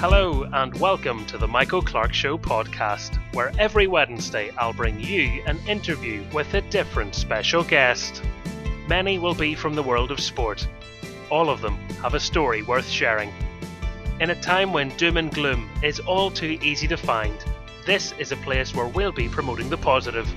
Hello, and welcome to the Michael Clark Show podcast, where every Wednesday I'll bring you an interview with a different special guest. Many will be from the world of sport. All of them have a story worth sharing. In a time when doom and gloom is all too easy to find, this is a place where we'll be promoting the positive.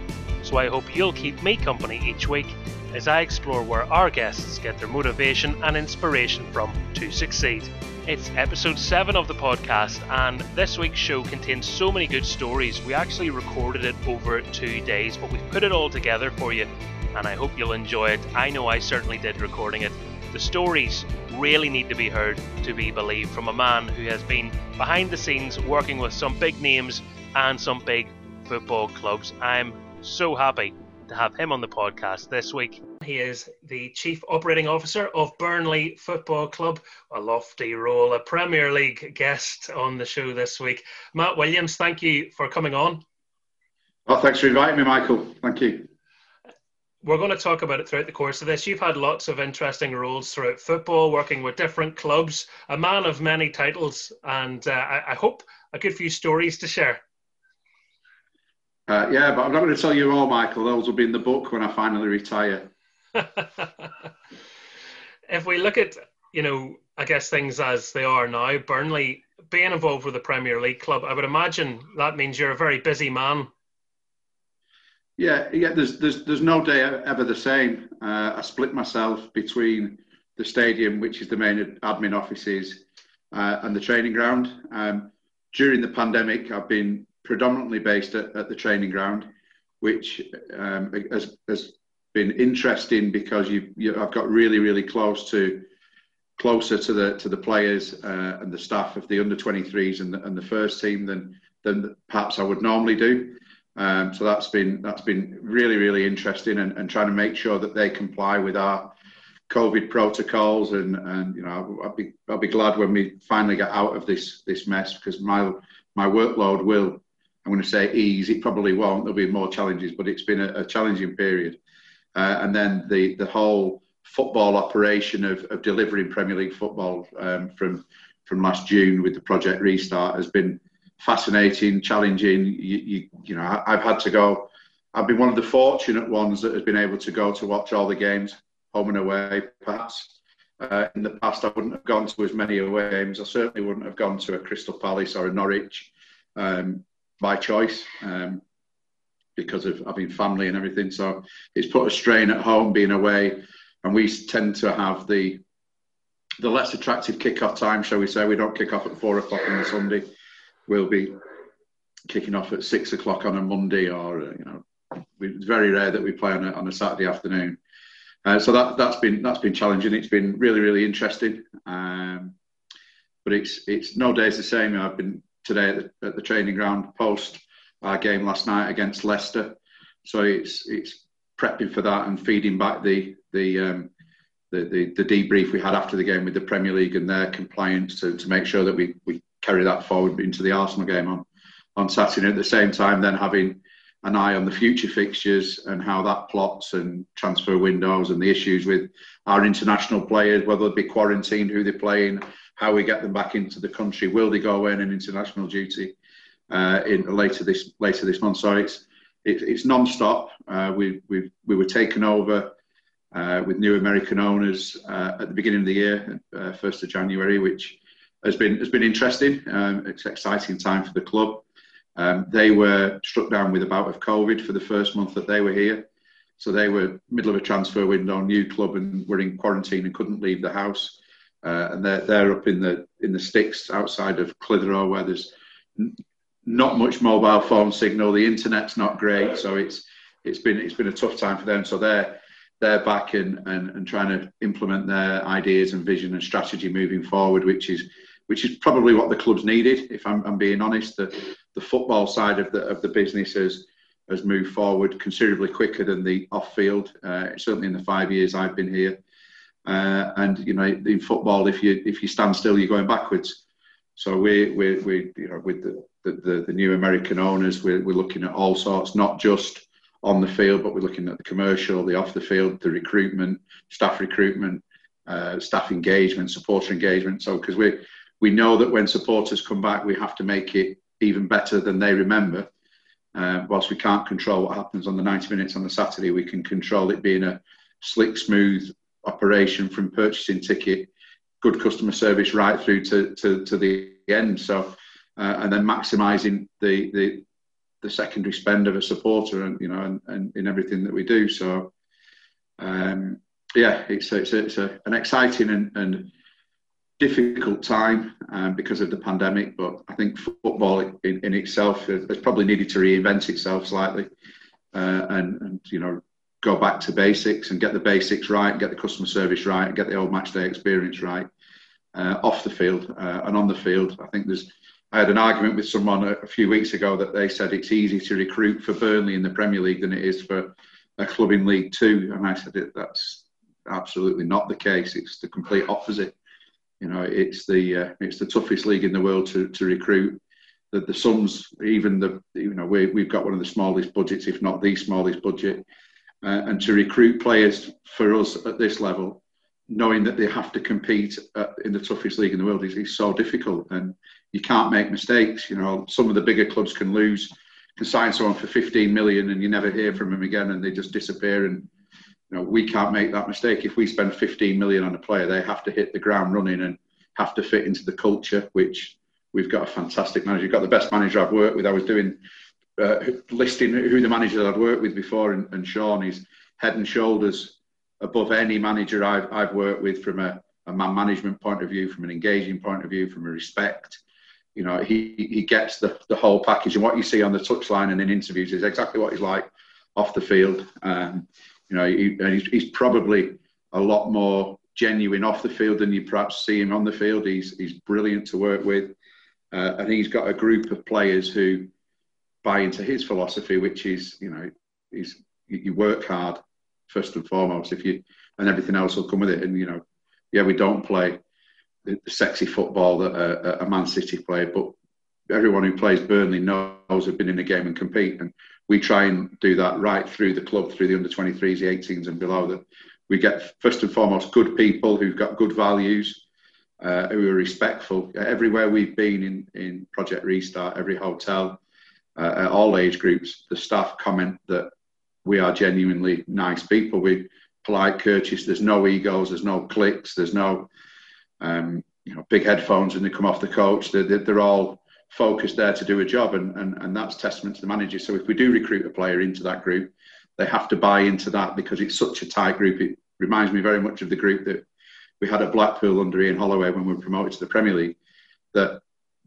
So I hope you'll keep me company each week as I explore where our guests get their motivation and inspiration from to succeed. It's episode 7 of the podcast, and this week's show contains so many good stories. We actually recorded it over two days, but we've put it all together for you, and I hope you'll enjoy it. I know I certainly did recording it. The stories really need to be heard to be believed from a man who has been behind the scenes working with some big names and some big football clubs. I'm so happy to have him on the podcast this week. He is the Chief Operating Officer of Burnley Football Club, a lofty role, a Premier League guest on the show this week. Matt Williams, thank you for coming on. Well, thanks for inviting me, Michael. Thank you. We're going to talk about it throughout the course of this. You've had lots of interesting roles throughout football, working with different clubs, a man of many titles, and uh, I, I hope a good few stories to share. Uh, yeah, but I'm not going to tell you all, Michael. Those will be in the book when I finally retire. if we look at, you know, I guess things as they are now, Burnley being involved with the Premier League club, I would imagine that means you're a very busy man. Yeah, yeah. There's there's there's no day ever the same. Uh, I split myself between the stadium, which is the main admin offices, uh, and the training ground. Um, during the pandemic, I've been predominantly based at, at the training ground, which um, has, has been interesting because you, you, I've got really, really close to closer to the to the players uh, and the staff of the under 23s and the, and the first team than than perhaps I would normally do. Um, so that's been that's been really really interesting and, and trying to make sure that they comply with our COVID protocols and and you know I'll, be I'll be glad when we finally get out of this this mess because my my workload will I'm going to say ease. It probably won't. There'll be more challenges, but it's been a, a challenging period. Uh, and then the the whole football operation of, of delivering Premier League football um, from from last June with the project restart has been fascinating, challenging. You, you, you know, I've had to go. I've been one of the fortunate ones that has been able to go to watch all the games, home and away. Perhaps uh, in the past, I wouldn't have gone to as many away games. I certainly wouldn't have gone to a Crystal Palace or a Norwich. Um, by choice um, because of having family and everything. So it's put a strain at home being away, and we tend to have the the less attractive kick-off time, shall we say? We don't kick off at four o'clock on a Sunday. We'll be kicking off at six o'clock on a Monday, or uh, you know, it's very rare that we play on a, on a Saturday afternoon. Uh, so that that's been that's been challenging. It's been really really interesting. Um, but it's it's no days the same. I've been today at the, at the training ground post our game last night against Leicester. So it's it's prepping for that and feeding back the the um, the, the, the debrief we had after the game with the Premier League and their compliance to, to make sure that we, we carry that forward into the Arsenal game on on Saturday. At the same time, then having an eye on the future fixtures and how that plots and transfer windows and the issues with our international players, whether they be quarantined, who they're playing, how we get them back into the country. Will they go away on an international duty uh, in later this later this month? So it's it, it's non-stop. Uh, we we we were taken over uh, with new American owners uh, at the beginning of the year, uh, first of January, which has been has been interesting. Um, it's an exciting time for the club. Um, they were struck down with a bout of COVID for the first month that they were here. So they were middle of a transfer window, new club, and were in quarantine and couldn't leave the house uh, and they're they're up in the in the sticks outside of Clitheroe where there's n- not much mobile phone signal. The internet's not great, so it's it's been it's been a tough time for them. So they're they're back and, and, and trying to implement their ideas and vision and strategy moving forward, which is which is probably what the club's needed. If I'm, I'm being honest, the the football side of the of the business has has moved forward considerably quicker than the off field. Uh, certainly in the five years I've been here. Uh, and you know, in football, if you if you stand still, you're going backwards. So we we we you know with the the, the new American owners, we're, we're looking at all sorts, not just on the field, but we're looking at the commercial, the off the field, the recruitment, staff recruitment, uh, staff engagement, supporter engagement. So because we we know that when supporters come back, we have to make it even better than they remember. Uh, whilst we can't control what happens on the 90 minutes on the Saturday, we can control it being a slick, smooth operation from purchasing ticket, good customer service right through to, to, to the end. So, uh, and then maximising the, the the secondary spend of a supporter, and you know, and, and in everything that we do. So, um, yeah, it's it's, it's a, an exciting and, and difficult time um, because of the pandemic, but I think football in, in itself has, probably needed to reinvent itself slightly uh, and, and, you know, go back to basics and get the basics right, get the customer service right, get the old match day experience right uh, off the field uh, and on the field. I think there's, I had an argument with someone a, a few weeks ago that they said it's easier to recruit for Burnley in the Premier League than it is for a club in League Two. And I said, that's absolutely not the case. It's the complete opposite you know, it's the uh, it's the toughest league in the world to, to recruit. The, the sums, even the you know, we we've got one of the smallest budgets, if not the smallest budget, uh, and to recruit players for us at this level, knowing that they have to compete at, in the toughest league in the world is, is so difficult, and you can't make mistakes. You know, some of the bigger clubs can lose, can sign someone for 15 million, and you never hear from them again, and they just disappear and you know, we can't make that mistake. If we spend 15 million on a player, they have to hit the ground running and have to fit into the culture, which we've got a fantastic manager. We've got the best manager I've worked with. I was doing uh, listing who the managers I'd worked with before, and, and Sean is head and shoulders above any manager I've, I've worked with from a, a man management point of view, from an engaging point of view, from a respect. You know, he, he gets the, the whole package. And what you see on the touchline and in interviews is exactly what he's like off the field. Um, you know, he, he's, he's, probably a lot more genuine off the field than you perhaps see him on the field. He's he's brilliant to work with, uh, and he's got a group of players who buy into his philosophy, which is you know, is you work hard first and foremost. If you and everything else will come with it. And you know, yeah, we don't play the, sexy football that a, a Man City play, but everyone who plays Burnley knows have been in a game and compete. And we try and do that right through the club, through the under 23s, the 18s, and below. That we get first and foremost good people who've got good values, uh, who are respectful. Everywhere we've been in, in Project Restart, every hotel, uh, at all age groups, the staff comment that we are genuinely nice people. We polite, courteous. There's no egos. There's no clicks. There's no um, you know big headphones when they come off the coach. They're, they're all focused there to do a job, and, and, and that's testament to the manager. So if we do recruit a player into that group, they have to buy into that because it's such a tight group. It reminds me very much of the group that we had at Blackpool under Ian Holloway when we were promoted to the Premier League. That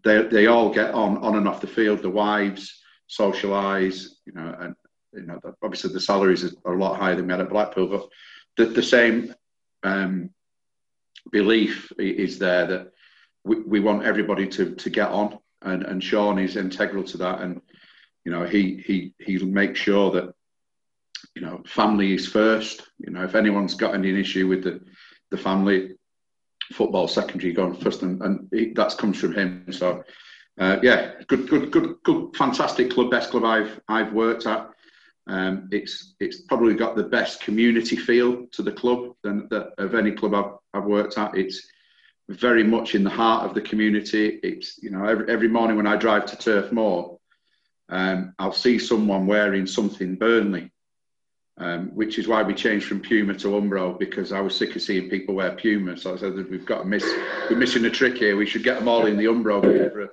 they, they all get on on and off the field. The wives socialise, you know, and you know obviously the salaries are a lot higher than we had at Blackpool, but the, the same um, belief is there that we, we want everybody to to get on and and Sean is integral to that, and you know he he he makes sure that you know family is first. You know if anyone's got any issue with the the family, football secondary going first, and, and he, that comes from him. So. Uh, yeah, good, good, good, good, fantastic club, best club I've I've worked at. Um, it's it's probably got the best community feel to the club than that of any club I've, I've worked at. It's very much in the heart of the community. It's you know every, every morning when I drive to Turf Moor, um, I'll see someone wearing something Burnley, um, which is why we changed from Puma to Umbro because I was sick of seeing people wear Puma. So I said we've got to miss we're missing a trick here. We should get them all in the Umbro for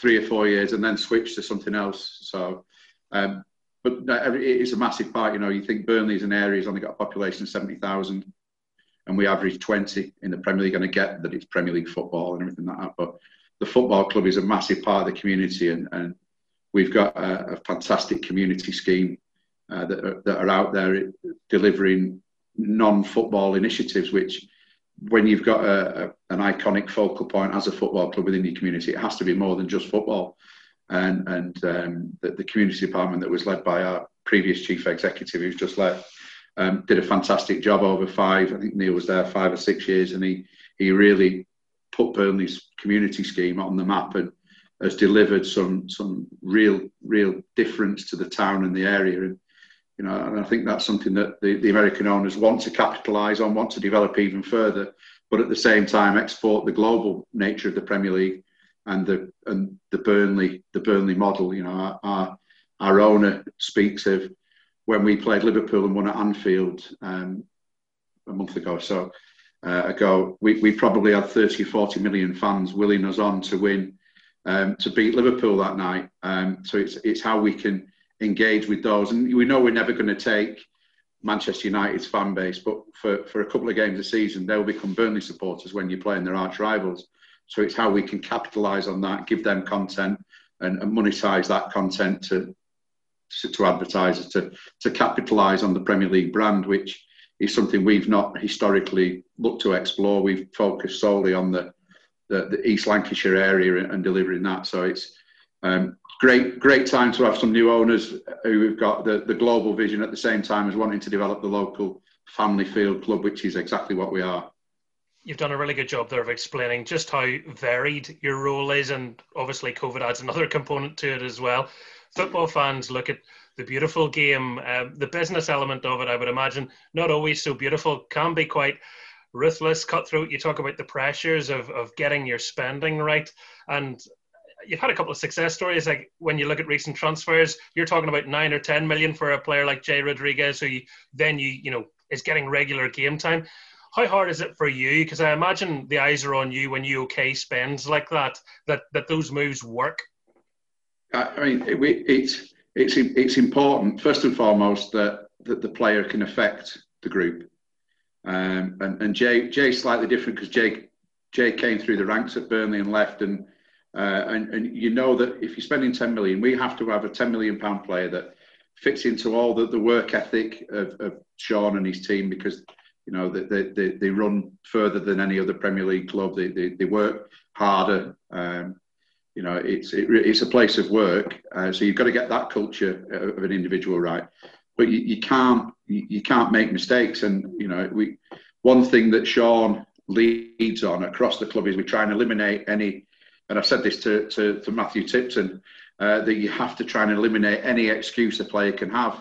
three or four years and then switch to something else. So. Um, but it is a massive part. You know, you think Burnley is an area only got a population of seventy thousand and we average 20 in the Premier League. And I get that it's Premier League football and everything like that, but the football club is a massive part of the community, and, and we've got a, a fantastic community scheme uh, that, are, that are out there delivering non-football initiatives, which when you've got a, a, an iconic focal point as a football club within your community, it has to be more than just football. And, and um, the, the community department that was led by our previous chief executive, who's just left, um, did a fantastic job over five. I think Neil was there five or six years, and he he really put Burnley's community scheme on the map and has delivered some some real real difference to the town and the area. And you know, and I think that's something that the, the American owners want to capitalise on, want to develop even further. but at the same time export the global nature of the Premier League and the and the Burnley the Burnley model. You know, our our, owner speaks of when we played Liverpool and won at Anfield um, a month ago. So uh, ago, we, we probably had 30 40 million fans willing us on to win um, to beat Liverpool that night. Um, so it's it's how we can engage with those, and we know we're never going to take Manchester United's fan base, but for, for a couple of games a season, they'll become Burnley supporters when you're playing their arch rivals. So it's how we can capitalise on that, give them content, and, and monetize that content to to, advertisers to to capitalise on the Premier League brand, which is something we've not historically looked to explore. We've focused solely on the the, the East Lancashire area and delivering that. So it's um, great, great time to have some new owners who have got the, the global vision at the same time as wanting to develop the local family field club, which is exactly what we are. You've done a really good job there of explaining just how varied your role is, and obviously COVID adds another component to it as well. Football fans look at the beautiful game, uh, the business element of it. I would imagine not always so beautiful, can be quite ruthless, cutthroat. You talk about the pressures of, of getting your spending right. And you've had a couple of success stories. Like when you look at recent transfers, you're talking about nine or 10 million for a player like Jay Rodriguez, who you, then you, you know, is getting regular game time. How hard is it for you? Because I imagine the eyes are on you when you okay spends like that, that, that those moves work. I mean, it, it's, it's, it's important, first and foremost, that, that the player can affect the group. Um, and, and Jay Jay's slightly different because Jay Jay came through the ranks at Burnley and left, and uh, and and you know that if you're spending 10 million, we have to have a 10 million pound player that fits into all the, the work ethic of, of Sean and his team because you know they, they, they run further than any other Premier League club. They, they, they work harder. Um, you know, it's it, it's a place of work. Uh, so you've got to get that culture of an individual right but you, you can't you, can't make mistakes. And you know, we one thing that Sean leads on across the club is we try and eliminate any. And I've said this to to, to Matthew Tipton uh, that you have to try and eliminate any excuse a player can have.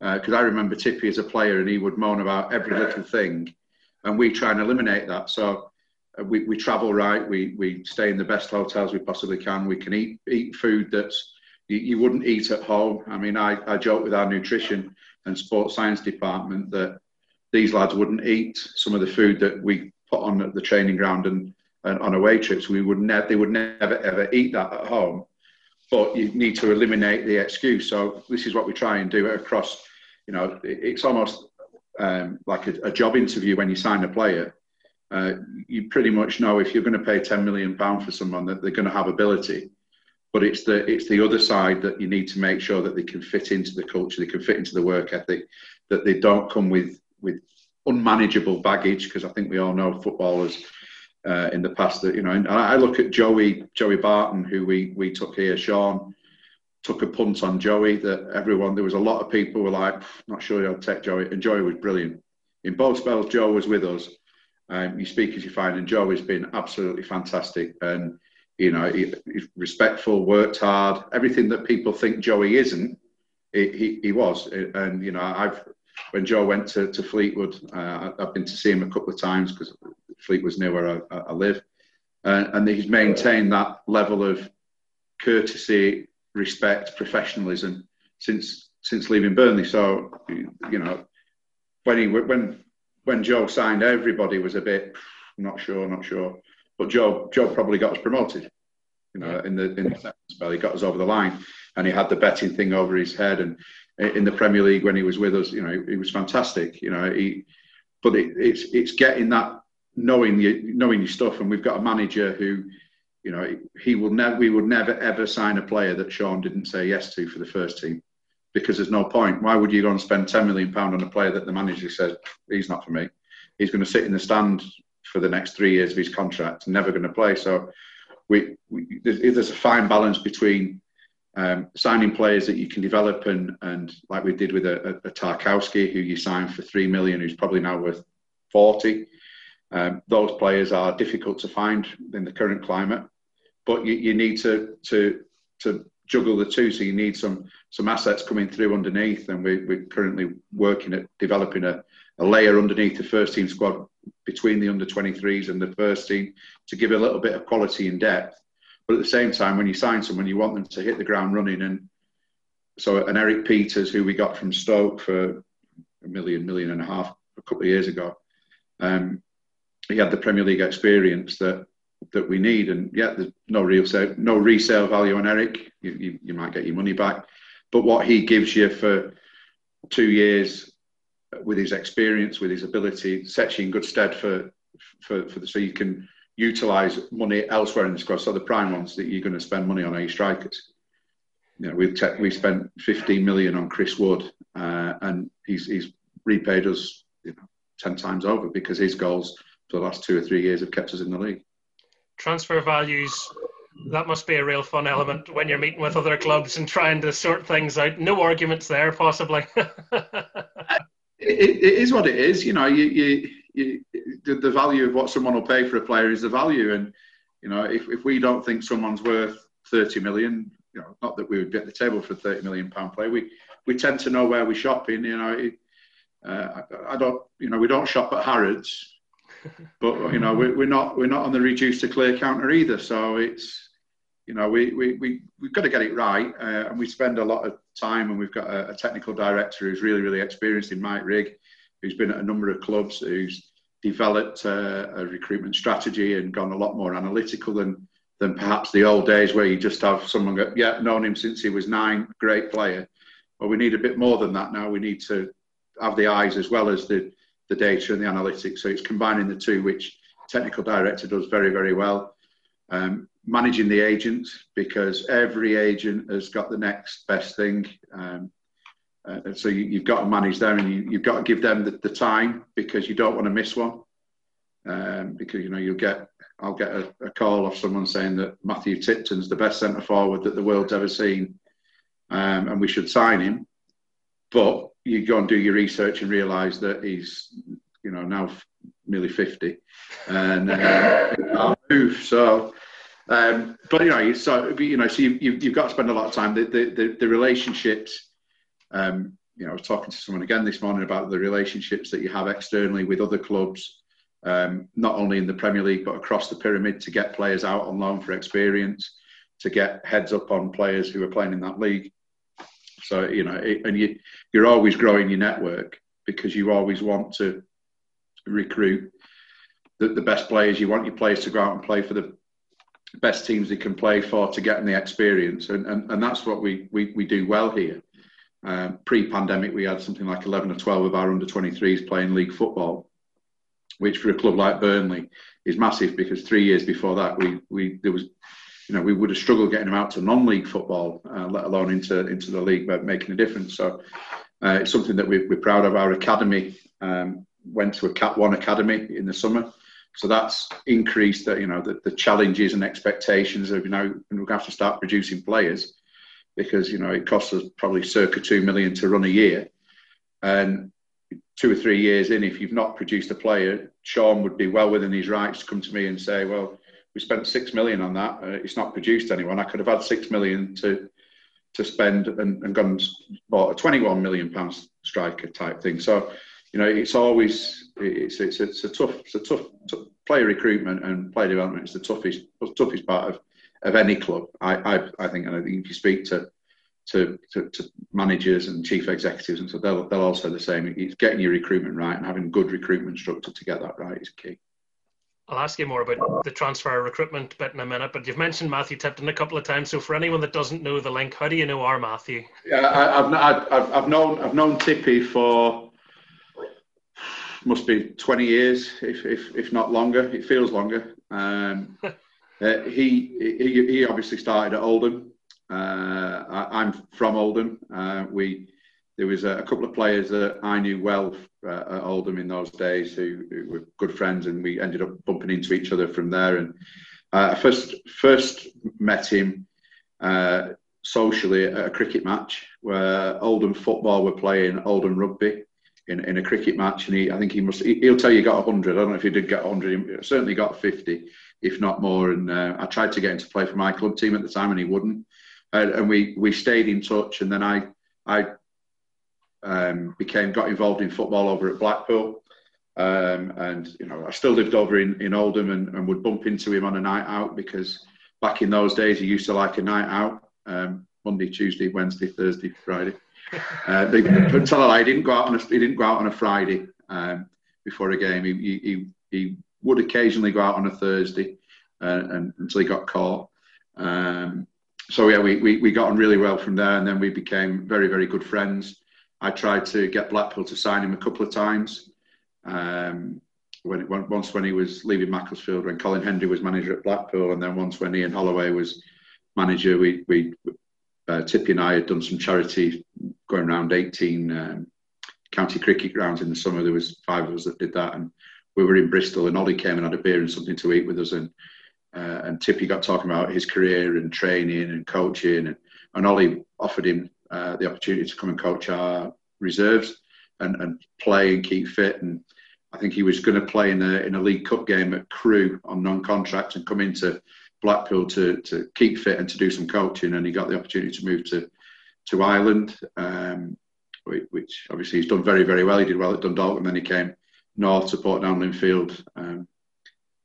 Because uh, I remember Tippy as a player, and he would moan about every little thing, and we try and eliminate that. So uh, we, we travel right. We we stay in the best hotels we possibly can. We can eat eat food that's you, you wouldn't eat at home. I mean, I, I joke with our nutrition and sports science department that these lads wouldn't eat some of the food that we put on at the training ground and, and on away trips. We would never, they would never ever eat that at home. But you need to eliminate the excuse. So this is what we try and do across. You know, it's almost um, like a, a, job interview when you sign a player. Uh, you pretty much know if you're going to pay 10 million pound for someone that they're going to have ability but it's the it's the other side that you need to make sure that they can fit into the culture, they can fit into the work ethic, that they don't come with with unmanageable baggage. Because I think we all know footballers uh, in the past that you know. And I look at Joey Joey Barton, who we we took here. Sean took a punt on Joey. That everyone there was a lot of people were like, not sure I'd take Joey, and Joey was brilliant. In both spells, Joe was with us. Um, you speak as you find, and Joe has been absolutely fantastic. And you know, he, he's respectful, worked hard. Everything that people think Joey isn't, he, he, he was. And you know, I've when Joe went to, to Fleetwood, uh, I've been to see him a couple of times because Fleetwood's near where I, I live, uh, and he's maintained that level of courtesy, respect, professionalism since since leaving Burnley. So you know, when he when when Joe signed, everybody was a bit not sure, not sure. But Joe, Joe probably got us promoted. You know, in the in the spell, he got us over the line, and he had the betting thing over his head. And in the Premier League, when he was with us, you know, he was fantastic. You know, he, but it, it's it's getting that knowing knowing your stuff. And we've got a manager who, you know, he will never we would never ever sign a player that Sean didn't say yes to for the first team because there's no point. Why would you go and spend ten million pound on a player that the manager says he's not for me? He's going to sit in the stand for the next three years of his contract, never going to play. So we, we there's, a fine balance between um, signing players that you can develop and and like we did with a, a, Tarkowski who you signed for three million, who's probably now worth forty. Um, those players are difficult to find in the current climate, but you, you need to to to juggle the two. So you need some some assets coming through underneath, and we, we're currently working at developing a, a layer underneath the first team squad between the under 23s and the first team to give a little bit of quality and depth. But at the same time, when you sign someone, you want them to hit the ground running. And so, an Erik Pieters, who we got from Stoke for a million, million and a half a couple of years ago, um, he had the Premier League experience that that we need. And yeah, there's no real sale, no resale value on Eric. You, you, you might get your money back, but what he gives you for two years with his experience, with his ability, sets you in good stead for for, for the, so you can utilise money elsewhere in the squad. So the prime ones that you're going to spend money on are your strikers. You know, we've te- we spent 15 million on Chris Wood, uh, and he's he's repaid us you know, ten times over because his goals for the last two or three years have kept us in the league. Transfer values. That must be a real fun element when you're meeting with other clubs and trying to sort things out. No arguments there, possibly. it, it is what it is. You know, you, you, you, the, the value of what someone will pay for a player is the value. And, you know, if, if we don't think someone's worth 30 million, you know, not that we would be at the table for a 30 million pound player, we, we tend to know where we shop in, you know, it, uh, I, I, don't, you know, we don't shop at Harrods, but you know, we, we're not, we're not on the reduced to clear counter either. So it's, you know, we, we, we, we've got to get it right. Uh, and we spend a lot of time, and we've got a, a, technical director who's really, really experienced in Mike Rigg, who's been at a number of clubs, who's developed uh, a recruitment strategy and gone a lot more analytical than, than perhaps the old days where you just have someone go, yeah, known him since he was nine, great player. Well, we need a bit more than that now. We need to have the eyes as well as the, the data and the analytics. So it's combining the two, which technical director does very, very well. Um, managing the agents because every agent has got the next best thing. Um, uh, so you, have got to manage them and you, have got to give them the, the, time because you don't want to miss one. Um, because you know you'll get I'll get a, a, call off someone saying that Matthew Tipton's the best centre forward that the world's ever seen, um, and we should sign him. But you go and do your research and realise that he's you know now nearly fifty, and uh, move. So um, but you know, so you know, so you, you've got to spend a lot of time. The the, the, the relationships. Um, you know, I was talking to someone again this morning about the relationships that you have externally with other clubs, um, not only in the Premier League but across the pyramid to get players out on loan for experience, to get heads up on players who are playing in that league. So you know, it, and you you're always growing your network because you always want to recruit the, the best players. You want your players to go out and play for the best teams they can play for to get them the experience. And, and, and that's what we, we, we do well here. Um, pre-pandemic, we had something like 11 or 12 of our under 23s playing league football, which for a club like Burnley is massive because three years before that, we, we there was, you know, we would have struggled getting them out to non-league football, uh, let alone into into the league, but making a difference. So uh, it's something that we, are proud of. Our academy um, went to a Cat One academy in the summer so that's increased the, you know, the, the challenges and expectations of, you know, we're going to have to start producing players because, you know, it costs us probably circa 2 million to run a year. And two or three years in, if you've not produced a player, Sean would be well within his rights to come to me and say, well, we spent six million on that. Uh, it's not produced anyone. I could have had six million to to spend and, and gone and bought a 21 million pounds striker type thing. So you know, it's always it's it's, it's a tough it's a tough, tough player recruitment and player development is the toughest toughest part of, of any club. I, I, I think, and I think if you speak to, to to, to managers and chief executives and so they'll they'll all say the same. It's getting your recruitment right and having good recruitment structure to get that right is key. I'll ask you more about the transfer recruitment bit in a minute, but you've mentioned Matthew Tipton a couple of times. So for anyone that doesn't know the link, how do you know our Matthew? Yeah, I, have I've, I've known I've known Tippy for must be 20 years, if, if, if not longer. It feels longer. Um, uh, he, he, he obviously started at Oldham. Uh, I, am from Oldham. Uh, we there was a, a, couple of players that I knew well uh, at Oldham in those days who, who, were good friends, and we ended up bumping into each other from there. And uh, I first first met him uh, socially at a cricket match where Oldham football were playing Oldham rugby in, in a cricket match, and he, I think he must, he'll tell you he got 100. I don't know if he did get 100, he certainly got 50, if not more. And uh, I tried to get him to play for my club team at the time, and he wouldn't. Uh, and we we stayed in touch, and then I I um, became got involved in football over at Blackpool, Um, and you know, I still lived over in, in Oldham and, and, would bump into him on a night out because back in those days he used to like a night out um, Monday, Tuesday, Wednesday, Thursday, Friday. Uh, they, tell a lie, he didn't go out on a, he didn't go out on a Friday um, before a game. He, he, he would occasionally go out on a Thursday uh, and, until he got caught. Um, so yeah, we, we, we got on really well from there, and then we became very very good friends. I tried to get Blackpool to sign him a couple of times. Um, when, once when he was leaving Macclesfield, when Colin Hendry was manager at Blackpool, and then once when Ian Holloway was manager, we we uh, Tippy and I had done some charity going around 18 um, county cricket grounds in the summer. There was five of us that did that, and we were in Bristol, and Ollie came and had a beer and something to eat with us, and uh, and Tippy got talking about his career and training and coaching, and, and Ollie offered him uh, the opportunity to come and coach our reserves and, and play and keep fit. And I think he was going to play in a in a League Cup game at Crewe on non-contract and come into Blackpool to to keep fit and to do some coaching. And he got the opportunity to move to to Ireland, um, which obviously he's done very very well. He did well at Dundalk, and then he came north to Portadown Linfield. Um,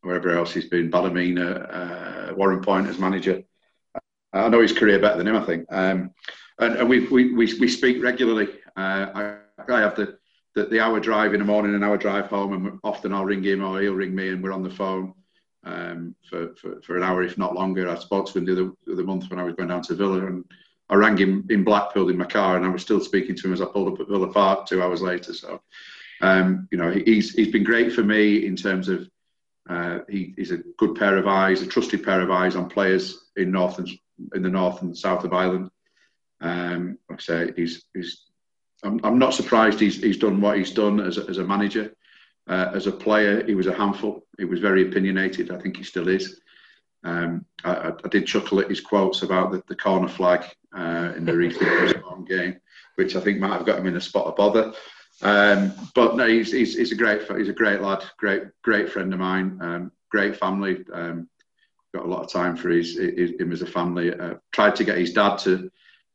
wherever else he's been, Ballymena, uh, Warrenpoint as manager. I know his career better than him, I think. Um, and, and we, we, we, speak regularly. Uh, I, I have the, the, the, hour drive in the morning and hour drive home, and often I'll ring him or he'll ring me, and we're on the phone um, for, for, for, an hour, if not longer. I spoke to him the other, the other month when I was going down to Villa, and I rang him in Blackpool in my car, and I was still speaking to him as I pulled up at Villa Park two hours later. So, um, you know, he's he's been great for me in terms of uh, he, he's a good pair of eyes, a trusted pair of eyes on players in north and in the north and south of Ireland. Um, like I say, he's, he's I'm, I'm, not surprised he's, he's done what he's done as a, as a manager. Uh, as a player, he was a handful. He was very opinionated. I think he still is. Um, I, I, did chuckle at his quotes about the, the corner flag uh, in the recent game, which I think might have got him in a spot of bother. Um, but no, he's, he's, he's, a great he's a great lad, great great friend of mine, um, great family. Um, got a lot of time for his, his him as a family. Uh, tried to get his dad to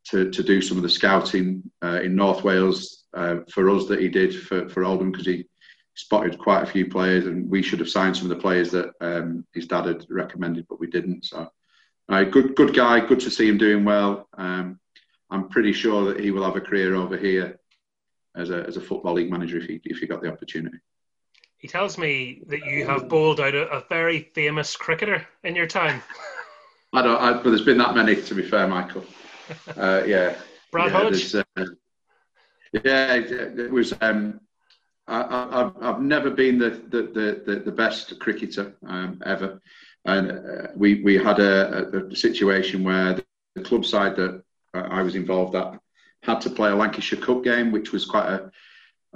to, to do some of the scouting uh, in North Wales uh, for us that he did for for Oldham because he spotted quite a few players and we should have signed some of the players that um, his dad had recommended, but we didn't. So, uh, good good guy, good to see him doing well. Um, I'm pretty sure that he will have a career over here as a, as a football league manager if you, if he got the opportunity. He tells me that you have bowled out a, a very famous cricketer in your time. I don't, I, but there's been that many, to be fair, Michael. Uh, yeah. Brad yeah, Hodge. Uh, yeah, it was. Um, I, have never been the, the, the, the best cricketer um, ever, and uh, we we had a, a, situation where the club side that I was involved at had to play a Lancashire Cup game, which was quite a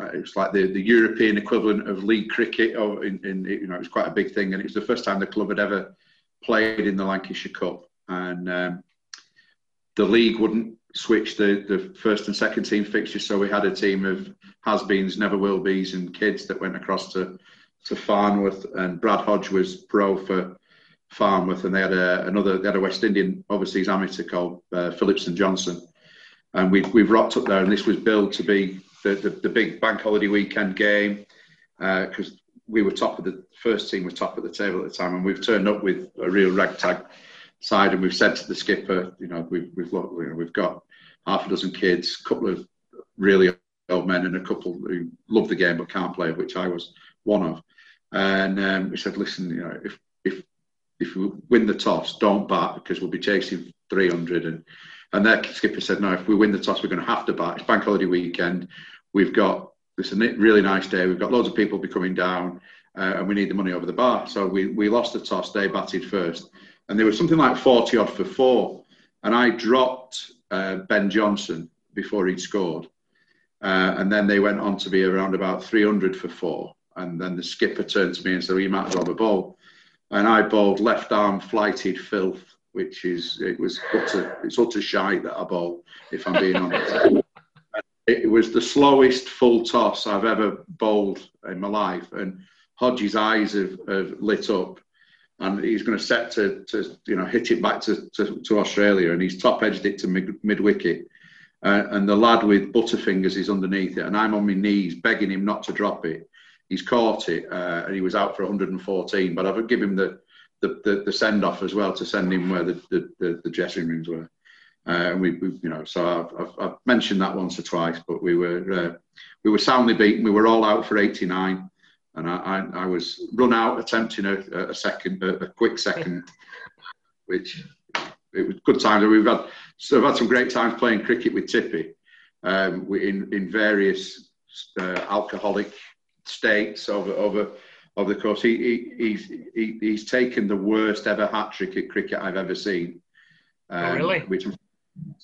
uh, it was like the, the European equivalent of league cricket, or in, in you know it was quite a big thing, and it was the first time the club had ever played in the Lancashire Cup, and um, the league wouldn't switch the, the first and second team fixtures, so we had a team of has-beens, never will be's, and kids that went across to to Farnworth, and Brad Hodge was pro for Farnworth, and they had a, another they had a West Indian overseas amateur called uh, Phillips and Johnson and we've, we've rocked up there and this was billed to be the, the, the big bank holiday weekend game because uh, we were top of the first team was top of the table at the time and we've turned up with a real ragtag side and we've said to the skipper you know we've, we've, you know, we've got half a dozen kids a couple of really old men and a couple who love the game but can't play which I was one of. And um, we said listen you know if if if we win the toss don't bat because we'll be chasing 300 and and their skipper said, no, if we win the toss, we're going to have to bat. It's bank holiday weekend. We've got this really nice day. We've got loads of people be coming down, uh, and we need the money over the bar. So we, we lost the toss. They batted first, and there was something like 40 odd for four. And I dropped uh, Ben Johnson before he'd scored. Uh, and then they went on to be around about 300 for four. And then the skipper turned to me and said, well, you might as well have a ball. And I bowled left arm flighted filth which is it was utter it's utter shite that I bowled, if I'm being honest. it was the slowest full toss I've ever bowled in my life, and Hodge's eyes have, have lit up, and he's going to set to, to you know hit it back to, to, to Australia, and he's top edged it to mid, mid wicket. Uh, and the lad with butterfingers is underneath it, and I'm on my knees begging him not to drop it. he's caught it, uh, and he was out for 114. But I've given him the the, the, the send off as well to send him where the the, the, dressing rooms were. Uh, and we, we, you know, so I've, I've, I've, mentioned that once or twice, but we were uh, we were soundly beaten. We were all out for 89, and I, I, I was run out attempting a, a second, a, a, quick second, which it was good times. We've had so I've had some great times playing cricket with Tippy, um, in in various uh, alcoholic states over over over the course. He, he he's he, he's taken the worst ever hat trick at cricket I've ever seen. Oh, um, oh, really? Which I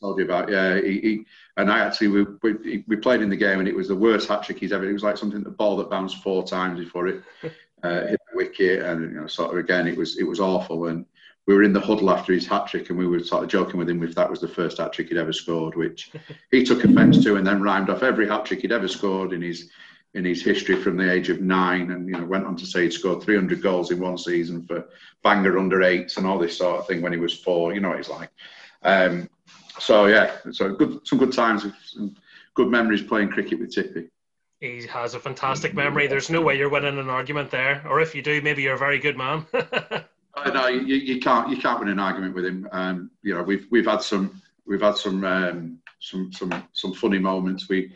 told you about. Yeah, he, he and I actually we, we, we played in the game and it was the worst hat trick he's ever. It was like something the ball that bounced four times before it uh, hit the wicket, and you know, sort of again it was it was awful. And we were in the huddle after his hat trick, and we were sort of joking with him if that was the first hat trick he'd ever scored, which he took offence to, and then rhymed off every hat trick he'd ever scored in his in his history from the age of nine, and you know went on to say he'd scored 300 goals in one season for Bangor under eights and all this sort of thing when he was four. You know what he's like. Um, so yeah, so good, some good times, some good memories playing cricket with Tippy. He has a fantastic memory. There's no way you're winning an argument there, or if you do, maybe you're a very good man. no, you, you, can't you can't win an argument with him. Um, you know, we've we've had some we've had some um, some some some funny moments. We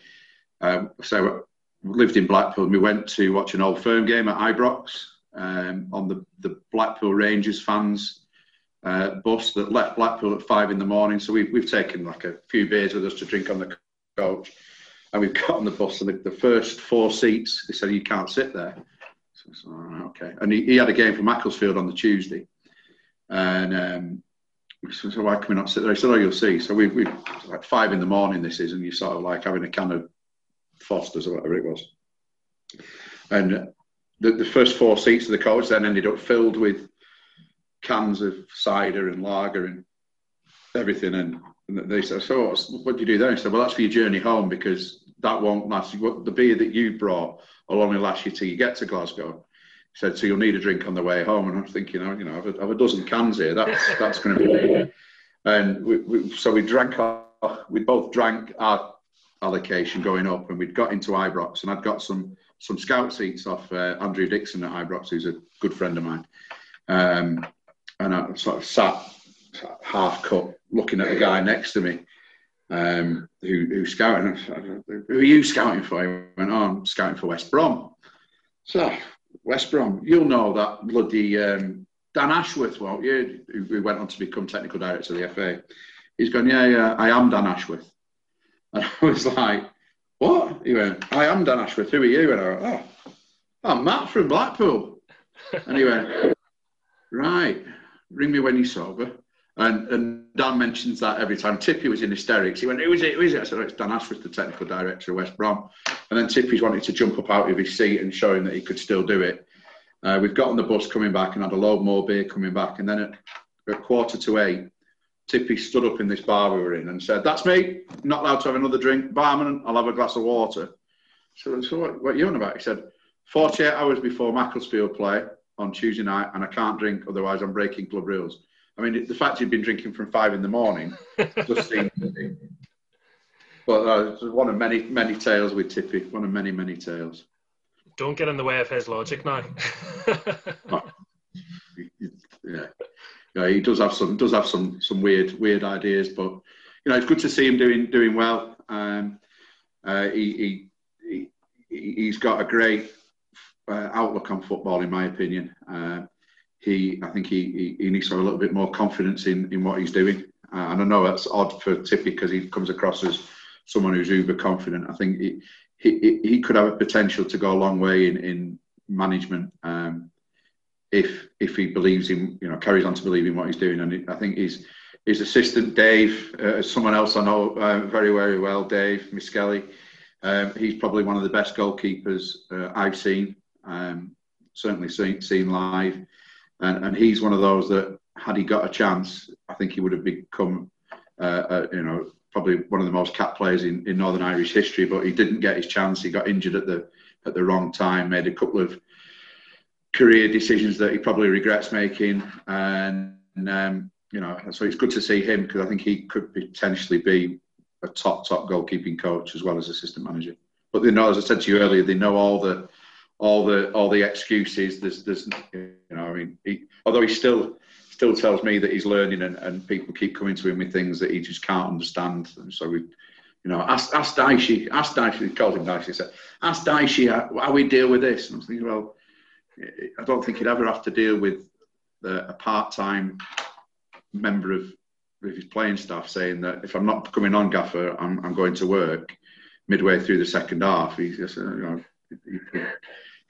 um, so lived in Blackpool. And we went to watch an old firm game at Ibrox um, on the the Blackpool Rangers fans uh, bus that left Blackpool at five in the morning. So we've we've taken like a few beers with us to drink on the coach, and we've got on the bus and the, the first four seats. They said you can't sit there. So, so okay. And he, he, had a game for Macclesfield on the Tuesday. And um, so, so why can we not sit there? He said, oh, you'll see. So we, we like five in the morning this is, and you're sort of like having a can of Foster's or whatever it was. And the, the first four seats of the coach then ended up filled with cans of cider and lager and everything. And, and they said, so what do you do then? He said, well, that's for your journey home because that won't last. The beer that you brought will only last you till you get to Glasgow. He said, so you'll need a drink on the way home. And I'm thinking, oh, you know, I've a, I've a dozen cans here. That's that's going to be. And we, we, so we drank. Our, we both drank our allocation going up, and we'd got into Ibrox, and I'd got some some scout seats off uh, Andrew Dixon at Ibrox, who's a good friend of mine. Um, and I sort of sat half cut, looking at the guy next to me um, who, who's scouting. Who are you scouting for? He went, oh, scouting for West Brom. So, West Brom, you'll know that bloody um, Dan Ashworth, won't you? Who went on to become technical director of the FA. He's going, yeah, yeah, I am Dan Ashworth. And I was like, what? He went, I am Dan Ashworth. Who are you? And I went, oh, I'm Matt from Blackpool. And he went, right, ring me when you're sober. And, and Dan mentions that every time. Tippy was in hysterics. He went, Who is it? Who is it? I said, oh, It's Dan Ashworth, the technical director of West Brom. And then Tippy's wanted to jump up out of his seat and show him that he could still do it. Uh, we've got on the bus coming back and had a load more beer coming back. And then at, at quarter to eight, Tippy stood up in this bar we were in and said, That's me. not allowed to have another drink. Barman, I'll have a glass of water. So, so what, what are you on about? He said, 48 hours before Macclesfield play on Tuesday night, and I can't drink, otherwise I'm breaking club rules. I mean, the fact you'd been drinking from five in the morning just seems. but uh, one of many, many tales with Tippy. One of many, many tales. Don't get in the way of his logic now. yeah, yeah, he does have some does have some some weird weird ideas, but you know it's good to see him doing doing well. Um, uh, he, he he he's got a great uh, outlook on football, in my opinion. Uh, he, I think he, he, needs to have a little bit more confidence in, in what he's doing. Uh, and I know that's odd for Tippy because he comes across as someone who's uber confident. I think he, he, he could have a potential to go a long way in, in management um, if if he believes in, you know, carries on to believe in what he's doing. And I think his his assistant Dave, uh, someone else I know uh, very very well, Dave Miskelly. Um, he's probably one of the best goalkeepers uh, I've seen. Um, certainly seen, seen live and, and he's one of those that had he got a chance, I think he would have become, uh, uh, you know, probably one of the most cap players in, in Northern Irish history. But he didn't get his chance. He got injured at the at the wrong time. Made a couple of career decisions that he probably regrets making, and um, you know, so it's good to see him because I think he could potentially be a top top goalkeeping coach as well as assistant manager. But they know, as I said to you earlier, they know all the all the all the excuses. There's there's you know I mean he, although he still still tells me that he's learning and, and people keep coming to him with things that he just can't understand. And so we, you know, ask ask Dicey, ask he calls him Dicey, said, ask Dicey how, how we deal with this. And I'm thinking, well, I don't think he'd ever have to deal with the, a part-time member of, of his playing staff saying that if I'm not coming on, Gaffer, I'm, I'm going to work midway through the second half. He's just, you know,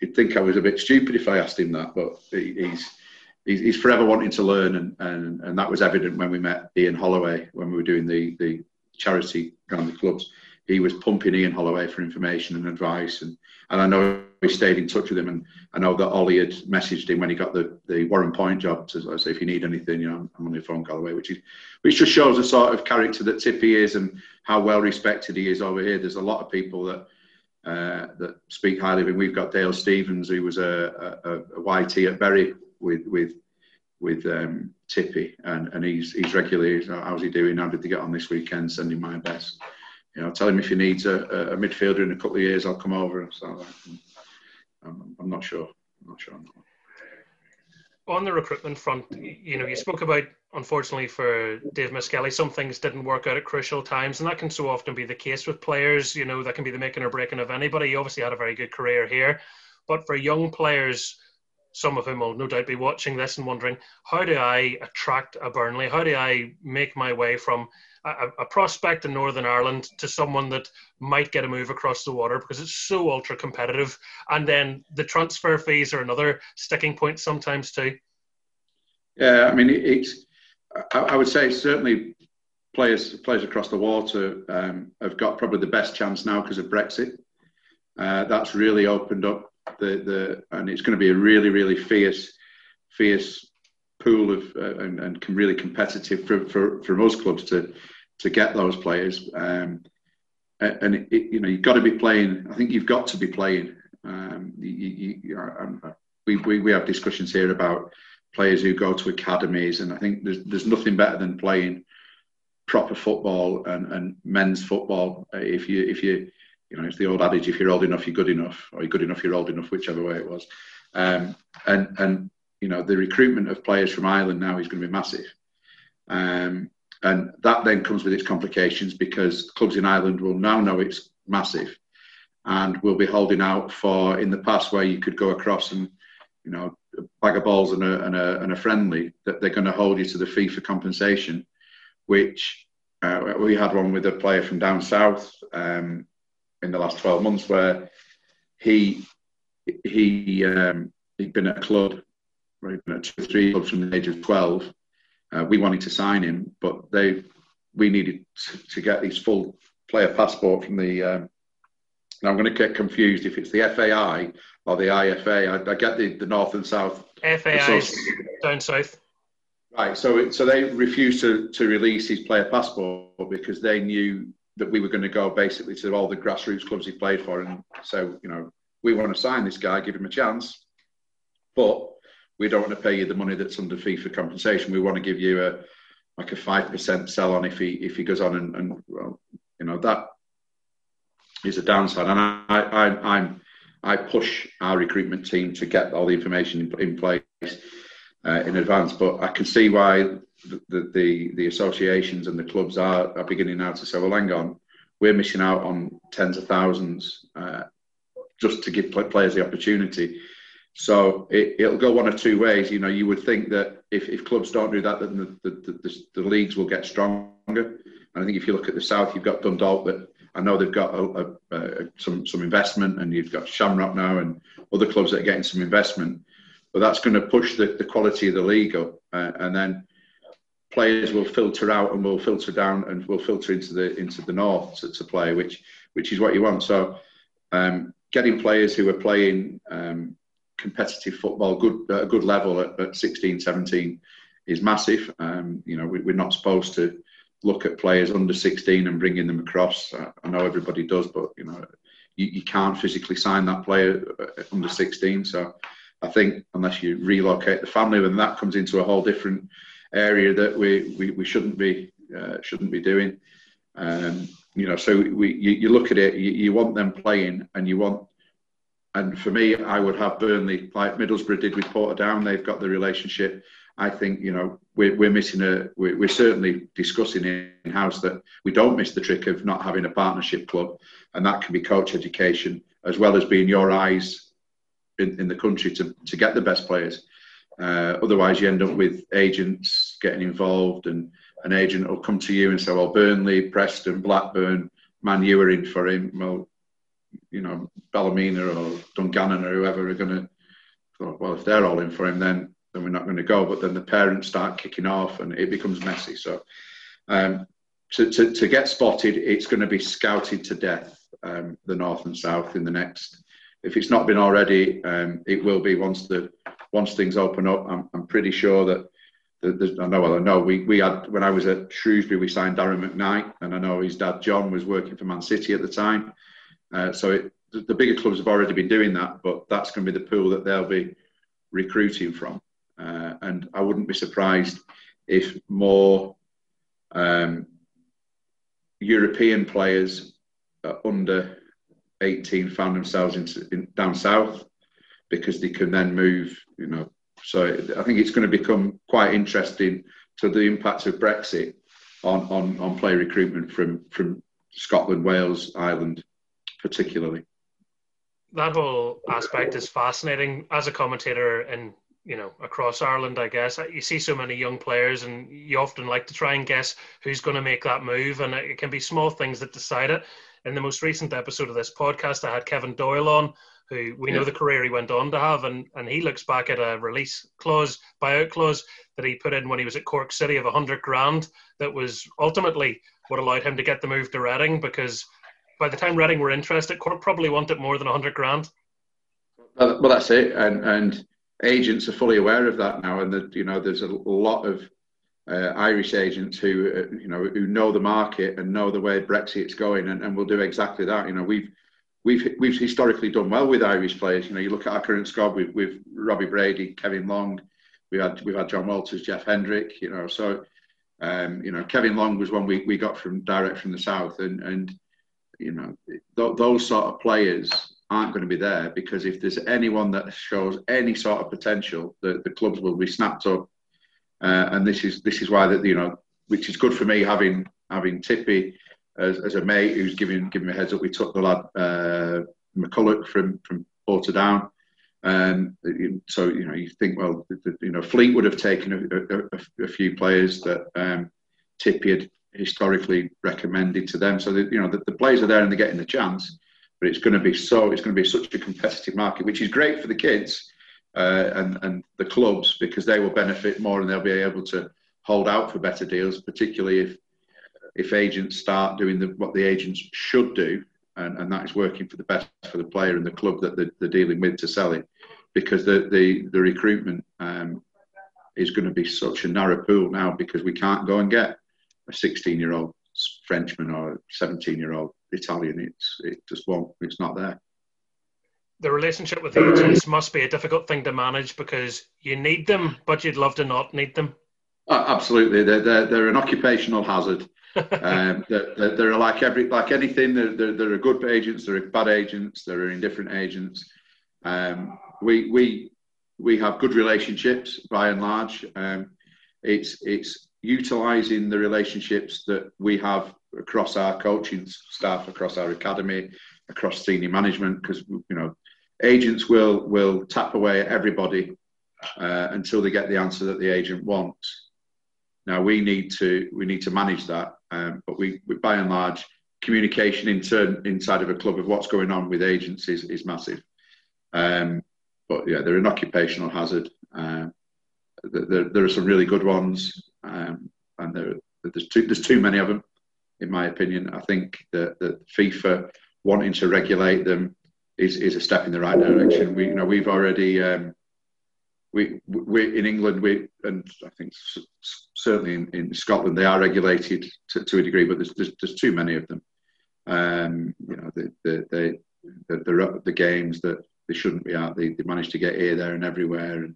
he'd think I was a bit stupid if I asked him that, but he's he's, he's forever wanting to learn, and, and and that was evident when we met Ian Holloway when we were doing the the charity around the clubs. He was pumping Ian Holloway for information and advice, and and I know he stayed in touch with him, and I know that Ollie had messaged him when he got the, the Warrenpoint job to say if you need anything, you know, I'm on your phone call away, which is which just shows the sort of character that Tippy is and how well respected he is over here. There's a lot of people that uh, that speak highly of him. We've got Dale Stevens, who was a, a, a YT at Bury with with with um, Tippy, and, and he's he's regularly. How's he doing? How did they get on this weekend? Sending my best. You know, tell him if he needs a, a midfielder in a couple of years, I'll come over. So I'm, um, I'm not sure. I'm not sure. On the recruitment front, you know, you spoke about unfortunately for Dave Miskelly, some things didn't work out at crucial times, and that can so often be the case with players. You know, that can be the making or breaking of anybody. He obviously had a very good career here, but for young players some of whom will no doubt be watching this and wondering how do I attract a Burnley? How do I make my way from a, a, prospect in Northern Ireland to someone that might get a move across the water because it's so ultra competitive? And then the transfer fees are another sticking point sometimes too. Yeah, I mean, it's, I, would say certainly players players across the water um, have got probably the best chance now because of Brexit. Uh, that's really opened up the the and it's going to be a really really fierce fierce pool of uh, and, and really competitive for, for, for most clubs to to get those players. Um, and it, it, you know you've got to be playing. I think you've got to be playing. Um, you, you, you um, we, we we have discussions here about players who go to academies, and I think there's there's nothing better than playing proper football and, and men's football. If you if you you know, it's the old adage: if you're old enough, you're good enough, or you're good enough, you're old enough, whichever way it was. Um, and and you know, the recruitment of players from Ireland now is going to be massive. Um, and that then comes with its complications because clubs in Ireland will now know it's massive, and will be holding out for in the past where you could go across and you know a bag of balls and a, and a, and a friendly that they're going to hold you to the fee for compensation, which uh, we had one with a player from down south um, in the last 12 months where he he um, he'd been at a club, right, been two or three clubs from the age of 12. Uh, we wanted to sign him, but they we needed to, to get his full player passport from the. Um, now I'm going to get confused if it's the FAI or the IFA. I, I get the, the north and south. FAI down south. Right, so it, so they refused to, to release his player passport because they knew that we were going to go basically to all the grassroots clubs he played for and so you know we want to sign this guy give him a chance but we don't want to pay you the money that's under for compensation. We want to give you a like a five percent sell on if he if he goes on and, and well you know that is a downside. And I, I I'm I push our recruitment team to get all the information in, in place uh, in advance. But I can see why the, the, the associations and the clubs are, are beginning now to say, well, hang on, we're missing out on tens of thousands uh, just to give players the opportunity. So it, will go one of two ways. You know, you would think that if, if clubs don't do that, then the, the, the, the, leagues will get stronger. And I think if you look at the south, you've got Dundalk that I know they've got a, a, a, some some investment, and you've got Shamrock now and other clubs that are getting some investment. But that's going to push the, the quality of the league up, uh, and then players will filter out and will filter down and will filter into the into the north to, to play, which which is what you want. So um, getting players who are playing um, competitive football, good a good level at, at 16, 17 is massive. Um, you know, we, are not supposed to look at players under 16 and bringing them across. I know everybody does, but you know, you, you can't physically sign that player uh, under 16. So I think unless you relocate the family, then that comes into a whole different area that we, we, we shouldn't be uh, shouldn't be doing. Um, you know, so we you, you look at it, you, you, want them playing, and you want and for me, I would have Burnley like Middlesbrough did with Portadown. They've got the relationship. I think you know we're, we're missing a. We're, we're certainly discussing in house that we don't miss the trick of not having a partnership club, and that can be coach education as well as being your eyes in, in the country to to get the best players. Uh, otherwise, you end up with agents getting involved, and an agent will come to you and say, "Well, Burnley, Preston, Blackburn, Man U are in for him." Well, you know, Ballymena or Dungannon or whoever are going to, well, if they're all in for him, then then we're not going to go. But then the parents start kicking off and it becomes messy. So um, to, to, to, get spotted, it's going to be scouted to death, um, the north and south in the next. If it's not been already, um, it will be once the once things open up. I'm, I'm pretty sure that. I know. Well, I know. We, we had when I was at Shrewsbury, we signed Darren McKnight, and I know his dad John was working for Man City at the time. Uh, so it, the bigger clubs have already been doing that, but that's going to be the pool that they'll be recruiting from. Uh, and I wouldn't be surprised if more um, European players under 18 found themselves in, in, down south because they can then move, you know. So I think it's going to become quite interesting to the impact of Brexit on, on, on player recruitment from, from Scotland, Wales, Ireland, particularly. That whole aspect is fascinating. As a commentator and you know across Ireland, I guess you see so many young players, and you often like to try and guess who's going to make that move, and it can be small things that decide it. In the most recent episode of this podcast, I had Kevin Doyle on, who we yeah. know the career he went on to have, and and he looks back at a release clause, buyout clause that he put in when he was at Cork City of a hundred grand. That was ultimately what allowed him to get the move to Reading because by the time Reading were interested, Cork probably wanted more than hundred grand. Well, that's it, and and agents are fully aware of that now, and that you know there's a lot of uh, Irish agents who uh, you know who know the market and know the way Brexit's going, and, and will do exactly that. You know, we've we've we've historically done well with Irish players. You know, you look at our current squad with with Robbie Brady, Kevin Long, we had we've had Jon Walters, Jeff Hendrick. You know, so um, you know Kevin Long was one we, we got from direct from the south, and and you know, th- those sort of players aren't going to be there because if there's anyone that shows any sort of potential, the, the clubs will be snapped up. Uh, and this is this is why that you know, which is good for me having having Tippy as, as a mate who's giving giving me a heads up. We took the lad uh, McCulloch from from Portadown. Um, so you know, you think well, the, you know, Fleet would have taken a, a, a few players that um, Tippy had historically recommended to them. So that you know the, the players are there and they're getting the chance, but it's going to be so it's going to be such a competitive market, which is great for the kids uh, and and the clubs because they will benefit more and they'll be able to hold out for better deals, particularly if if agents start doing the, what the agents should do, and, and that is working for the best for the player and the club that they're, they're dealing with to sell it, because the the, the recruitment um, is going to be such a narrow pool now because we can't go and get a 16 year old Frenchman or a 17 year old Italian. It's it just won't. It's not there. The relationship with agents must be a difficult thing to manage because you need them, but you'd love to not need them. Uh, absolutely, they're, they're, they're an occupational hazard. um, they're, they're, like every like anything. There are they're, they're good agents. there are bad agents. there are indifferent agents. Um, we we we have good relationships by and large. Um, it's it's utilising the relationships that we have across our coaching staff, across our academy, across senior management, because you know agents will will tap away at everybody uh, until they get the answer that the agent wants. Now we need to we need to manage that, um, but we, we, by and large communication in turn, inside of a club of what's going on with agents is, is massive. Um, but yeah, they're an occupational hazard. Uh, there, there, are some really good ones um, and there, there's too there's too many of them, in my opinion. I think that, that FIFA wanting to regulate them is, is a step in the right direction. We you know we've already um, we we in England we and I think certainly in, in Scotland they are regulated to, to a degree, but there's, there's, there's too many of them. Um, you know the the the, the, the games that they shouldn't be out. They, they manage to get here, there, and everywhere, and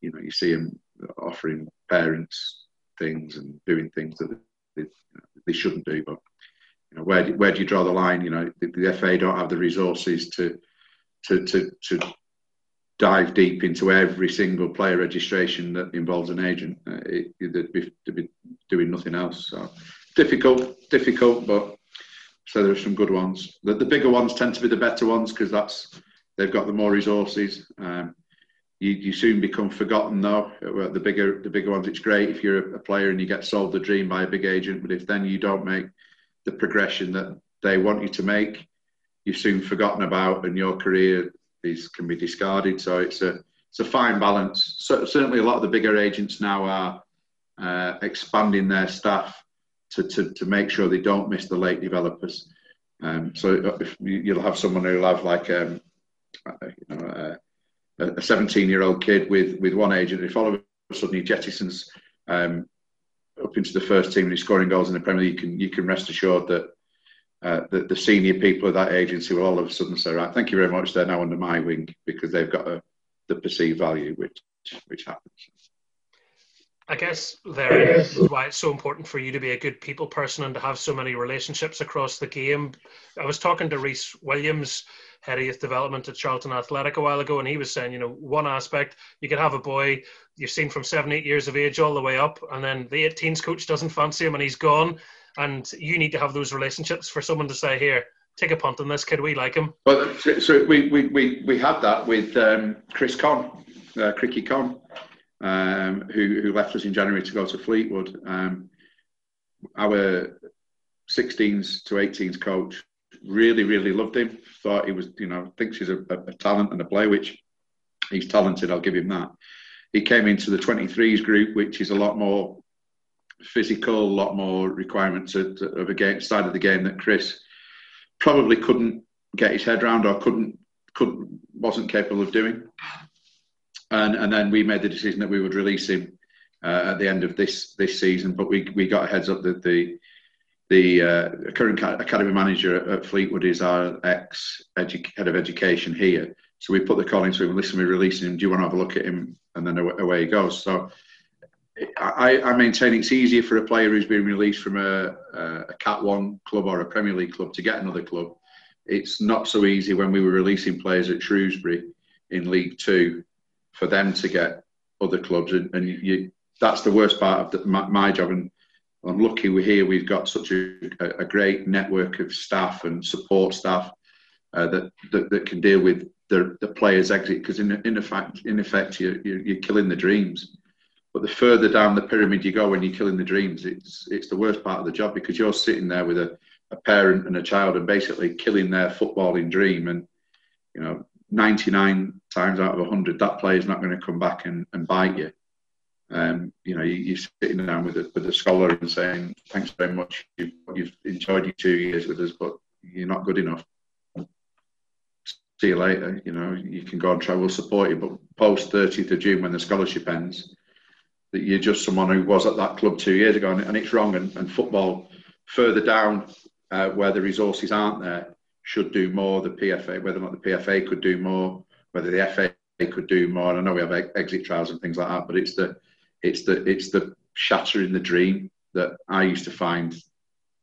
you know you see them offering parents things and doing things that they, they shouldn't do. But you know, where do, where do you draw the line? You know, the, the, FA don't have the resources to to, to, to dive deep into every single player registration that involves an agent. Uh, it, they'd, be, they'd be doing nothing else. So difficult, difficult, but so there are some good ones. The, the bigger ones tend to be the better ones because that's they've got the more resources. Um, you, you soon become forgotten though. The bigger the bigger ones, it's great if you're a player and you get sold the dream by a big agent, but if then you don't make the progression that they want you to make, you're soon forgotten about, and your career is can be discarded. So it's a it's a fine balance. So, certainly, a lot of the bigger agents now are uh, expanding their staff to, to, to make sure they don't miss the late developers. Um, so if you'll have someone who'll have like um, a 17 year old kid with, with one agent, if all of a sudden he jettisons um, up into the first team and he's scoring goals in the Premier League, you can, you can rest assured that uh, the, the, senior people of that agency will all of a sudden say, right, thank you very much, they're now under my wing because they've got a, the perceived value, which, which happens. I guess there is why it's so important for you to be a good people person and to have so many relationships across the game. I was talking to Rhys Williams, head of youth development at Charlton Athletic a while ago, and he was saying, you know, one aspect you could have a boy you've seen from seven, eight years of age all the way up, and then the 18s coach doesn't fancy him and he's gone, and you need to have those relationships for someone to say, here, take a punt on this kid, we like him. But so we we we, we had that with um, Chris Conn, uh, Cricky Conn um, who, who left us in January to go to Fleetwood. Um, our 16s to 18s coach really, really loved him. Thought he was, you know, thinks he's a, a, talent and a player, which he's talented. I'll give him that. He came into the 23s group, which is a lot more physical, a lot more requirements of, of a game, side of the game that Chris probably couldn't get his head around or couldn't, couldn't wasn't capable of doing and and then we made the decision that we would release him uh, at the end of this this season. But we we got a heads up that the the uh, current academy manager at Fleetwood is our ex head of education here. So we put the call into him. Listen, we're releasing him. Do you want to have a look at him? And then away he goes. So I, I maintain it's easier for a player who's been released from a, a Cat One club or a Premier League club to get another club. It's not so easy when we were releasing players at Shrewsbury in League Two for them to get other clubs, and, and you, that's the worst part of the, my, my, job. And I'm lucky we're here. We've got such a, a great network of staff and support staff uh, that, that, that can deal with the, the players' exit. Because in in effect, in effect, you're, you're killing the dreams. But the further down the pyramid you go when you're killing the dreams, it's it's the worst part of the job because you're sitting there with a, a parent and a child and basically killing their footballing dream. And you know, 99 times out of 100, that player is not going to come back and, and bite you. Um, you know, you, are sitting down with a, with a scholar and saying, thanks very much, you've, you've enjoyed your two years with us, but you're not good enough. See you later. You know, you can go and try, support you, but post 30th of June when the scholarship ends, that you're just someone who was at that club two years ago, and, and it's wrong. And, and football, further down uh, where the resources aren't there, should do more. The PFA, whether or not the PFA could do more, whether the FA could do more. And I know we have exit trials and things like that, but it's the it's the it's the shattering the dream that I used to find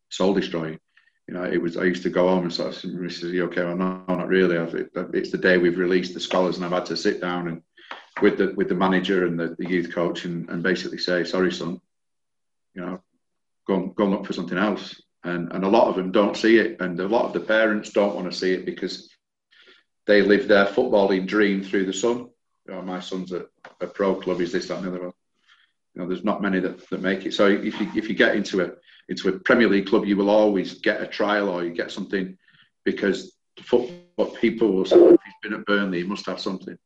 soul destroying. You know, it was I used to go home and sort of say, okay, well, no, not really. It's the day we've released the scholars, and I've had to sit down and with the with the manager and the, the youth coach and, and basically say, sorry, son, you know, go and, go and look for something else and and a lot of them don't see it, and a lot of the parents don't want to see it because they live their footballing dream through the son. You oh, know, my son's a, a pro club. Is this that and the other one? You know, there's not many that, that make it. So if you if you get into a into a Premier League club, you will always get a trial or you get something because football people will say, if he's been at Burnley, he must have something.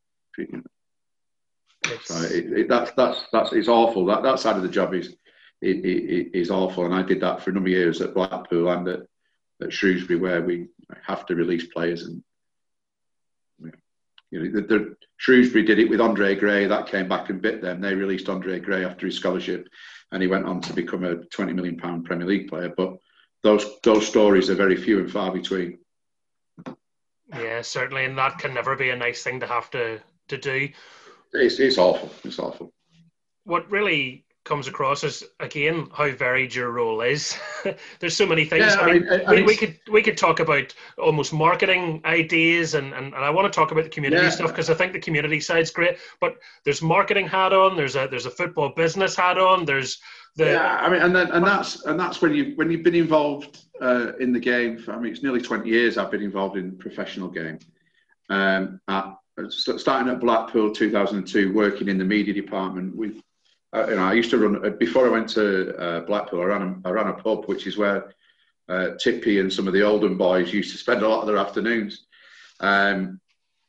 So it, it, that's that's that's it's awful. That that side of the job is it, it, is awful. And I did that for a number of years at Blackpool and at, at Shrewsbury, where we have to release players. And you know, the, the, Shrewsbury did it with Andre Gray. That came back and bit them. They released Andre Gray after his scholarship, and he went on to become a twenty million pound Premier League player. But those those stories are very few and far between. Yeah, certainly, and that can never be a nice thing to have to to do. It's, it's awful. It's awful. What really comes across as again how varied your role is. There's so many things. Yeah, I mean, I mean we, we, could we could talk about almost marketing ideas, and, and, and I want to talk about the community yeah. stuff because I think the community side's great. But there's marketing hat on. There's a there's a football business hat on. There's the yeah. I mean, and then, and that's and that's when you when you've been involved uh, in the game. For, I mean, it's nearly 20 years I've been involved in professional game. Um, at, starting at Blackpool 2002, working in the media department with uh, you know, I used to run uh, before I went to uh, Blackpool. I ran a, I ran a pub, which is where uh, Tippy and some of the Oldham boys used to spend a lot of their afternoons. Um,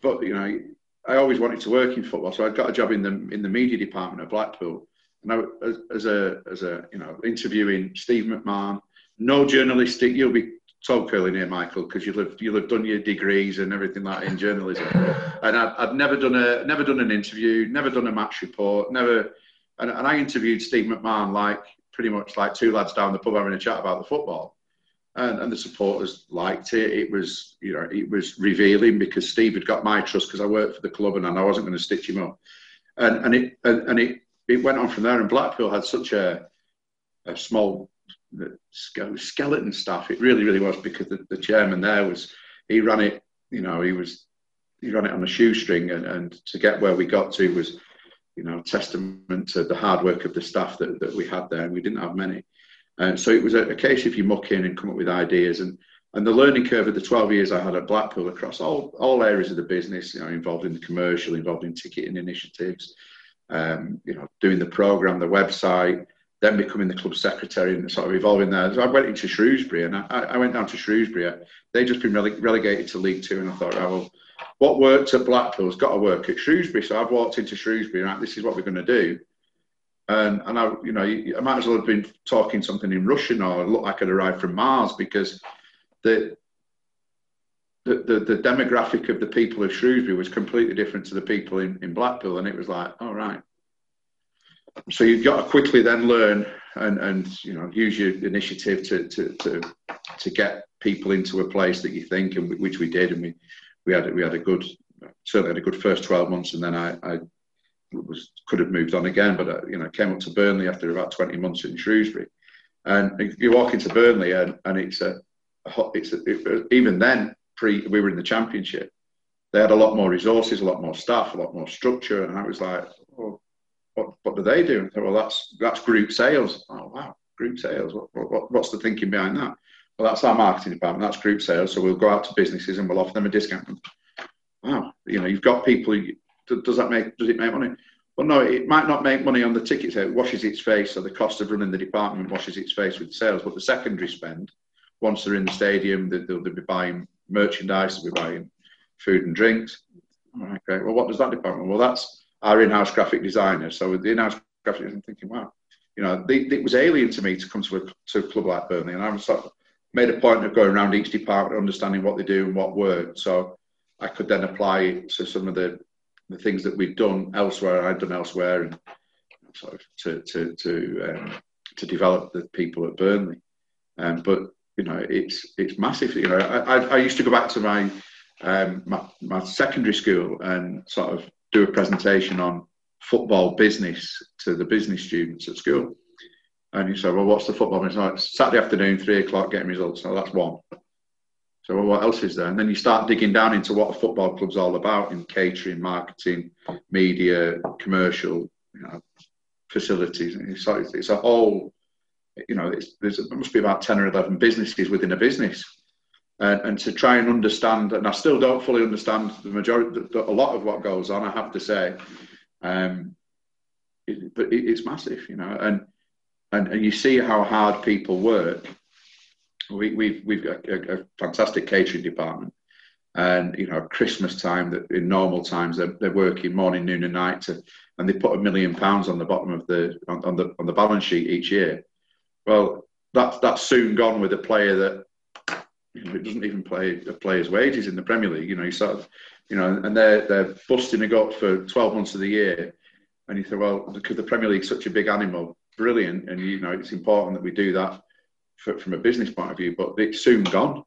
but you know, I always wanted to work in football, so I got a job in the in the media department at Blackpool. And I, as, as a as a you know interviewing Steve McMahon, no journalistic. You'll be told curling here, Michael, because you'll have you'll have done your degrees and everything like in journalism. and I've, I'd never done a never done an interview, never done a match report, never and, and I interviewed Steve McMahon like pretty much like two lads down the pub having a chat about the football. And, and, the supporters liked it. It was, you know, it was revealing because Steve had got my trust because I worked for the club and I wasn't going to stitch him up. And and it and, and it it went on from there. And Blackpool had such a a small skeleton staff. It really, really was because the, the chairman there was he ran it. You know, he was he ran it on a shoestring, and, and to get where we got to was you know, testament to the hard work of the staff that, that we had there, and we didn't have many. Uh, so it was a, a, case if you muck in and come up with ideas, and and the learning curve of the 12 years I had at Blackpool across all all areas of the business, you know, involved in the commercial, involved in ticketing initiatives, um, you know, doing the program, the website, then becoming the club secretary and sort of evolving there. So I went into Shrewsbury, and I, I went down to Shrewsbury. They'd just been rele- relegated to League Two, and I thought, oh, well what worked at Blackpool's got to work at Shrewsbury. So I've walked into Shrewsbury and this is what we're going to do. And, and I, you know, I might as well have been talking something in Russian or look like I'd arrived from Mars because the, the, the, the, demographic of the people of Shrewsbury was completely different to the people in, in Blackpool. And it was like, all right. So you've got to quickly then learn and, and you know, use your initiative to, to, to, to get people into a place that you think, and which we did. And we, we had we had a good certainly had a good first 12 months and then I, I was could have moved on again but uh, you know came up to Burnley after about 20 months in Shrewsbury. And you walk into Burnley and, and it's a it's a, it, even then pre we were in the championship they had a lot more resources a lot more staff a lot more structure and I was like oh, what, what do they do? And thought, well that's that's group sales. Oh wow group sales. What, what, what's the thinking behind that well, that's our marketing department. That's group sales. So we'll go out to businesses and we'll offer them a discount. Wow, you know, you've got people. Does that make? Does it make money? Well, no, it might not make money on the tickets. It washes its face, so the cost of running the department washes its face with sales. But the secondary spend, once they're in the stadium, they'll, be buying merchandise, they'll be buying food and drinks. Okay. Well, what does that department? Well, that's our in-house graphic designer. So with the in-house graphic, I'm thinking, wow, you know, it was alien to me to come to a, to a club like Burnley, and I was sort of made a point of going around each department, understanding what they do and what worked. So I could then apply it to some of the, the things that we've done elsewhere, I'd done elsewhere, and sort of to to to um, to develop the people at Burnley. Um, but you know, it's it's massive. You know, I, I used to go back to my, um, my my secondary school and sort of do a presentation on football business to the business students at school. And you say, well, what's the football? it's like Saturday afternoon, three o'clock, getting results. So that's one. So well, what else is there? And then you start digging down into what a football club's all about in catering, marketing, media, commercial, you know, facilities. And it's, like, it's a whole, you know, there must be about 10 or 11 businesses within a business. And, and to try and understand, and I still don't fully understand the majority, a lot of what goes on, I have to say. Um, it, but it, it's massive, you know. And and, and you see how hard people work. We, we've we've got a, a fantastic catering department, and you know Christmas time that in normal times they're, they're working morning, noon, and night to, and they put a million pounds on the bottom of the on, on the on the balance sheet each year. Well, that's that's soon gone with a player that you know, it doesn't even play a player's wages in the Premier League. You know, you sort of, you know, and they're they're busting a gut for 12 months of the year, and you think, well, because the Premier League's such a big animal, brilliant, and you know it's important that we do that for, from a business point of view. But it's soon gone.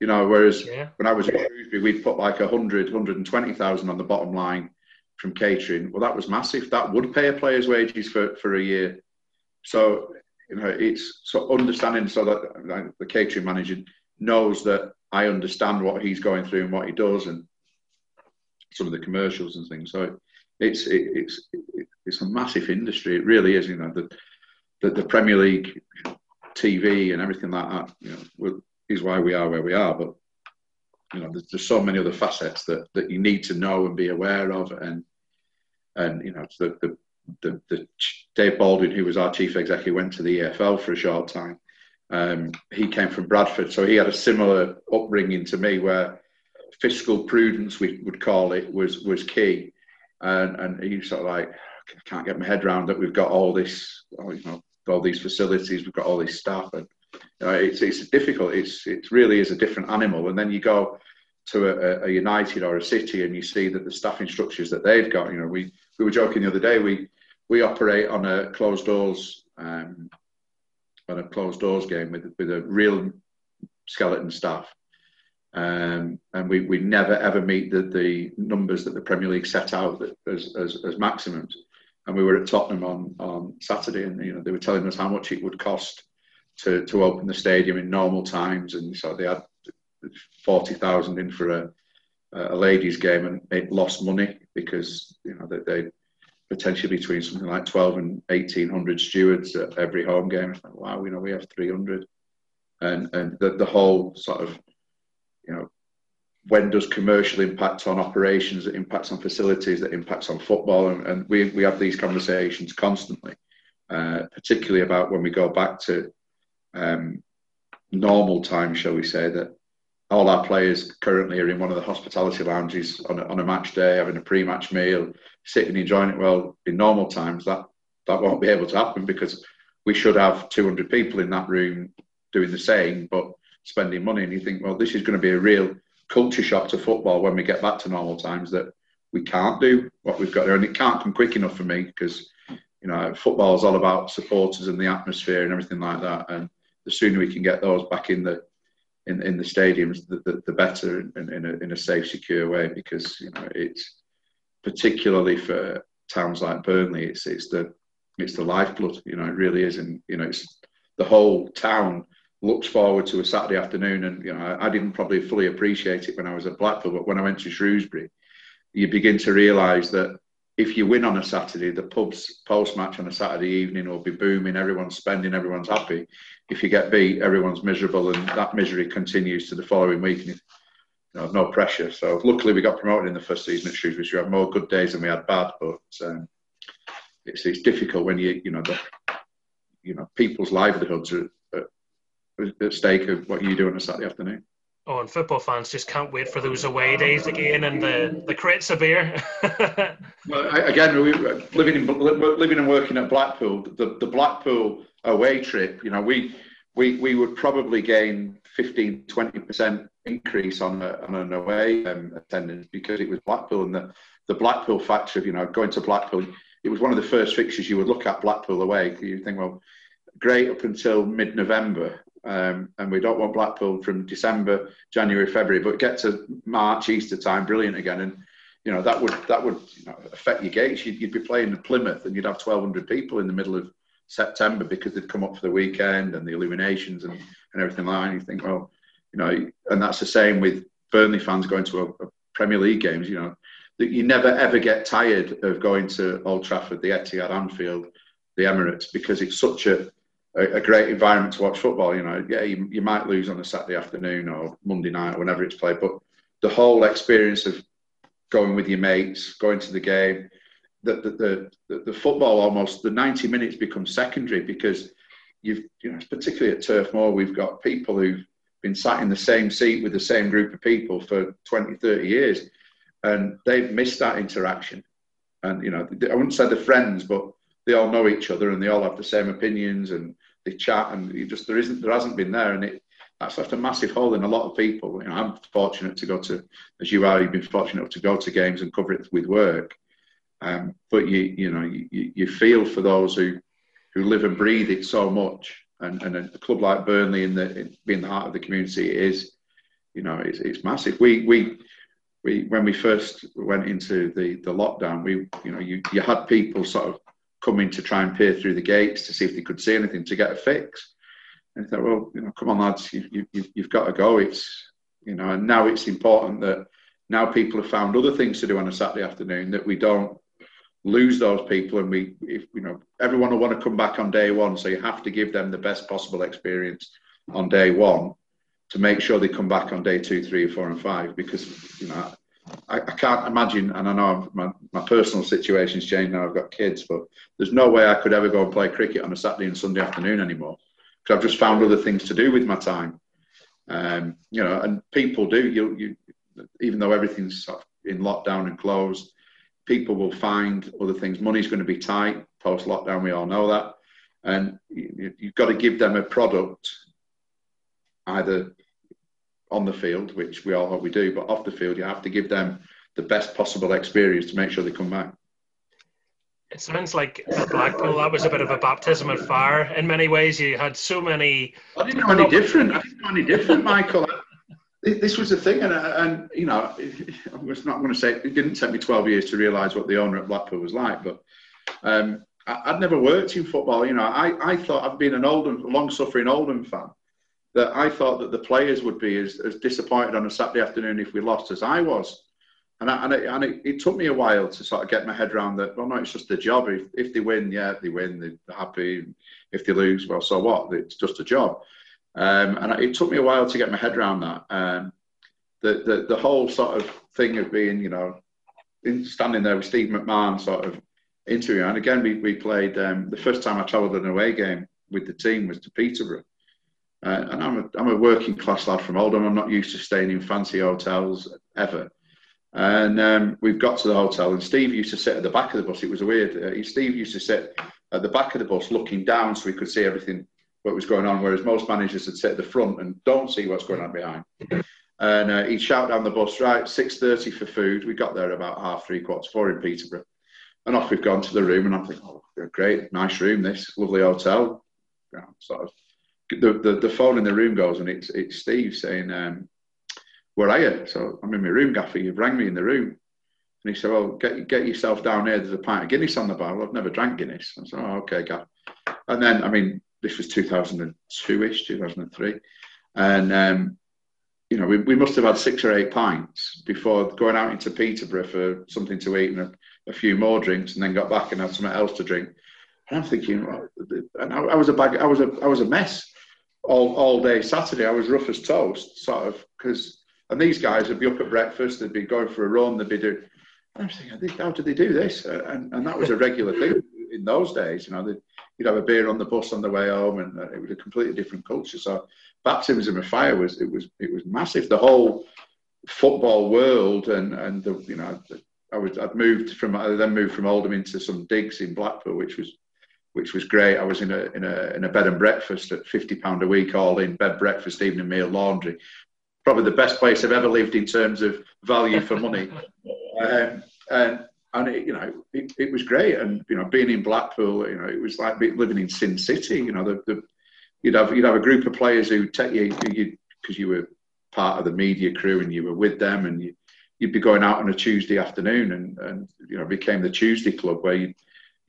You know, whereas yeah. when I was at Shrewsbury, we'd put like 100, 120,000 on the bottom line from catering. Well, that was massive. That would pay a player's wages for, for a year. so you know, it's so understanding so that like, the catering manager knows that I understand what he's going through and what he does, and some of the commercials and things. So it's it, it's it's a massive industry. It really is. You know, the the, the Premier League TV and everything like that. You know, is why we are where we are. But you know, there's, there's so many other facets that that you need to know and be aware of, and and you know, the the the, the Dave Baldwin, who was our chief executive, went to the EFL for a short time. Um, he came from Bradford, so he had a similar upbringing to me, where fiscal prudence, we would call it, was was key. And and he sort of like, I can't get my head around that we've got all this, you know, all these facilities, we've got all this staff, and you know, it's it's difficult. It's it really is a different animal. And then you go to a, a United or a City, and you see that the staffing structures that they've got. You know, we we were joking the other day. We we operate on a closed doors um, on a closed doors game with with a real skeleton staff. Um, and we, we never ever meet the, the numbers that the Premier League set out as, as, as maximums. And we were at Tottenham on, on Saturday, and you know they were telling us how much it would cost to, to open the stadium in normal times, and so they had forty thousand in for a, a ladies' game, and it lost money because you know they, they potentially between something like 12 and 1800 stewards at every home game. It's like, wow, you know, we have 300. And, and the, the whole sort of, you know, when does commercial impact on operations, that impacts on facilities, that impacts on football? And, and we, we have these conversations constantly, uh, particularly about when we go back to um, normal times, shall we say, that all our players currently are in one of the hospitality lounges on a, on a match day, having a pre-match meal, sitting and enjoying it. Well, in normal times, that that won't be able to happen because we should have 200 people in that room doing the same, but spending money. And you think, well, this is going to be a real culture shock to football when we get back to normal times that we can't do what we've got there, and it can't come quick enough for me because you know football is all about supporters and the atmosphere and everything like that. And the sooner we can get those back in the in, in the stadiums, the, the, the better in, in, a, in a safe, secure way. Because you know it's particularly for towns like Burnley, it's it's the it's the lifeblood. You know, it really is, and you know, it's the whole town looks forward to a Saturday afternoon. And you know, I, didn't probably fully appreciate it when I was at Blackpool, but when I went to Shrewsbury, you begin to realise that if you win on a Saturday, the pubs post match on a Saturday evening will be booming. Everyone's spending, everyone's happy. If you get beat, everyone's miserable, and that misery continues to the following week. And you know, no pressure. So luckily, we got promoted in the first season at Shrewsbury. We had more good days than we had bad, but um, it's it's difficult when you you know the you know people's livelihoods are at, stake of what you do on a Saturday afternoon. Oh, and football fans just can't wait for those away days again and the, the crates of beer. well, again, we, living in living and working at Blackpool, the, the Blackpool away trip, you know, we we we would probably gain 15, 20 percent increase on, a, on an away um, attendance because it was Blackpool and the, the Blackpool factor of you know going to Blackpool. It was one of the first fixtures you would look at Blackpool away. You think, well, great up until mid-November, um, and we don't want Blackpool from December, January, February, but get to March, Easter time, brilliant again. And you know that would that would you know, affect your gates. You'd, you'd be playing the Plymouth, and you'd have 1,200 people in the middle of September because they'd come up for the weekend and the illuminations and, and everything like that. And you think, well, you know, and that's the same with Burnley fans going to a, a Premier League games. You know, that you never ever get tired of going to Old Trafford, the Etihad, Anfield, the Emirates because it's such a a, a, great environment to watch football. You know, yeah, you, you might lose on a Saturday afternoon or Monday night or whenever it's played, but the whole experience of going with your mates, going to the game, the the, the, the football almost the 90 minutes becomes secondary because you've you know particularly at Turf Moor we've got people who've been sat in the same seat with the same group of people for 20 30 years and they've missed that interaction and you know I wouldn't say they're friends but they all know each other and they all have the same opinions and they chat and you just there isn't there hasn't been there and it that's left a massive hole in a lot of people. You know, I'm fortunate to go to, as you are, you've been fortunate to go to games and cover it with work. Um, but you you know you, you feel for those who who live and breathe it so much, and, and a club like Burnley in the in, being the heart of the community is, you know, it's, it's massive. We we we when we first went into the the lockdown, we you know you you had people sort of coming to try and peer through the gates to see if they could see anything to get a fix. And I thought, well, you know, come on, lads, you, you, you've got to go. It's, you know, and now it's important that now people have found other things to do on a Saturday afternoon that we don't lose those people and we if you know everyone will want to come back on day one so you have to give them the best possible experience on day one to make sure they come back on day two three four and five because you know I, I can't imagine and I know my, my personal situation's changed now I've got kids but there's no way I could ever go and play cricket on a Saturday and Sunday afternoon anymore because I've just found other things to do with my time um, you know and people do you, you even though everything's in lockdown and closed people will find other things. Money's going to be tight post lockdown. We all know that, and you, have got to give them a product, either on the field, which we all hope we do, but off the field, you have to give them the best possible experience to make sure they come back. It sounds like Blackpool that was a bit of a baptism of fire. In many ways, you had so many. I didn't know any different. I didn't know any different, Michael this was the thing, and, and you know, I was not going to say it didn't take me 12 years to realise what the owner at Blackpool was like, but um, I, would never worked in football. You know, I, I thought I've been an Oldham, long-suffering Oldham fan, that I thought that the players would be as, as disappointed on a Saturday afternoon if we lost as I was. And, I, and, it, and it, it, took me a while to sort of get my head around that. Well, no, it's just a job. If, if they win, yeah, they win. They're happy. If they lose, well, so what? It's just a job. Um, and it took me a while to get my head around that. Um, the, the, the whole sort of thing of being, you know, standing there with Steve McMahon sort of interviewing. And again, we, we played, um, the first time I travelled an away game with the team was to Peterborough. Uh, and I'm a, I'm a working class lad from Oldham. I'm not used to staying in fancy hotels ever. And um, we've got to the hotel, and Steve used to sit at the back of the bus. It was weird. Uh, Steve used to sit at the back of the bus looking down so he could see everything what was going on, whereas most managers would sit at the front and don't see what's going on behind. And uh, he'd shout down the bus, right, 6.30 for food. We got there about half three quarters four in Peterborough. And off we've gone to the room, and I'm thinking, oh, great, nice room, this lovely hotel. You sort of, the, the, the phone in the room goes, and it's, it's Steve saying, um, where are you? So I'm in my room, Gaffer. You've rang me in the room. And he said, well, get, get yourself down here. There's a pint of Guinness on the bar. Well, I've never drank Guinness. I said, oh, okay, Gaff. And then, I mean, this was 2002-ish, 2003. And, um, you know, we, we must have had six or eight pints before going out into Peterborough for something to eat and a, a few more drinks and then got back and had something else to drink. And I'm thinking, well, and I, I, was a bag, I was a, I was a mess all, all day Saturday. I was rough as toast, sort of, because, and these guys would be up at breakfast, they'd be going for a run, they'd be doing, I was thinking, how did they do this? And, and that was a regular thing in those days. You know, you'd have a beer on the bus on the way home, and uh, it was a completely different culture. So, baptism of fire was it was it was massive. The whole football world, and and the you know, I was I'd moved from I then moved from Oldham into some digs in Blackpool, which was which was great. I was in a in a in a bed and breakfast at fifty pound a week, all in bed, breakfast, evening meal, laundry. Probably the best place I've ever lived in terms of value for money. um, and and it, you know it, it was great and you know being in Blackpool you know it was like living in Sin City you know the, the you'd have you'd have a group of players who take you because you were part of the media crew and you were with them and you, would be going out on a Tuesday afternoon and and you know became the Tuesday club where you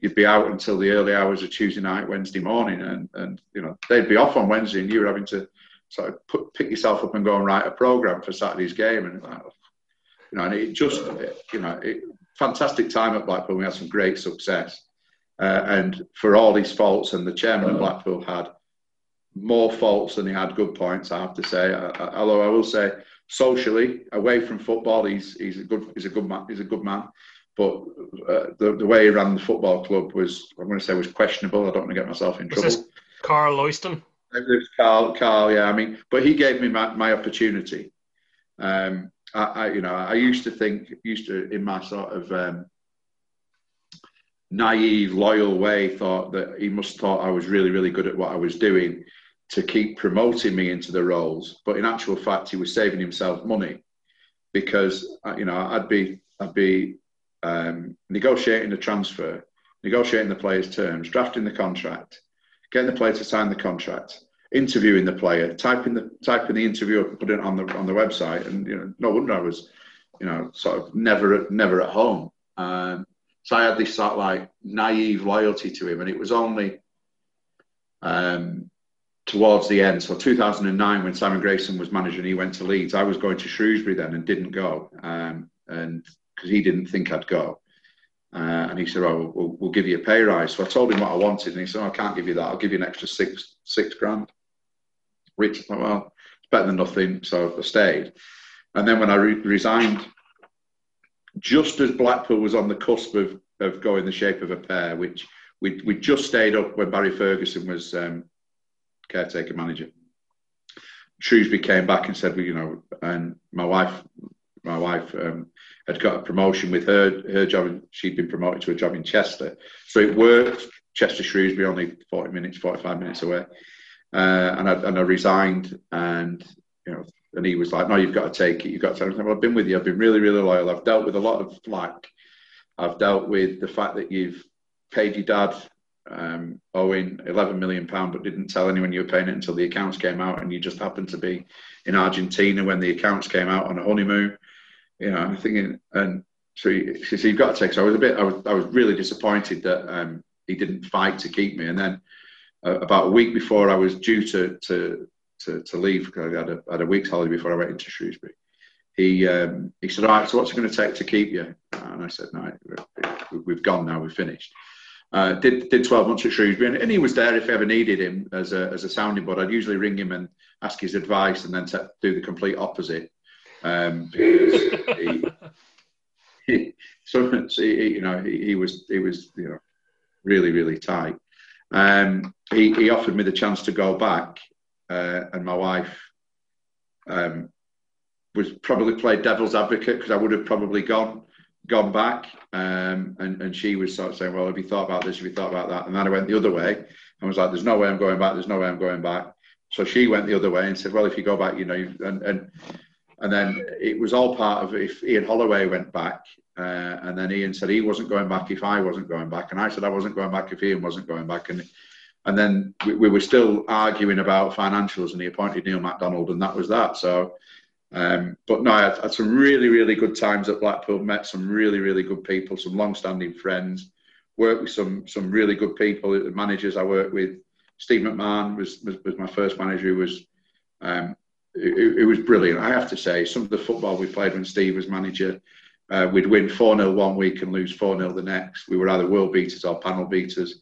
you'd be out until the early hours of Tuesday night Wednesday morning and and you know they'd be off on Wednesday and you were having to sort of put, pick yourself up and go and write a program for Saturday's game and you know and it just you know it, fantastic time at Blackpool. We had some great success. Uh, and for all his faults, and the chairman of Blackpool had more faults than he had good points, I have to say. Uh, uh, although I will say, socially, away from football, he's he's a good he's a good man. He's a good man. But uh, the, the way he ran the football club was, I'm going to say, was questionable. I don't want to get myself in was trouble. This Karl Oyston? It was Karl, Karl, yeah. I mean, but he gave me my, my opportunity. Um, I, I, you know, I used to think, used to in my sort of um, naive, loyal way, thought that he must have thought I was really, really good at what I was doing to keep promoting me into the roles. But in actual fact, he was saving himself money because uh, you know I'd be I'd be um, negotiating the transfer, negotiating the player's terms, drafting the contract, getting the player to sign the contract, interviewing the player, typing the typing the interview up and putting it on the on the website. And you know, no wonder I was, you know, sort of never never at home. Um, So I had this sort of like naive loyalty to him, and it was only um, towards the end. So 2009, when Simon Grayson was manager and he went to Leeds, I was going to Shrewsbury then and didn't go, um, and because he didn't think I'd go. Uh, and he said, "Oh, we'll, we'll, give you a pay rise." So I told him what I wanted, and he said, oh, "I can't give you that. I'll give you an extra six six grand." Which, well, it's better than nothing. So I stayed. And then when I re- resigned, just as Blackpool was on the cusp of, of going the shape of a pear, which we we just stayed up when Barry Ferguson was um, caretaker manager. Shrewsbury came back and said, well, you know, and my wife, my wife um, had got a promotion with her her job. She'd been promoted to a job in Chester, so it worked. Chester Shrewsbury only forty minutes, forty five minutes away, uh, and I and I resigned, and you know, and he was like, "No, you've got to take it. You've got to." I said, well, I've been with you. I've been really, really loyal. I've dealt with a lot of flack. I've dealt with the fact that you've paid your dad um, owing 11 million pound, but didn't tell anyone you were paying it until the accounts came out, and you just happened to be in Argentina when the accounts came out on a honeymoon. You know, I'm thinking, and so so you've got to take. So I was a bit, I was, I was really disappointed that um, he didn't fight to keep me. And then uh, about a week before I was due to to to, to leave, because I had a, had a week's holiday before I went into Shrewsbury. He um, he said, "All right, so what's it going to take to keep you?" And I said, "No, we've gone now. We've finished." Uh, did did 12 months at Shrewsbury, and, and, he was there if ever needed him as a, as a sounding board. I'd usually ring him and ask his advice, and then do the complete opposite. Um, he, he, so, so he, you know, he, he, was he was you know really really tight. Um, he, he offered me the chance to go back, uh, and my wife um, was probably played devil's advocate because I would have probably gone gone back, um, and and she was sort of saying, "Well, have you thought about this? Have you thought about that?" And then I went the other way and was like, "There's no way I'm going back. There's no way I'm going back." So she went the other way and said, "Well, if you go back, you know," and and and then it was all part of if Ian Holloway went back, uh, and then Ian said he wasn't going back if I wasn't going back, and I said I wasn't going back if Ian wasn't going back, and and then we, we were still arguing about financials, and he appointed Neil McDonald, and that was that. So um, but no, I had, had, some really, really good times at Blackpool. Met some really, really good people, some long-standing friends. Worked with some some really good people. The managers I worked with, Steve McMahon was was, was my first manager. Who was um, it, it, was brilliant. I have to say, some of the football we played when Steve was manager, uh, we'd win four 0 one week and lose four 0 the next. We were either world beaters or panel beaters.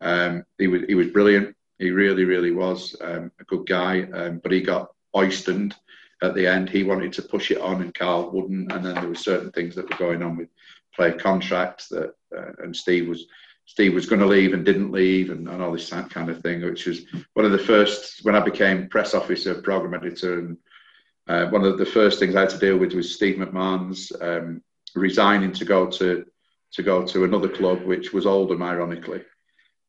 Um, he was he was brilliant. He really, really was um, a good guy. Um, but he got oystered at the end. He wanted to push it on, and Karl wouldn't. And then there were certain things that were going on with player contracts that, uh, and Steve was Steve was going to leave and didn't leave, and, and all this kind of thing, which was one of the first when I became press officer, program editor, and uh, one of the first things I had to deal with was Steve McMahon's um, resigning to go to to go to another club, which was Oldham, ironically,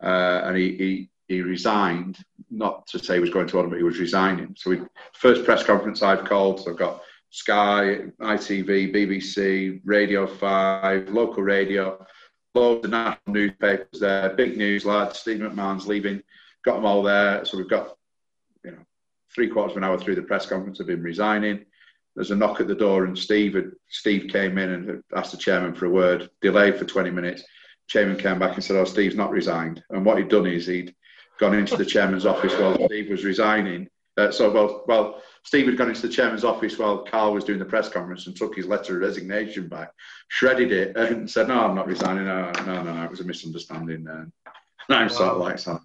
uh, and he, he he resigned, not to say he was going to Oldham, but he was resigning. So we first press conference I've called. So I've got Sky, ITV, BBC, Radio 5, local radio, loads of national newspapers there, big news lads, Steve McMahon's leaving, got them all there. So we've got, you know, three quarters of an hour through the press conference of him resigning. There's a knock at the door and Steve Steve came in and asked the chairman for a word, delayed for 20 minutes. Chairman came back and said, oh, Steve's not resigned. And what he'd done is he'd gone into the chairman's office while Steve was resigning. Uh, so, well, well, Steve had gone into the chairman's office while Karl was doing the press conference and took his letter of resignation back, shredded it, and said, "No, I'm not resigning. No, no, no, no it was a misunderstanding." And I'm wow. sort of like, so,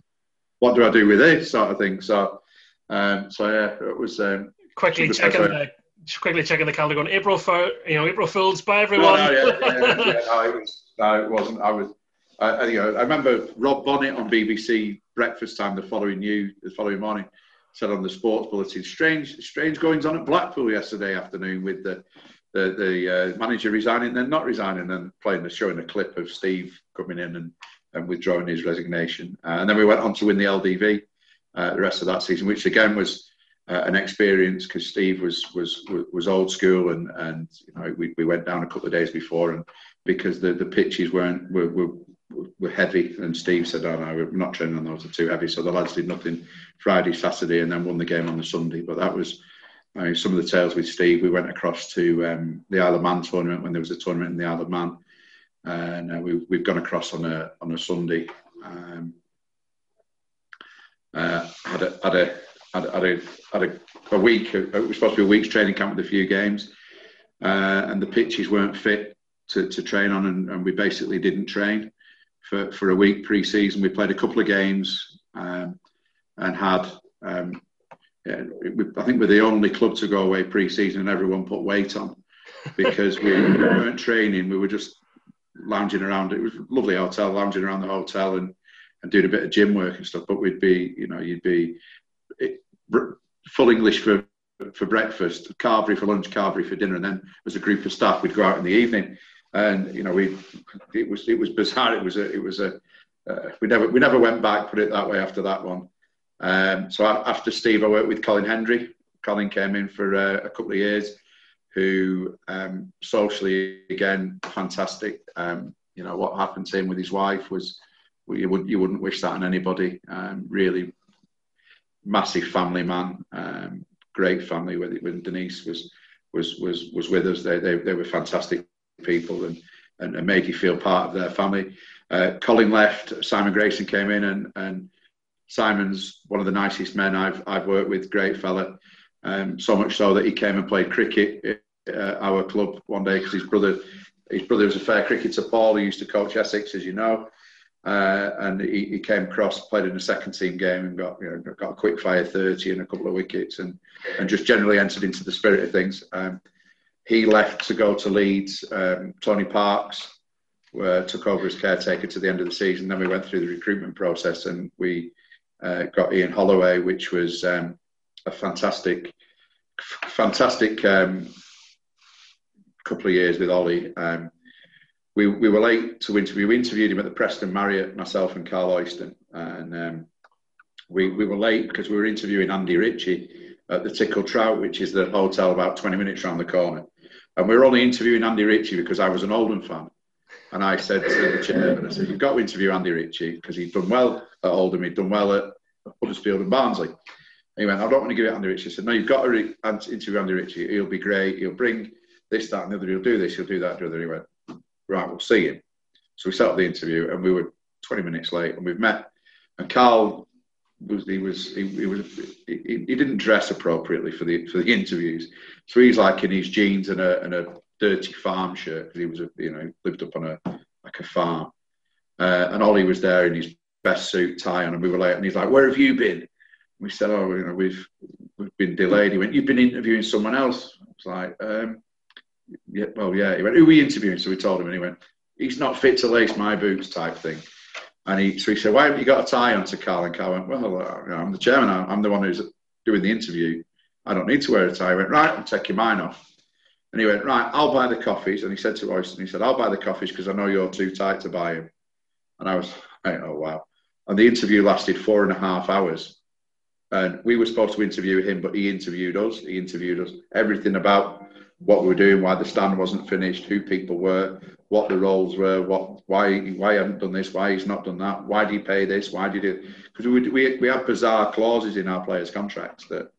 "What do I do with this?" sort of thing. So, um, so yeah, it was um, quickly checking the quickly checking the calendar, going April you know April Fools. Bye everyone. No, no, yeah, yeah, yeah, no, it was, no, it wasn't. I was. I, you know, I remember Rob Bonnet on BBC breakfast time the following new the following morning said on the sports bulletin strange strange goings on at Blackpool yesterday afternoon with the the, the uh, manager resigning then not resigning and playing the showing a clip of Steve coming in and, and withdrawing his resignation. Uh, and then we went on to win the LDV uh, the rest of that season which again was uh, an experience because Steve was was was old school and and you know we, we went down a couple of days before and because the, the pitches weren't were, were were heavy, and Steve said, "Oh no, we're not training on those; they're too heavy." So the lads did nothing Friday, Saturday, and then won the game on the Sunday. But that was uh, some of the tales with Steve. We went across to um, the Isle of Man tournament when there was a tournament in the Isle of Man, and uh, we've we've gone across on a on a Sunday. Um, uh, had a had a had, had a had a, a week. It was supposed to be a week's training camp with a few games, uh, and the pitches weren't fit to, to train on, and, and, we basically didn't train for, for a week pre-season. We played a couple of games um, and had. Um, yeah, I think we're the only club to go away pre-season, and everyone put weight on because we weren't training. We were just lounging around. It was a lovely hotel, lounging around the hotel and and doing a bit of gym work and stuff. But we'd be, you know, you'd be full English for for breakfast, carvery for lunch, carvery for dinner, and then as a group of staff, we'd go out in the evening. And you know, we it was it was bizarre. It was a it was a uh, we never we never went back. Put it that way. After that one, um, so after Steve, I worked with Colin Hendry. Colin came in for uh, a couple of years, who um, socially again fantastic. Um, you know what happened to him with his wife was you would you wouldn't wish that on anybody. Um, really massive family man, um, great family. When, when Denise was was was was with us, they they, they were fantastic people and, and, and made you feel part of their family. Uh, Colin left, Simon Grayson came in, and and Simon's one of the nicest men I've I've worked with. Great fella, um, so much so that he came and played cricket at uh, our club one day because his brother his brother was a fair cricketer. Paul, who used to coach Essex, as you know. Uh, and he, he, came across, played in a second team game, and got you know got a quick fire thirty and a couple of wickets, and and just generally entered into the spirit of things. Um, he left to go to Leeds. Um, Tony Parks uh, took over as caretaker to the end of the season. Then we went through the recruitment process, and we uh, got Ian Holloway, which was um, a fantastic, fantastic um, couple of years with Ollie. Um, we, we were late to interview. We interviewed him at the Preston Marriott, myself and Karl Oyston. And um, we, we were late because we were interviewing Andy Ritchie at the Tickle Trout, which is the hotel about 20 minutes around the corner. And we were only interviewing Andy Ritchie because I was an Oldham fan. And I said to the chairman, I said, You've got to interview Andy Ritchie because he'd done well at Oldham, he'd done well at Huddersfield and Barnsley. And he went, I don't want to give it Andy Ritchie. I said, No, you've got to re- interview Andy Ritchie. He'll be great. He'll bring this, that, and the other. He'll do this, he'll do that, the other. He went, right, we'll see him. So we set up the interview, and we were 20 minutes late, and we've met. And Karl was he was he, he was he, he, didn't dress appropriately for the for the interviews, so he's like in his jeans and a and a dirty farm shirt because he was a, you know lived up on a like a farm, uh, and Ollie was there in his best suit tie on, and we were late, and he's like, "Where have you been?" we said, "Oh, you know, we've we've been delayed." He went, "You've been interviewing someone else." I was like, um, yeah, well, yeah. He went, who are we interviewing? So we told him, and he went, he's not fit to lace my boots, type thing. And he, so he said, why haven't you got a tie on to Karl? And Karl went, well, uh, I'm the chairman. I'm the one who's doing the interview. I don't need to wear a tie. Went, right, I'm taking mine off. And he went, right, I'll buy the coffees. And he said to Oyston, he said, I'll buy the coffees because I know you're too tight to buy them. And I was, oh, wow. And the interview lasted four and a half hours. And we were supposed to interview him, but he interviewed us. He interviewed us everything about what we were doing, why the stand wasn't finished, who people were, what the roles were, what why why he hadn't done this, why he's not done that, why do you pay this, why did you do? because we, we we have bizarre clauses in our players' contracts that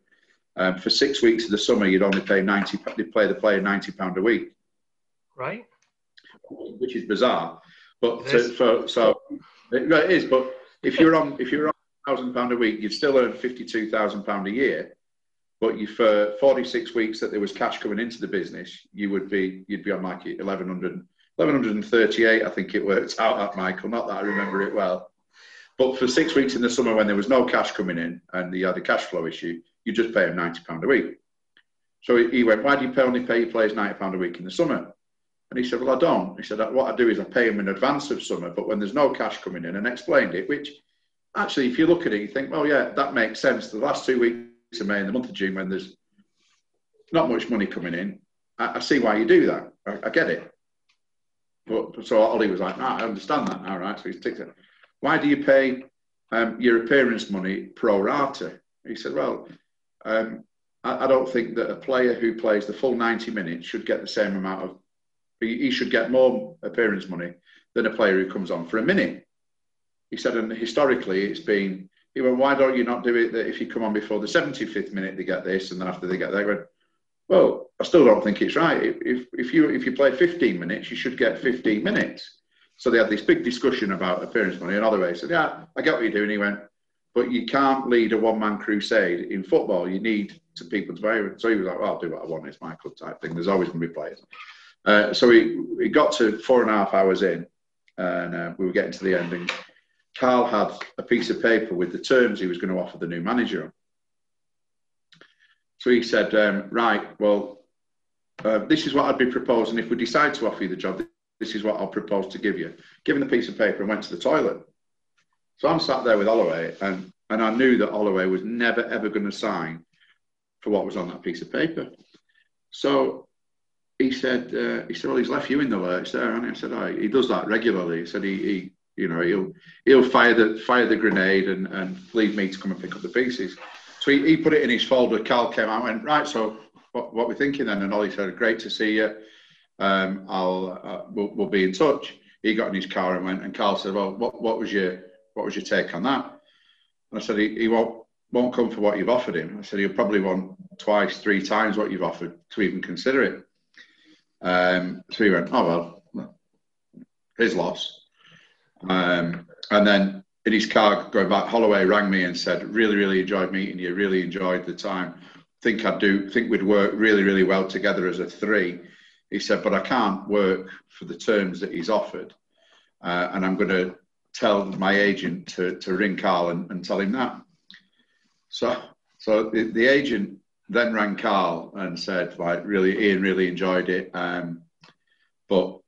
um, for six weeks of the summer you'd only pay ninety they pay the player ninety pound a week, right? Which is bizarre, but to, for so it, it is. But if you're on if you're on thousand pound a week, you'd still earn fifty two thousand pound a year but you for 46 weeks that there was cash coming into the business, you would be you'd be on like 1100, 1138, I think it worked out at Michael. Not that I remember it well, but for six weeks in the summer when there was no cash coming in and he had a cash flow issue, you just pay him 90 pound a week. So he went, why do you pay only pay your players 90 pound a week in the summer? And he said, well, I don't. He said, what I do is I pay him in advance of summer, but when there's no cash coming in, and explained it, which actually, if you look at it, you think, well, yeah, that makes sense. The last two weeks to May and the month of June when there's not much money coming in, I, I see why you do that. I, I, get it. But so Ollie was like, ah, I understand that now, right? So he's ticked it. Why do you pay um, your appearance money pro rata? He said, well, um, I, I, don't think that a player who plays the full 90 minutes should get the same amount of, he, he should get more appearance money than a player who comes on for a minute. He said, and historically it's been he went, why don't you not do it that if you come on before the 75th minute, they get this, and then after they get that, Well, I still don't think it's right. If, if you if you play 15 minutes, you should get 15 minutes. So they had this big discussion about appearance money, and Holloway said, "Yeah, I get what you're doing." He went, "But you can't lead a one-man crusade in football. You need to people to buy." So he was like, "Well, I'll do what I want. It's my club type thing. There's always going to be players." Uh, so we, we got to four and a half hours in, and uh, we were getting to the end, and Karl had a piece of paper with the terms he was going to offer the new manager. So he said, um, right, well, uh, this is what I'd be proposing. If we decide to offer you the job, this is what I'll propose to give you. Given the piece of paper and went to the toilet. So I'm sat there with Holloway, and, and I knew that Holloway was never, ever going to sign for what was on that piece of paper. So he said, uh, he said, well, he's left you in the lurch there. And I said, oh, he does that regularly. He said, he, he you know, he'll he'll fire the fire the grenade and, and leave me to come and pick up the pieces. So he, put it in his folder. Karl came out and went, right, so what, what we thinking then? And Ollie said, great to see you. Um, I'll uh, we'll, we'll, be in touch. He got in his car and went, and Karl said, well, what, what was your what was your take on that? And I said, he, he won't won't come for what you've offered him. I said he'll probably want twice, three times what you've offered to even consider it. Um, so he went, oh well, his loss. Um, and then in his car going back, Holloway rang me and said, "Really, really enjoyed meeting you. Really enjoyed the time. Think I'd do. Think we'd work really, really well together as a three. He said, "But I can't work for the terms that he's offered, uh, and I'm going to tell my agent to, to ring Karl and, and tell him that." So, so the, the, agent then rang Karl and said, "Like, really, Ian really enjoyed it, um, but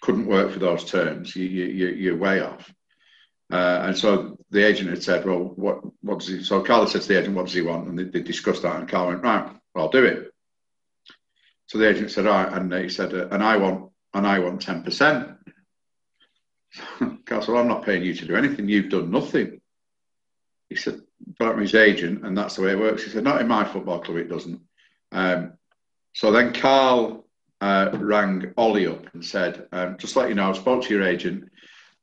couldn't work for those terms. You, you, you're way off." Uh, and so the agent had said, "Well, what what does he?" So Karl said to the agent, "What does he want?" And they, they discussed that, and Karl went, "Right, well, I'll do it." So the agent said, "All right," and he said, uh, "And I want and I want ten percent." Karl said, well, "I'm not paying you to do anything. You've done nothing." He said, "But I'm his agent, and that's the way it works." He said, "Not in my football club, it doesn't." Um, so then Karl uh, rang Ollie up and said, um, "Just let you know, I spoke to your agent."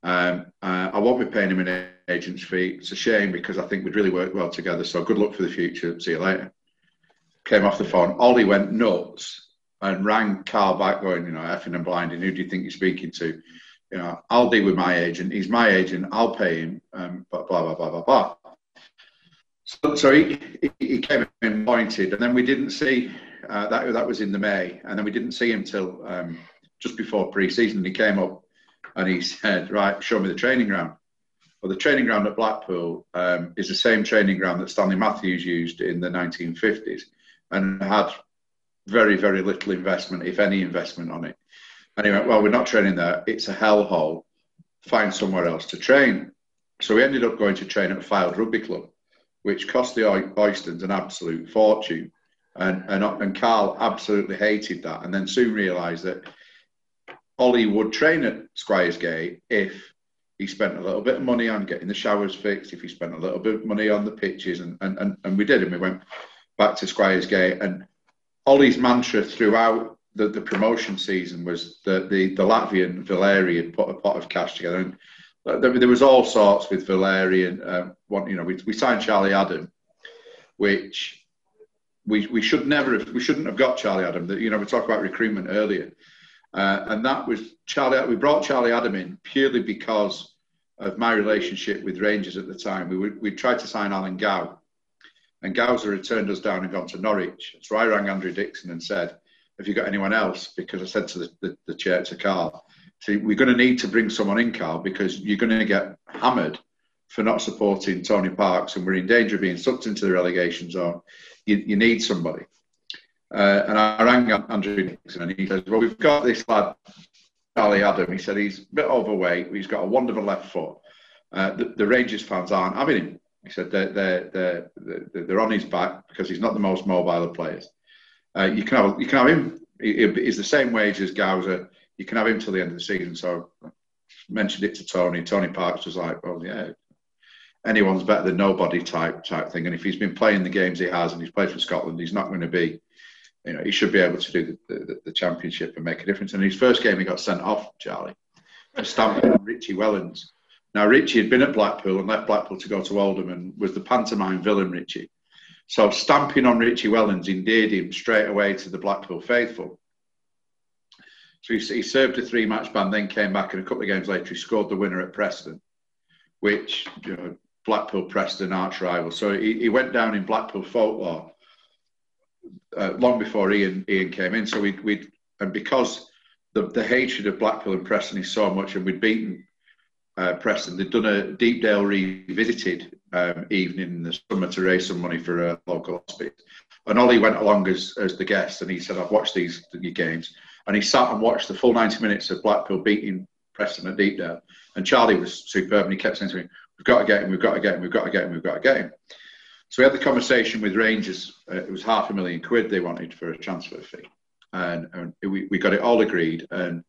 Um, uh, I won't be paying him an agent's fee. It's a shame because I think we'd really work well together. So good luck for the future. See you later. Came off the phone. Ollie went nuts and rang Karl back, going, you know, effing and blinding. Who do you think you're speaking to? You know, I'll deal with my agent. He's my agent. I'll pay him. Um, blah blah blah blah blah. So, so he, he came in pointed, and then we didn't see uh, that. That was in the May, and then we didn't see him till um, just before pre-season. He came up and he said, "Right, show me the training ground." Well, the training ground at Blackpool um, is the same training ground that Stanley Matthews used in the 1950s, and had very, very little investment, if any investment, on it. And he went, "Well, we're not training there. It's a hellhole. Find somewhere else to train." So we ended up going to train at Fylde Rugby Club, which cost the Oystons an absolute fortune. And, and, and Karl absolutely hated that, and then soon realised that Ollie would train at Squires Gate if he spent a little bit of money on getting the showers fixed, if he spent a little bit of money on the pitches, and, and, and, and we did, and we went back to Squires Gate. And Ollie's mantra throughout the, the promotion season was that the, the Latvian Valeri had put a pot of cash together. And there, there was all sorts with Valeri and um, one, you know, we, we signed Charlie Adam, which we, we should never have, we shouldn't have got Charlie Adam. You know, we talked about recruitment earlier. Uh, and that was Charlie. We brought Charlie Adam in purely because of my relationship with Rangers at the time. We we tried to sign Alan Gow, and Gowser had turned us down and gone to Norwich. So I rang Andrew Dixon and said, "Have you got anyone else?" Because I said to the, the, the chair to Karl, "See, we're going to need to bring someone in, Karl, because you're going to get hammered for not supporting Tony Parks, and we're in danger of being sucked into the relegation zone. You, you need somebody." Uh, and I rang Andrew Nixon and he says, Well, we've got this lad, Charlie Adam. He said he's a bit overweight, he's got a wonderful left foot. Uh, the, the, Rangers fans aren't having him. He said they're, they're, they're, they're, on his back because he's not the most mobile of players. Uh, you, can have, you can have him, he, he's the same wage as Gowser. You can have him till the end of the season. So I mentioned it to Tony. Tony Parks was like, Well, yeah, anyone's better than nobody type type thing. And if he's been playing the games he has and he's played for Scotland, he's not going to be you know, he should be able to do the, the, the championship and make a difference. And his first game, he got sent off, Charlie, for stamping on Richie Wellens. Now, Richie had been at Blackpool and left Blackpool to go to Oldham and was the pantomime villain, Richie. So stamping on Richie Wellens endeared him straight away to the Blackpool faithful. So he, he served a three match ban, then came back, and a couple of games later, he scored the winner at Preston, which, you know, Blackpool Preston arch rival. So he, he went down in Blackpool folklore uh, long before Ian Ian came in. So we we and because the the hatred of Blackpool and Preston is so much, and we'd beaten uh, Preston, they'd done a Deepdale revisited um, evening in the summer to raise some money for a local hospital. And Ollie went along as as the guest, and he said, "I've watched these games." and he sat and watched the full 90 minutes of Blackpool beating Preston at Deepdale. And Charlie was superb, and he kept saying to me, "We've got to get him. We've got to get him. We've got to get him. We've got to get him." So we had the conversation with Rangers. Uh, it was half a million quid they wanted for a transfer fee, and, and we, we got it all agreed. And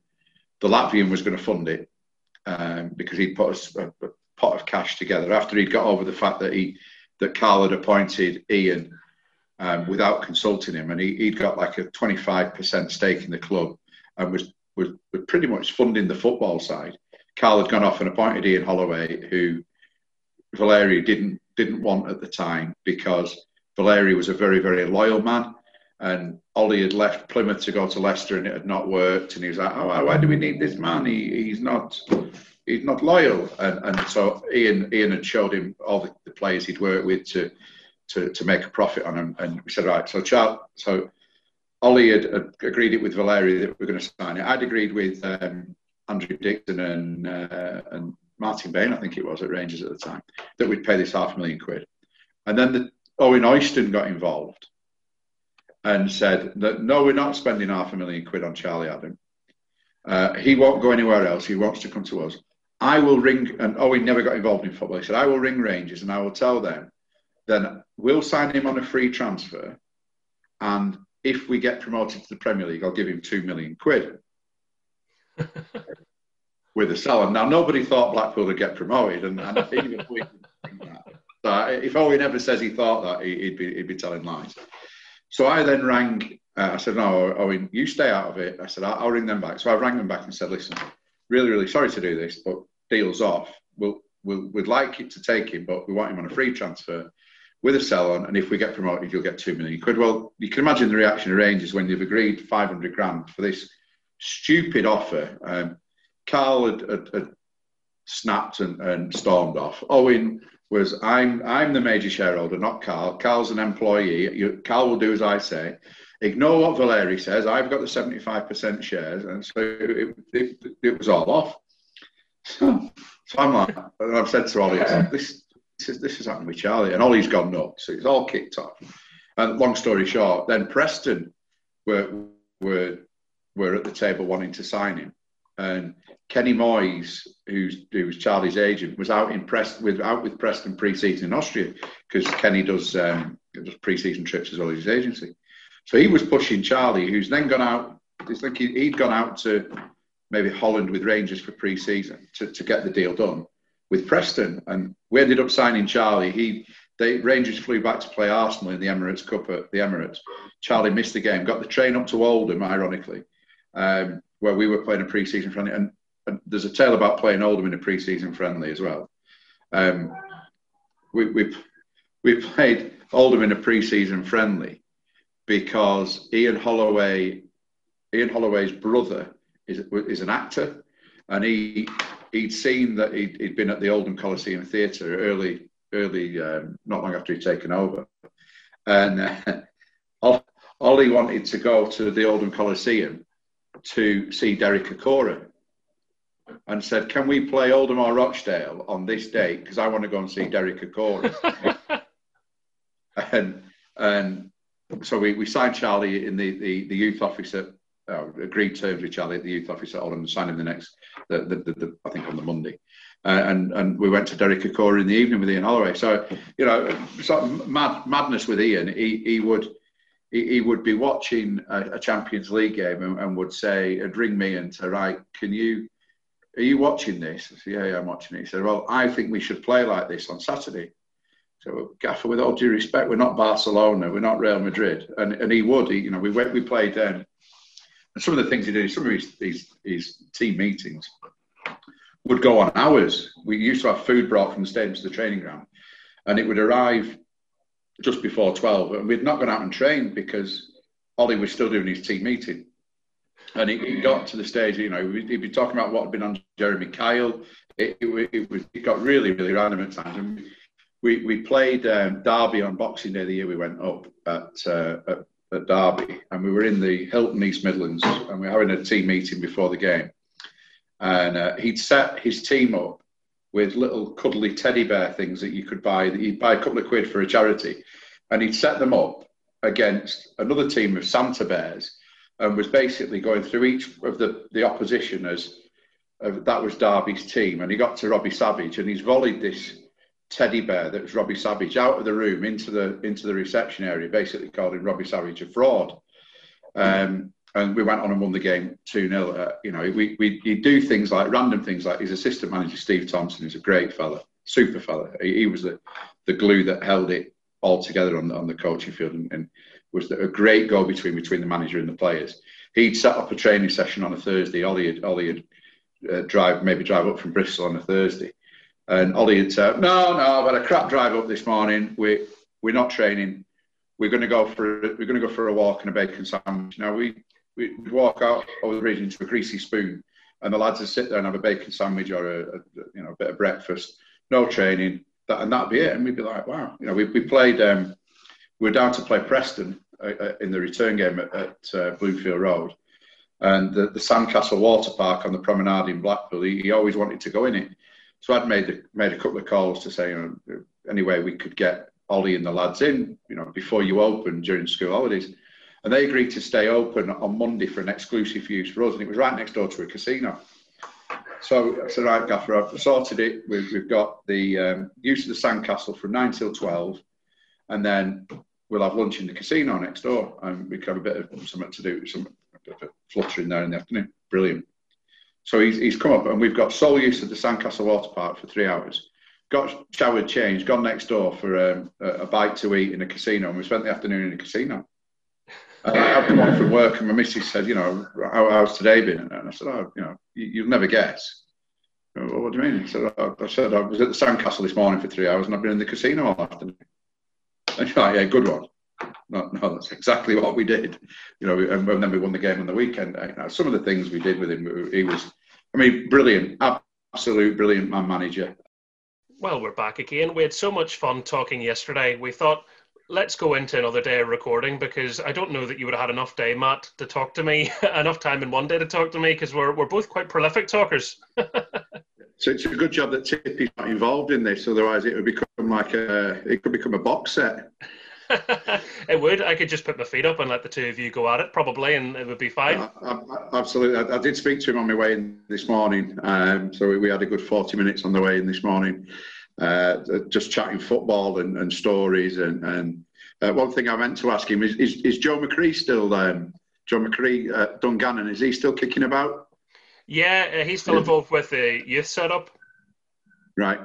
the Latvian was going to fund it um, because he'd put a, a, pot of cash together after he'd got over the fact that he that Karl had appointed Ian um, without consulting him, and he, would got like a 25% stake in the club and was, was, was pretty much funding the football side. Karl had gone off and appointed Ian Holloway, who Valeri didn't didn't want at the time because Valeri was a very very loyal man, and Ollie had left Plymouth to go to Leicester and it had not worked, and he was like, oh, why do we need this man? He, he's not he's not loyal, and and so Ian Ian had showed him all the, the players he'd worked with to to, to make a profit on him. And we said, right, so Charles, so Ollie had, agreed it with Valeri that we are going to sign it. I'd agreed with um, Andrew Dixon and uh, and Martin Bain, I think it was at Rangers at the time, that we'd pay this half a million quid. And then the, Owen Oyston got involved and said that no, we're not spending half a million quid on Charlie Adam. Uh, he won't go anywhere else. He wants to come to us. I will ring, and Owen never got involved in football. He said, I will ring Rangers and I will tell them then we'll sign him on a free transfer. And if we get promoted to the Premier League, I'll give him two million quid with a salary. Now, nobody thought Blackpool would get promoted, and, and even if we if Owen ever says he thought that, he'd be, he'd be telling lies. So I then rang, uh, I said, No, Owen, you stay out of it. I said, I'll, I'll, ring them back. So I rang them back and said, Listen, really, really sorry to do this, but deal's off. We'll, we'll, we'd like it to take him, but we want him on a free transfer with a sell on, and if we get promoted, you'll get two million quid. Well, you can imagine the reaction of Rangers when they've agreed 500 grand for this stupid offer. Um, Karl had, had, had snapped and, and, stormed off. Owen was, I'm, I'm the major shareholder, not Karl. Karl's an employee. You, Karl will do as I say. Ignore what Valeri says. I've got the 75% shares. And so it, it, it was all off. So, so I'm like, and I've said to Ollie, this, this is this is happening with Charlie, and Ollie's gone nuts. So it's all kicked off. And long story short, then Preston were were were at the table wanting to sign him, and Kenny Moyes, who's who was Charlie's agent, was out in Preston with out with Preston pre-season in Austria because Kenny does um, does pre-season trips as well as his agency. So he was pushing Charlie, who's then gone out. It's like he, he'd gone out to maybe Holland with Rangers for pre-season to, to get the deal done with Preston, and we ended up signing Charlie. He they Rangers flew back to play Arsenal in the Emirates Cup at the Emirates. Charlie missed the game, got the train up to Oldham, ironically, um, where we were playing a pre-season friendly. And, and, there's a tale about playing Oldham in a pre-season friendly as well. Um, we, we we played Oldham in a pre-season friendly because Ian Holloway, Ian Holloway's brother, is is an actor, and he he'd seen that he had been at the Oldham Coliseum Theatre early, early, um, not long after he'd taken over, and uh, Ollie wanted to go to the Oldham Coliseum to see Derek Acorah, and said, "Can we play Oldham Rochdale on this date? Because I want to go and see Derek Acorah." and and so we, we signed Charlie in the, the, the youth office at uh, agreed terms with Charlie at the youth office at Oldham and signed him the next, the, the, the, the I think on the Monday. Uh, and and we went to Derek Acorah in the evening with Ian Holloway. So you know, sort of mad, madness with Ian. He he would he, would be watching a, a Champions League game and, and, would say, and ring me and say, right, can you are you watching this? I said, yeah, yeah, I'm watching it. He said, well, I think we should play like this on Saturday. So, Gaffer, with all due respect, we're not Barcelona, we're not Real Madrid, and and he would. He, you know, we went, we played. Um, and some of the things he did, some of his, his, his team meetings would go on hours. We used to have food brought from the stadium to the training ground, and it would arrive just before 12, and we'd not gone out and trained because Ollie was still doing his team meeting. And it, it got to the stage, you know, he'd be talking about what had been on Jeremy Kyle. It, it, it, was, it got really, really random at times. And we, we played um, Derby on Boxing Day the year we went up at, uh, at, at Derby, and we were in the Hilton East Midlands, and we were having a team meeting before the game. And uh, he'd set his team up with little cuddly teddy bear things that you could buy. That you'd buy a couple of quid for a charity, and he'd set them up against another team of Santa bears, and was basically going through each of the the opposition as uh, that was Derby's team. And he got to Robbie Savage, and he's volleyed this teddy bear that was Robbie Savage out of the room into the into the reception area, basically calling Robbie Savage a fraud. Um, and we went on and won the game 2 0. Uh, you know, we, we you do things like random things like his assistant manager, Steve Thompson, is a great fella, super fella. He, he was the, the glue that held it all together on the, on the coaching field and, and was the, a great go between between the manager and the players. He'd set up a training session on a Thursday. Ollie had, Ollie had uh, drive, maybe drive up from Bristol on a Thursday. And Ollie had said, No, no, I've had a crap drive up this morning. We, we're not training. We're going to go for we're going to go for a walk and a bacon sandwich. Now we we'd walk out over the bridge into a greasy spoon, and the lads would sit there and have a bacon sandwich or a, a you know a bit of breakfast. No training, that and that'd be it. And we'd be like, wow, you know, we we played. Um, we were down to play Preston uh, uh, in the return game at, at uh, Bloomfield Road, and the, the Sandcastle Water Park on the promenade in Blackpool. He, he always wanted to go in it, so I'd made a, made a couple of calls to say, you know, any way we could get Ollie and the lads in, you know, before you open during school holidays and they agreed to stay open on Monday for an exclusive use for us, and it was right next door to a casino. So I said, right, Gaffer, I've sorted it. We've, we've got the um, use of the sandcastle from 9 till 12, and then we'll have lunch in the casino next door, and we can have a bit of something to do, some fluttering there in the afternoon. Brilliant. So he's, he's come up, and we've got sole use of the Sandcastle Water Park for three hours. Got showered, changed, gone next door for um, a, a bite to eat in a casino, and we spent the afternoon in a casino. Uh, I've come home from work and my missus said, you know, How, how's today been? And I said, oh, you know, you, will never guess. Well, what do you mean? Said, oh, I said, I was at the Sandcastle this morning for three hours and I've been in the casino all afternoon. And she's like, yeah, good one. No, no, that's exactly what we did. You know, and, then we won the game on the weekend. Some of the things we did with him, he was, I mean, brilliant, absolute brilliant man manager. Well, we're back again. We had so much fun talking yesterday. We thought let's go into another day of recording because I don't know that you would have had enough day, Matt, to talk to me, enough time in one day to talk to me because we're, we're both quite prolific talkers. so it's a good job that Tippy's not involved in this, otherwise it would become like a, it could become a box set. it would. I could just put my feet up and let the two of you go at it, probably, and it would be fine. Uh, absolutely. I, I, did speak to him on my way in this morning. Um, so we, we had a good 40 minutes on the way in this morning uh, just chatting football and, and stories. And, and uh, one thing I meant to ask him is, is, is Joe McAree still, um, Joe McAree, uh, Dungannon, is he still kicking about? Yeah, uh, he's still involved with the youth setup. Right.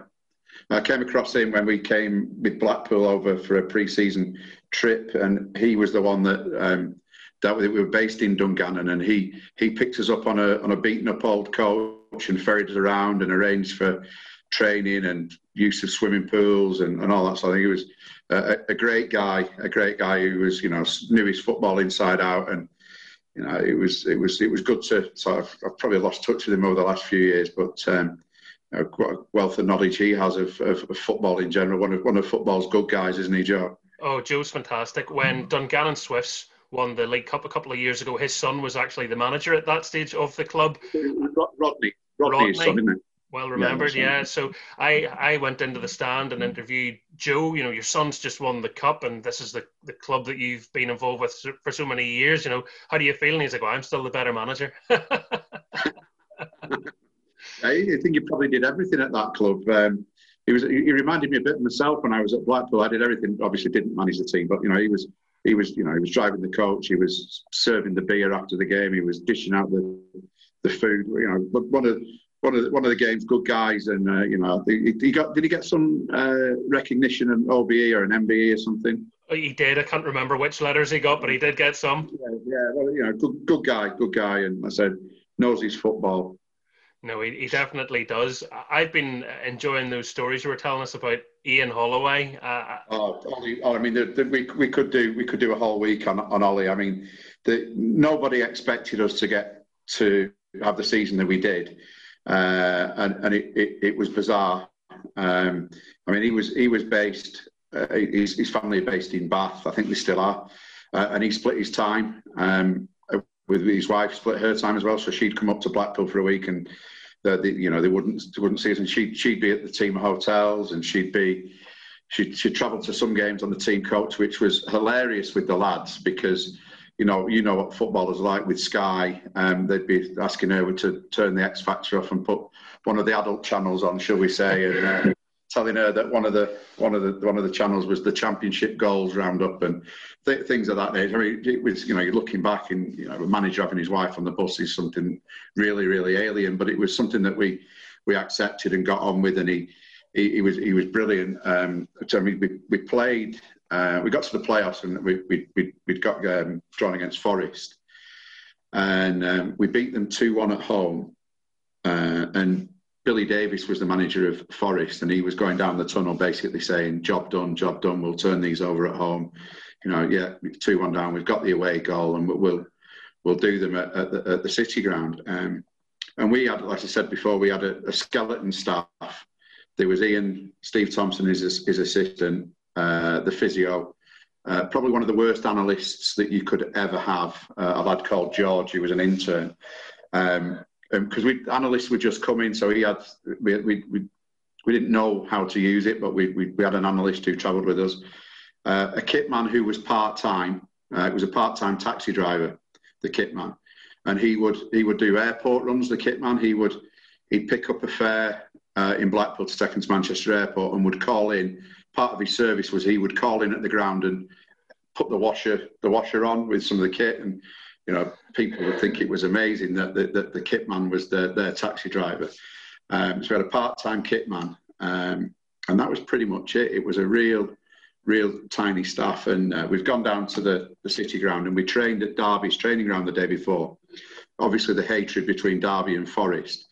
I came across him when we came with Blackpool over for a pre-season trip, and he was the one that um, that we were based in Dungannon, and he he picked us up on a on a beaten up old coach and ferried us around and arranged for training and use of swimming pools and, and all that. So I think he was a, a, great guy, a great guy who was, you know, knew his football inside out. And, you know, it was, it was, it was good to sort of, I've probably lost touch with him over the last few years, but, um, you know, what a wealth of knowledge he has of, of, of, football in general. One of, one of football's good guys, isn't he, Joe? Oh, Joe's fantastic. When Dungannon Swifts won the League Cup a couple of years ago, his son was actually the manager at that stage of the club. Rodney. Rodney, Rodney. Son? Well remembered, yeah, yeah. So I I went into the stand and interviewed Joe. You know, your son's just won the cup, and this is the, the club that you've been involved with for so many years. You know, how do you feel? And he's like, well, I'm still the better manager. I think he probably did everything at that club. Um, he was he reminded me a bit of myself when I was at Blackpool. I did everything. Obviously, didn't manage the team, but you know, he was he was you know he was driving the coach. He was serving the beer after the game. He was dishing out the the food. You know, but one of one of the, one of the game's good guys, and uh, you know, he, he, got did he get some uh, recognition an OBE or an MBE or something? Oh, he did. I can't remember which letters he got, but he did get some. Yeah, yeah well, you know, good good guy, good guy, and I said knows his football. No, he, he definitely does. I've been enjoying those stories you were telling us about Ian Holloway. Uh, oh, Ollie, oh, I mean, the, the, we we could do we could do a whole week on on Ollie. I mean, the, nobody expected us to get to have the season that we did, uh, and and it, it, it was bizarre. Um, I mean, he was he was based. Uh, his, his family are based in Bath. I think they still are, uh, and he split his time um, with his wife. Split her time as well, so she'd come up to Blackpool for a week and that you know they wouldn't they wouldn't see us, and she'd she'd be at the team hotels, and she'd be she'd she'd travel to some games on the team coach, which was hilarious with the lads because you know you know what footballers like with Sky, um, they'd be asking her to turn the X Factor off and put one of the adult channels on, shall we say, and. Uh, telling her that one of the one of the one of the channels was the championship goals roundup and th- things of that nature. I mean, it was you know you're looking back and you know a manager having his wife on the bus is something really really alien, but it was something that we we accepted and got on with, and he he, he was he was brilliant. Um, so we we, we played. Uh, we got to the playoffs and we we we would got um, drawn against Forest, and um, we beat them two one at home, uh, and Billy Davies was the manager of Forest, and he was going down the tunnel basically saying, "Job done, job done. We'll turn these over at home." You know, yeah, two one down. We've got the away goal, and we'll we'll do them at, at, the, at the, City Ground. Um, and we had, like I said before, we had a, a skeleton staff. There was Ian, Steve Thompson, his his assistant, uh, the physio. Uh, probably one of the worst analysts that you could ever have. Uh, a lad called George, who was an intern. Um, because um, we analysts were just coming, so he had we, we we we didn't know how to use it, but we we, we had an analyst who travelled with us, uh, a kit man who was part time. Uh, it was a part time taxi driver, the kit man, and he would he would do airport runs. The kit man he would he'd pick up a fare uh, in Blackpool to take him to Manchester Airport and would call in. Part of his service was he would call in at the ground and put the washer the washer on with some of the kit and you know, people would think it was amazing that the, that the kit man was their, their taxi driver. Um, so we had a part-time kit man, um, and that was pretty much it. It was a real, real tiny staff, and uh, we've gone down to the, the city ground and we trained at Derby's training ground the day before. Obviously, the hatred between Derby and Forest.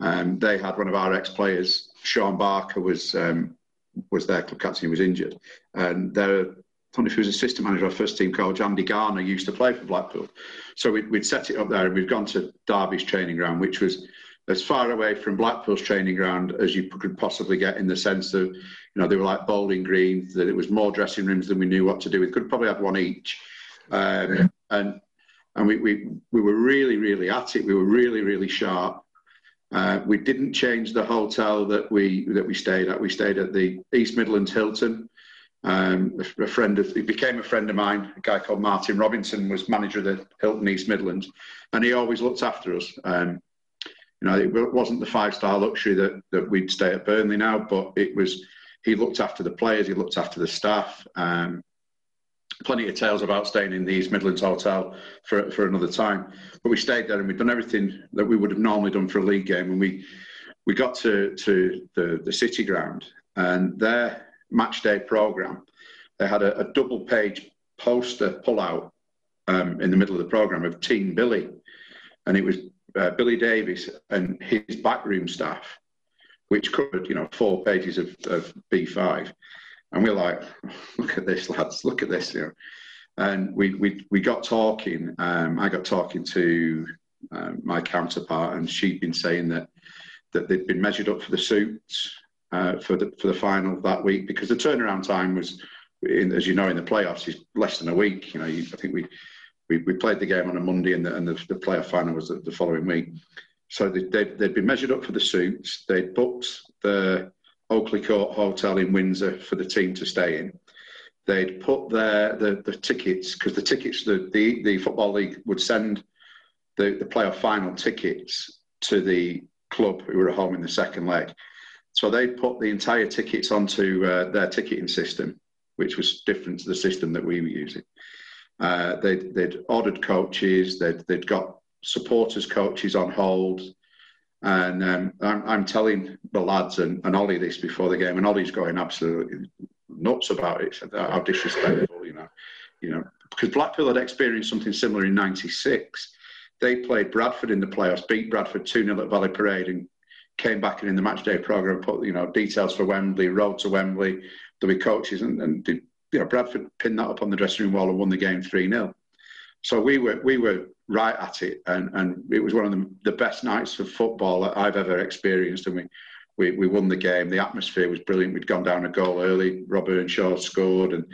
Um, they had one of our ex-players, Shaun Barker, was um, was there, club captain. Was injured, and there, I don't know if he was assistant manager of first team coach, Andy Garner used to play for Blackpool. So we'd, we'd set it up there and we'd gone to Derby's training ground, which was as far away from Blackpool's training ground as you could possibly get in the sense of, you know, they were like bowling greens, that it was more dressing rooms than we knew what to do with. Could probably have one each. Um, and and we, we, we were really, really at it. We were really, really sharp. Uh, we didn't change the hotel that we that we stayed at. We stayed at the East Midlands Hilton, um, a, friend of, he became a friend of mine, a guy called Martin Robinson was manager of the Hilton East Midlands, and he always looked after us. Um, you know, it wasn't the five-star luxury that, that we'd stay at Burnley now, but it was, he looked after the players, he looked after the staff. Um, plenty of tales about staying in the East Midlands Hotel for, for another time. But we stayed there and we'd done everything that we would have normally done for a league game. And we, we got to, to the, the City Ground and there match day program, they had a, a double page poster pull out um, in the middle of the program of Team Billy, and it was uh, Billy Davies and his backroom staff, which covered you know four pages of, of B5, and we we're like, look at this, lads, look at this, you know. And we we we got talking. Um, I got talking to um, my counterpart, and she'd been saying that that they'd been measured up for the suits uh, for the for the final that week because the turnaround time was, in, as you know, in the playoffs is less than a week. You know, you, I think we, we we played the game on a Monday and the, and the, the playoff final was the, the following week. So they, they'd, they'd been measured up for the suits. They'd booked the Oakley Court Hotel in Windsor for the team to stay in. They'd put their the, the tickets because the tickets the, the the football league would send the the playoff final tickets to the club who were at home in the second leg. So they'd put the entire tickets onto uh, their ticketing system, which was different to the system that we were using. Uh, they'd, they'd, ordered coaches, they'd, they'd, got supporters coaches on hold. And um, I'm, I'm, telling the lads and, and Ollie this before the game, and Ollie's going absolutely nuts about it. How disrespectful, you know, you know, because Blackpool had experienced something similar in '96. They played Bradford in the playoffs, beat Bradford 2 0 at Valley Parade, and came back and in the match day program put you know details for Wembley, road to Wembley, there'll be coaches, and, and did, you know Bradford pinned that up on the dressing room wall and won the game three 0 So we were we were right at it, and and it was one of the, the best nights of football that I've ever experienced, and we. We, we won the game. The atmosphere was brilliant. We'd gone down a goal early. Rob Earnshaw scored, and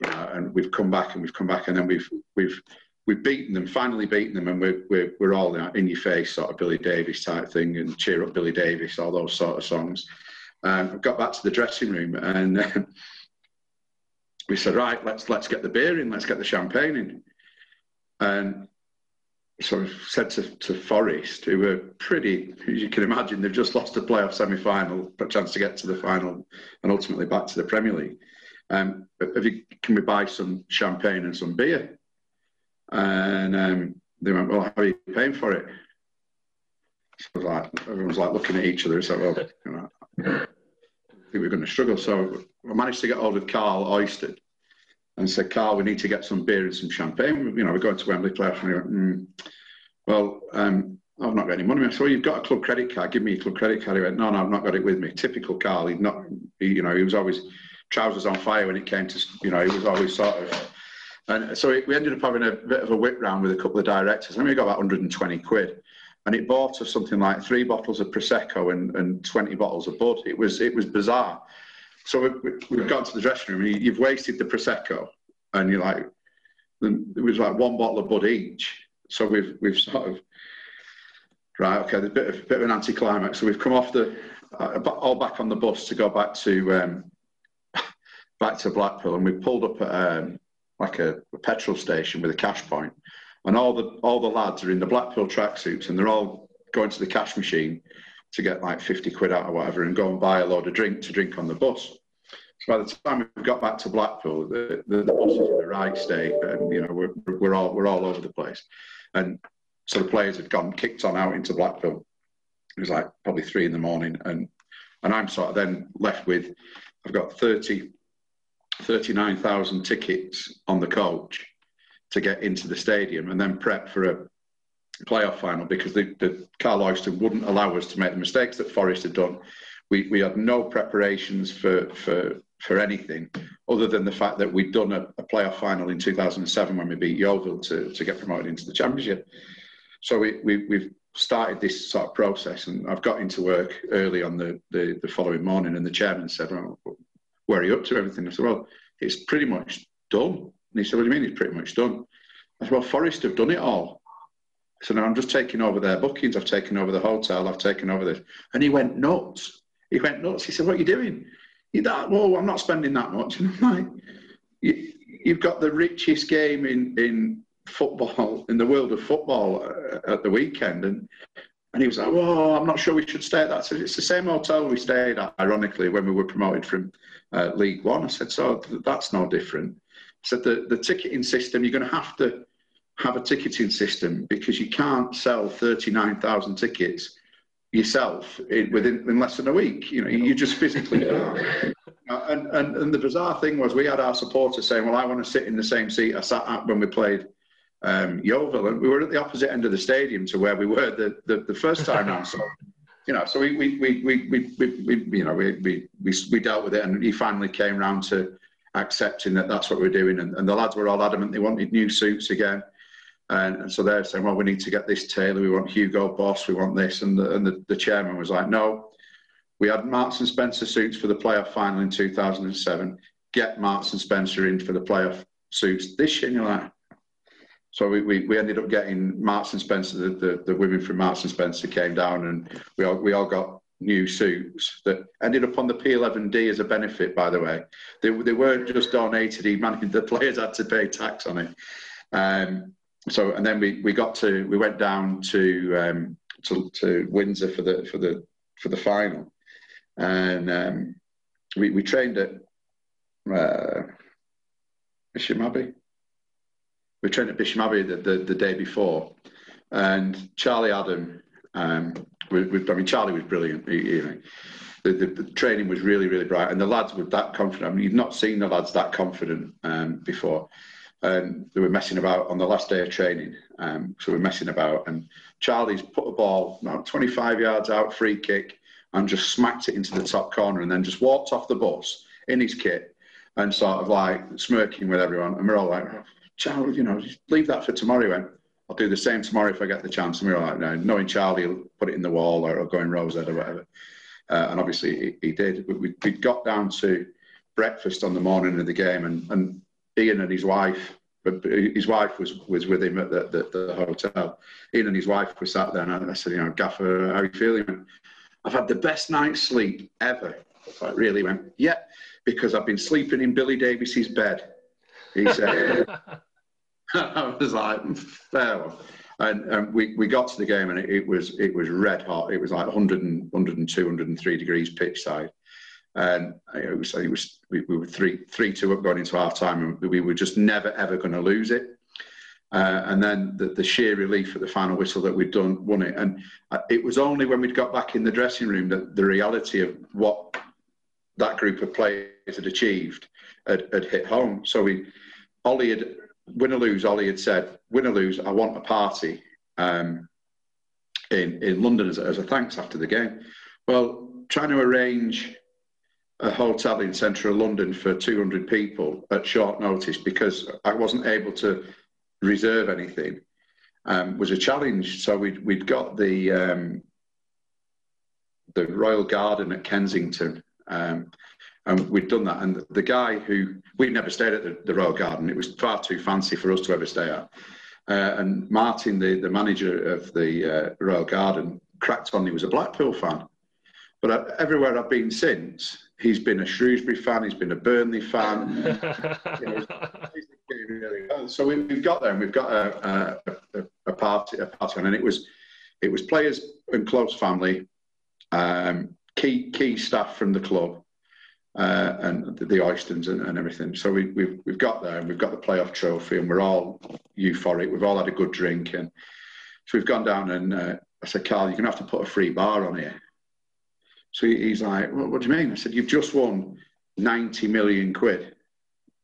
you know, and we've come back and we've come back, and then we've we've we've beaten them, finally beaten them, and we're, we're, we're all in your face, sort of Billy Davies type thing, and cheer up Billy Davies, all those sort of songs. Um, got back to the dressing room, and uh, we said, right, let's let's get the beer in, let's get the champagne in, and so I said to, to Forest, who were pretty, as you can imagine, they've just lost a playoff semi-final, a chance to get to the final, and ultimately back to the Premier League. Um, you, can we buy some champagne and some beer? And um, they went, well, how are you paying for it? So like, everyone was like looking at each other. So, well, you know, I think we're going to struggle. So I managed to get hold of Karl Oyston and said, Karl, we need to get some beer and some champagne. You know, we're going to Wembley playoff. And he went, mm, well, um, I've not got any money. I said, well, you've got a club credit card. Give me a club credit card. He went, no, no, I've not got it with me. Typical Karl. He'd not, he, you know, he was always trousers on fire when it came to, you know, he was always sort of and so we ended up having a bit of a whip round with a couple of directors. I we got about 120 quid. And it bought us something like three bottles of Prosecco and, and 20 bottles of Bud. It was, it was bizarre. So we, we, have gone to the dressing room and you've wasted the Prosecco. And you're like, it was like one bottle of Bud each. So we've, we've sort of, right, okay, there's a bit of, bit of an anticlimax. So we've come off the, uh, all back on the bus to go back to, um, back to Blackpool. And we pulled up at, um, like a, a petrol station with a cash point, and all the all the lads are in the Blackpool tracksuits, and they're all going to the cash machine to get like 50 quid out or whatever and go and buy a load of drink to drink on the bus. So by the time we got back to Blackpool, the, the, the bus is in the right state, and you know we're, we're all we're all over the place, and so the players had gone kicked on out into Blackpool. It was like probably three in the morning, and and I'm sort of then left with I've got 30 39,000 tickets on the coach to get into the stadium and then prep for a playoff final because the, the Karl Oyston wouldn't allow us to make the mistakes that Forest had done. We, we had no preparations for, for, for anything other than the fact that we'd done a, a playoff final in 2007 when we beat Yeovil to, to get promoted into the championship. So we, we, we've started this sort of process and I've got into work early on the, the, the following morning and the chairman said, well, where are you up to everything? I said, well, it's pretty much done. And he said, what do you mean it's pretty much done? I said, well, Forest have done it all. So now I'm just taking over their bookings. I've taken over the hotel. I've taken over this. And he went nuts. He went nuts. He said, what are you doing? You that, well, I'm not spending that much. And I'm like, you, you've got the richest game in, in football, in the world of football uh, at the weekend. And and he was like, "Well, I'm not sure we should stay at that." So it's the same hotel we stayed at, ironically, when we were promoted from uh, League One. I said, "So that's no different." I said, "The the ticketing system, you're going to have to have a ticketing system because you can't sell 39,000 tickets yourself in, within in less than a week. You know, you just physically can't." and, and and the bizarre thing was, we had our supporters saying, "Well, I want to sit in the same seat I sat at when we played." um, Yeovil, and we were at the opposite end of the stadium to where we were the, the, the first time round. So, you know, so we we, we, we, we, we, you know we, we, we, we dealt with it, and he finally came round to accepting that that's what we're doing. And, and the lads were all adamant they wanted new suits again. And, and so they're saying, well, we need to get this tailor. We want Hugo Boss. We want this. And the, and the, the chairman was like, no, we had Marks and Spencer suits for the playoff final in 2007. Get Marks and Spencer in for the playoff suits this year. And you're like, so we, we, we, ended up getting Marks and Spencer, the, the, the, women from Marks and Spencer came down and we all, we all got new suits that ended up on the P11D as a benefit, by the way. They, they weren't just donated, he managed, the players had to pay tax on it. Um, so, and then we, we got to, we went down to, um, to, to Windsor for the, for the, for the final. And um, we, we trained at uh, Bishop Abbey we trained at Bisham Abbey the, the, the, day before, and Charlie Adam, um, we, we, I mean, Charlie was brilliant. the, the, the, training was really, really bright, and the lads were that confident. I mean, you've not seen the lads that confident um, before. And they were messing about on the last day of training. Um, so we're messing about, and Charlie's put a ball about 25 yards out, free kick, and just smacked it into the top corner, and then just walked off the bus in his kit and sort of like smirking with everyone. And we're all like, Charlie, you know, leave that for tomorrow. He went, I'll do the same tomorrow if I get the chance. And we were like, no, knowing Charlie he'll put it in the wall or, go in Rose or whatever. Uh, and obviously he, he did. We, we got down to breakfast on the morning of the game, and, and Ian and his wife, but his wife was, was with him at the, the, the hotel. Ian and his wife were sat there, and I said, you know, Gaffer, how are you feeling? I've had the best night's sleep ever. I really went, yeah, because I've been sleeping in Billy Davies's bed. He said, I was like, fair one. And, and we, we got to the game and it, it, was it was red hot. It was like 100 and, 102, 103 degrees pitch side. And it was, it was we, we were three three two up going into half time, and we were just never ever going to lose it. Uh, and then the, the, sheer relief at the final whistle that we'd done won it. And uh, it was only when we'd got back in the dressing room that the reality of what that group of players had achieved had, had hit home. So we, Ollie had win or lose. Ollie had said, win or lose, I want a party um, in in London as, as a thanks after the game. Well, trying to arrange a hotel in central London for 200 people at short notice because I wasn't able to reserve anything um, was a challenge. So we'd, we'd got the um, the Royal Garden at Kensington, um, and we'd done that. And the guy who we'd never stayed at the, the, Royal Garden; it was far too fancy for us to ever stay at. Uh, and Martin, the, the manager of the uh, Royal Garden, cracked on he was a Blackpool fan. But I, everywhere I've been since, he's been a Shrewsbury fan, he's been a Burnley fan. so we, have got there, and we've got a, a, a, party, a party on, and it was it was players and close family, um, key key staff from the club, uh, and the, the Oystons and, and, everything. So we, we've we've got there, and we've got the playoff trophy, and we're all euphoric. We've all had a good drink, and so we've gone down, and uh, I said, Karl, you're gonna have to put a free bar on here. So he's like, well, what do you mean? I said, you've just won 90 million quid.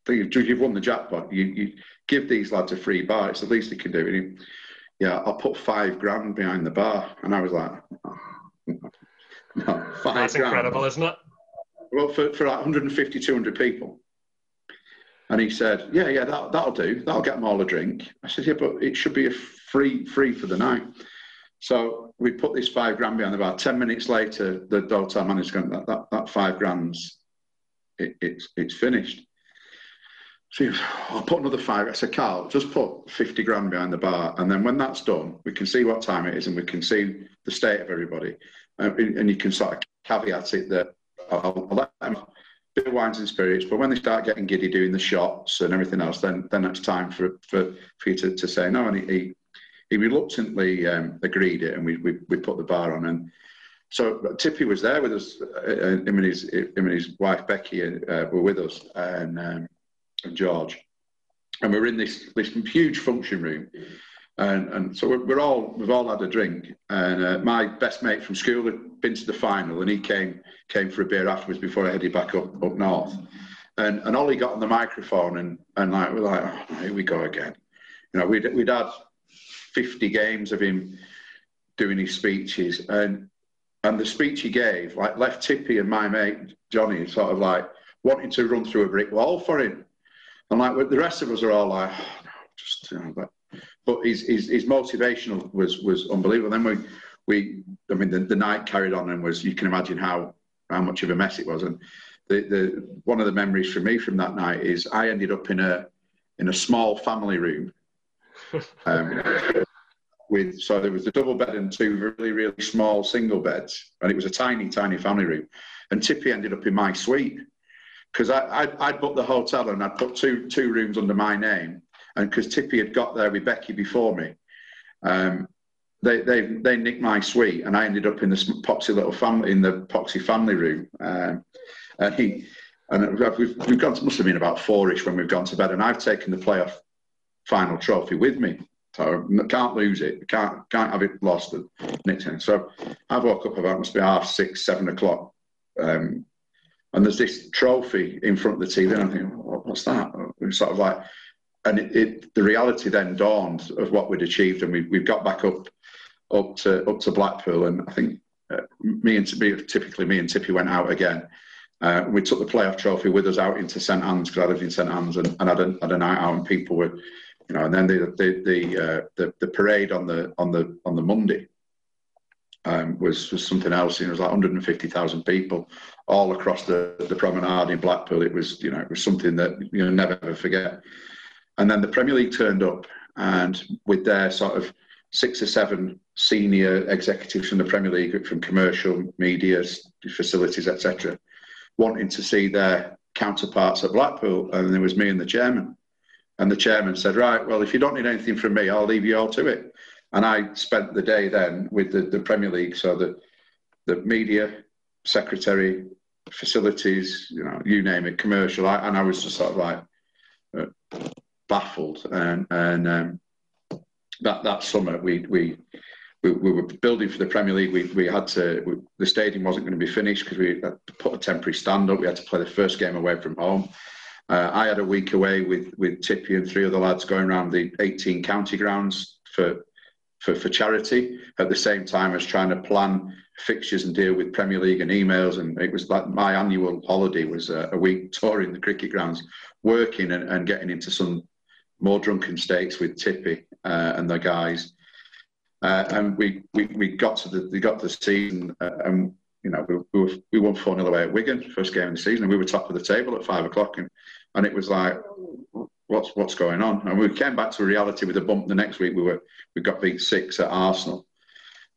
You've won the jackpot. You, you give these lads a free bar. It's the least they can do. He, yeah, I'll put five grand behind the bar. And I was like, oh, no, five That's grand. incredible, isn't it? Well, for, for like 150, 200 people. And he said, yeah, yeah, that, that'll do. That'll get them all a drink. I said, yeah, but it should be a free, free for the night. So we put this five grand behind the bar. Ten minutes later, the hotel manager going, that, that, that five grand's, it, it's, it's finished. So I'll put another five. I said, Karl, just put 50 grand behind the bar. And then when that's done, we can see what time it is and we can see the state of everybody. Uh, and you can sort of caveat it that I'll, I'll let them bit of wines and spirits, but when they start getting giddy doing the shots and everything else, then then it's time for for, for you to, to say no. And he, he reluctantly um, agreed it, and we, we, we put the bar on. And so Tippy was there with us. Uh, him and his him and his wife Becky uh, were with us, and, um, and George, and we were in this this huge function room. And, and so we're, we're all we've all had a drink, and uh, my best mate from school had been to the final, and he came came for a beer afterwards before I headed back up up north. And and Ollie got on the microphone, and and like we're like, oh, here we go again. You know, we'd we'd had 50 games of him doing his speeches. And and the speech he gave, like left Tippy and my mate Johnny sort of like wanting to run through a brick wall for him. And like the rest of us are all like, oh, no, just you know, but but his, his his motivational was was unbelievable. Then we we I mean the, the night carried on and was you can imagine how how much of a mess it was. And the, the one of the memories for me from that night is I ended up in a in a small family room um, with so there was a double bed and two really really small single beds, and it was a tiny tiny family room. And Tippy ended up in my suite because I I'd, I'd booked the hotel and I'd put two two rooms under my name, and because Tippy had got there with Becky before me. Um, they, they they nicked my suite and I ended up in the poxy little family in the poxy family room um, and he and we've, we've gone to, must have been about four-ish when we've gone to bed and I've taken the playoff final trophy with me. So can't lose it. Can't can't have it lost at Nixon. So I woke up about must be half six, seven o'clock, um, and there's this trophy in front of the TV. And I'm thinking, what's that? It's sort of like and it, it, the reality then dawned of what we'd achieved, and we we got back up up to up to Blackpool, and I think uh, me and typically me and Tippy went out again. Uh, we took the playoff trophy with us out into St Anne's because I lived in St Anne's and, and had, a, had a night out, and people were, you know, and then the the the, uh, the, the parade on the on the on the Monday um, was was something else. You know, it was like 150,000 people all across the the promenade in Blackpool. It was you know it was something that you know never ever forget. And then the Premier League turned up, and with their sort of six or seven senior executives from the Premier League, from commercial, media, facilities, etc., wanting to see their counterparts at Blackpool. And there was me and the chairman. And the chairman said, Right, well, if you don't need anything from me, I'll leave you all to it. And I spent the day then with the, the Premier League, so the, the media, secretary, facilities, you know, you name it, commercial. I, and I was just sort of like uh, baffled. And, and um, that that summer we we we, we, were building for the Premier League. We, we had to, we, the stadium wasn't going to be finished because we put a temporary stand up. We had to play the first game away from home. Uh, I had a week away with, with Tippy and three other lads going around the 18 county grounds for, for, for charity at the same time as trying to plan fixtures and deal with Premier League and emails. And it was like my annual holiday was a, a week touring the cricket grounds, working and, and getting into some more drunken states with Tippy uh, and the guys. Uh, and we, we, we got to the we got to the season uh, and you know we, we, were, we won four 0 away at Wigan first game of the season and we were top of the table at five o'clock and and it was like what's what's going on and we came back to reality with a bump the next week we were we got beat six at Arsenal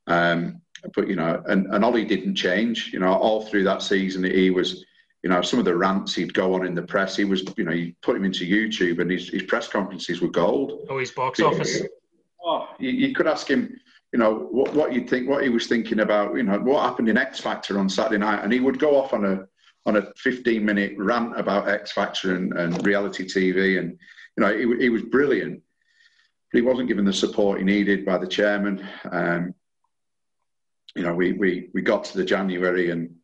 um, but you know and and Ollie didn't change you know all through that season he was you know, some of the rants he'd go on in the press, he was, you know, you put him into YouTube and his, his press conferences were gold. Oh, his box office. Oh, you, you, could ask him, you know, what, what you'd think, what he was thinking about, you know, what happened in X Factor on Saturday night. And he would go off on a, on a 15 minute rant about X Factor and, and reality TV. And, you know, he, he was brilliant. But he wasn't given the support he needed by the chairman. Um, you know, we, we, we got to the January and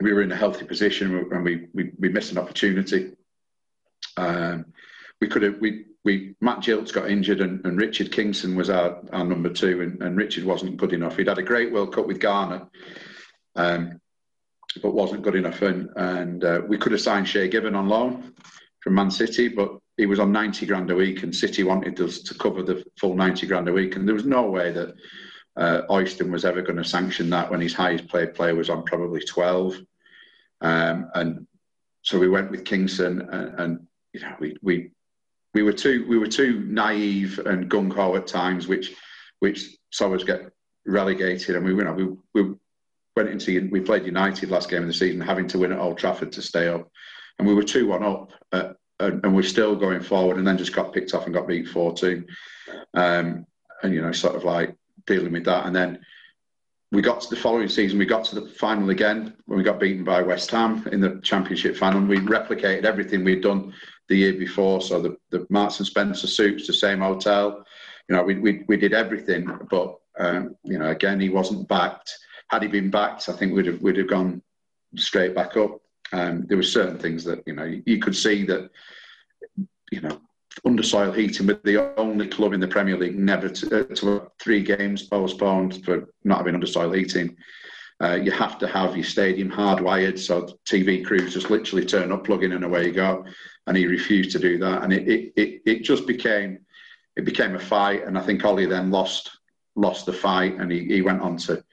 we were in a healthy position and we, we, we missed an opportunity. Um, we could have, we, we, Matt Gilks got injured and, and Richard Kingston was our, our number two and, and Richard wasn't good enough. He'd had a great World Cup with Ghana, um, but wasn't good enough. And, and uh, we could have signed Shay Given on loan from Man City, but he was on 90 grand a week and City wanted us to cover the full 90 grand a week. And there was no way that uh, Oyston was ever going to sanction that when his highest paid player was on probably 12. Um, and so we went with Kingston, and, and, you know, we, we, we were too, we were too naive and gung ho at times, which, which saw us get relegated. And we, you know, we, we went into, we played United last game of the season, having to win at Old Trafford to stay up. And we were 2 1 up. And, and, we're still going forward and then just got picked off and got beat 4 2. Um, and, you know, sort of like dealing with that. And then we got to the following season, we got to the final again when we got beaten by West Ham in the Championship final. We replicated everything we'd done the year before. So the, the Marks and Spencer suits, the same hotel. You know, we, we, we did everything. But, um, you know, again, he wasn't backed. Had he been backed, I think we'd have, we'd have gone straight back up. Um, there were certain things that, you know, you, could see that, you know, Undersoil Heating with the only club in the Premier League never to, uh, to three games postponed for not having undersoil heating. Uh, you have to have your stadium hardwired, so TV crews just literally turn up, plug in, and away you go. And he refused to do that, and it it, it, it just became it became a fight. And I think Ollie then lost lost the fight, and he, he went on to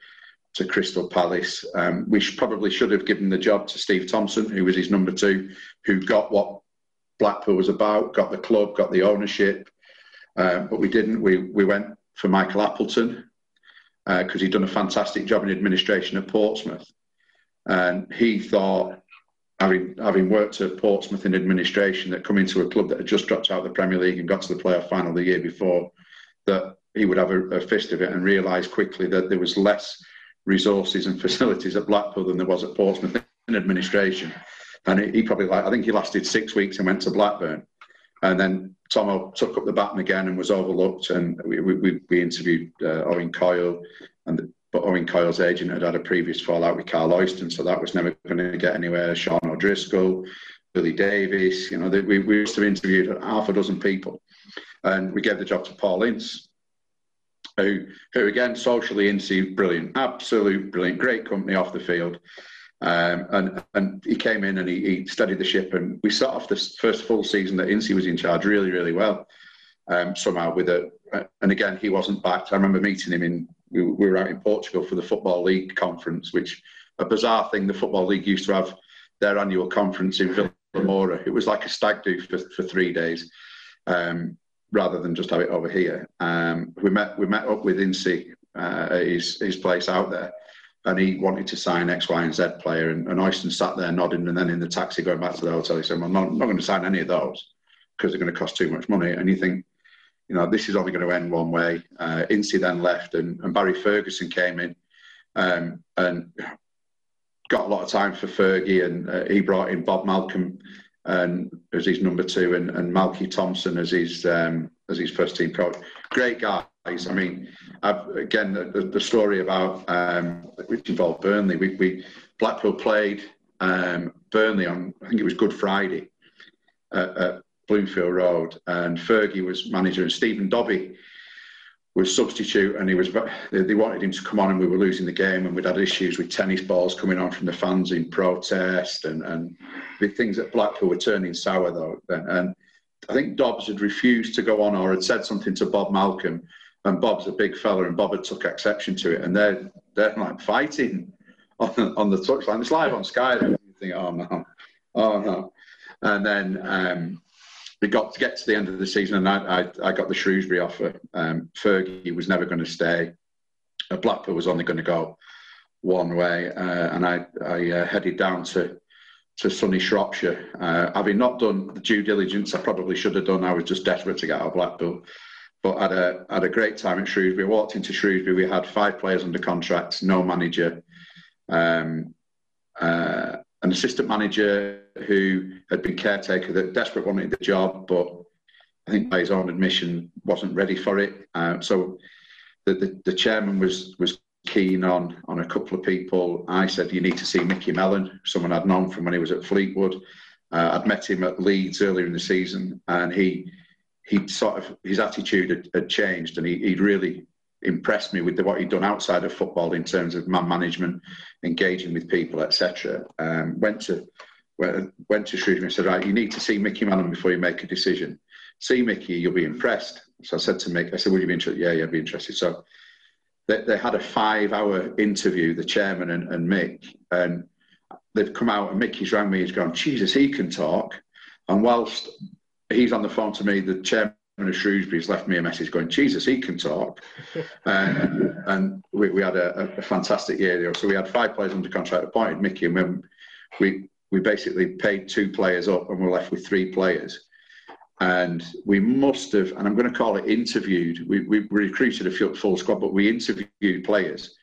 to Crystal Palace. Um, we probably should have given the job to Steve Thompson, who was his number two, who got what Blackpool was about, got the club, got the ownership, uh, but we didn't. We we went for Michael Appleton because uh, he'd done a fantastic job in administration at Portsmouth, and he thought, having having worked at Portsmouth in administration, that coming to a club that had just dropped out of the Premier League and got to the playoff final the year before, that he would have a, a fist of it and realise quickly that there was less resources and facilities at Blackpool than there was at Portsmouth in administration. And he, probably like I think he lasted six weeks and went to Blackburn, and then Tomo took up the baton again and was overlooked. And we, we, we interviewed uh, Owen Coyle, and but Owen Coyle's agent had had a previous fallout with Karl Oyston, so that was never going to get anywhere. Sean O'Driscoll, Billy Davies. You know, they, we, we must have interviewed half a dozen people, and we gave the job to Paul Ince, who, who again, socially Ince, brilliant, absolute brilliant, great company off the field. Um, and and he came in and he, he, studied the ship, and we start off this first full season that Ince was in charge really, really well. Um, somehow with a, and again he wasn't backed. I remember meeting him in we, we, were out in Portugal for the football league conference, which a bizarre thing. The football league used to have their annual conference in Vilamoura. It was like a stag do for, for three days, um, rather than just have it over here. Um, we met we met up with Ince uh, at his his place out there and he wanted to sign X, Y, and Z player. And, and Oyston sat there nodding, and then in the taxi going back to the hotel, he said, "Well, I'm not, not going to sign any of those because they're going to cost too much money." And you think, you know, this is only going to end one way. Uh, Ince then left, and, and Barry Ferguson came in, um, and got a lot of time for Fergie, and uh, he brought in Bob Malcolm and as his number two, and, and Malky Thompson as his um, as his first team coach. Great guys. I mean, I've, again, the, the, story about um, which involved Burnley. We, we Blackpool played um, Burnley on I think it was Good Friday at, at Bloomfield Road, and Fergie was manager, and Stephen Dobbie was substitute, and he was. They wanted him to come on, and we were losing the game, and we'd had issues with tennis balls coming on from the fans in protest, and and the things at Blackpool were turning sour though. And, and I think Dobbs had refused to go on, or had said something to Bob Malcolm, and Bob's a big fella, and Bob had took exception to it, and they're they're like fighting on the, on the touchline. It's live on Sky. You think, oh no, oh no, and then. Um, we got to get to the end of the season, and I, I, I got the Shrewsbury offer. Um, Fergie was never going to stay. Uh, Blackpool was only going to go one way, uh, and I, I uh, headed down to to sunny Shropshire. Uh, having not done the due diligence I probably should have done, I was just desperate to get out of Blackpool. But had a had a great time at Shrewsbury. Walked into Shrewsbury, we had five players under contract, no manager. Um, uh, an assistant manager who had been caretaker that desperate wanted the job, but I think by his own admission wasn't ready for it. Uh, so the, the, the chairman was was keen on on a couple of people. I said you need to see Micky Mellon, someone I'd known from when he was at Fleetwood. Uh, I'd met him at Leeds earlier in the season, and he he sort of his attitude had, had changed, and he, he'd really impressed me with the, what he'd done outside of football in terms of man management, engaging with people, etc. Um, went to went to Shrewsbury and said, right, you need to see Micky Mellon before you make a decision. See Micky, you'll be impressed. So I said to Mick, I said, would you be interested? Yeah, yeah, I'd be interested. So they, they had a five-hour interview, the chairman and, and Mick, and they've come out and Micky's rang me. He's gone, Jesus, he can talk. And whilst he's on the phone to me, the chairman of Shrewsbury's left me a message going, Jesus, he can talk. and, and we, we had a, a, fantastic year there. So we had five players under contract, appointed Micky, and when we, we basically paid two players up and we're left with three players. And we must have, and I'm going to call it interviewed, we, we recruited a full squad, but we interviewed players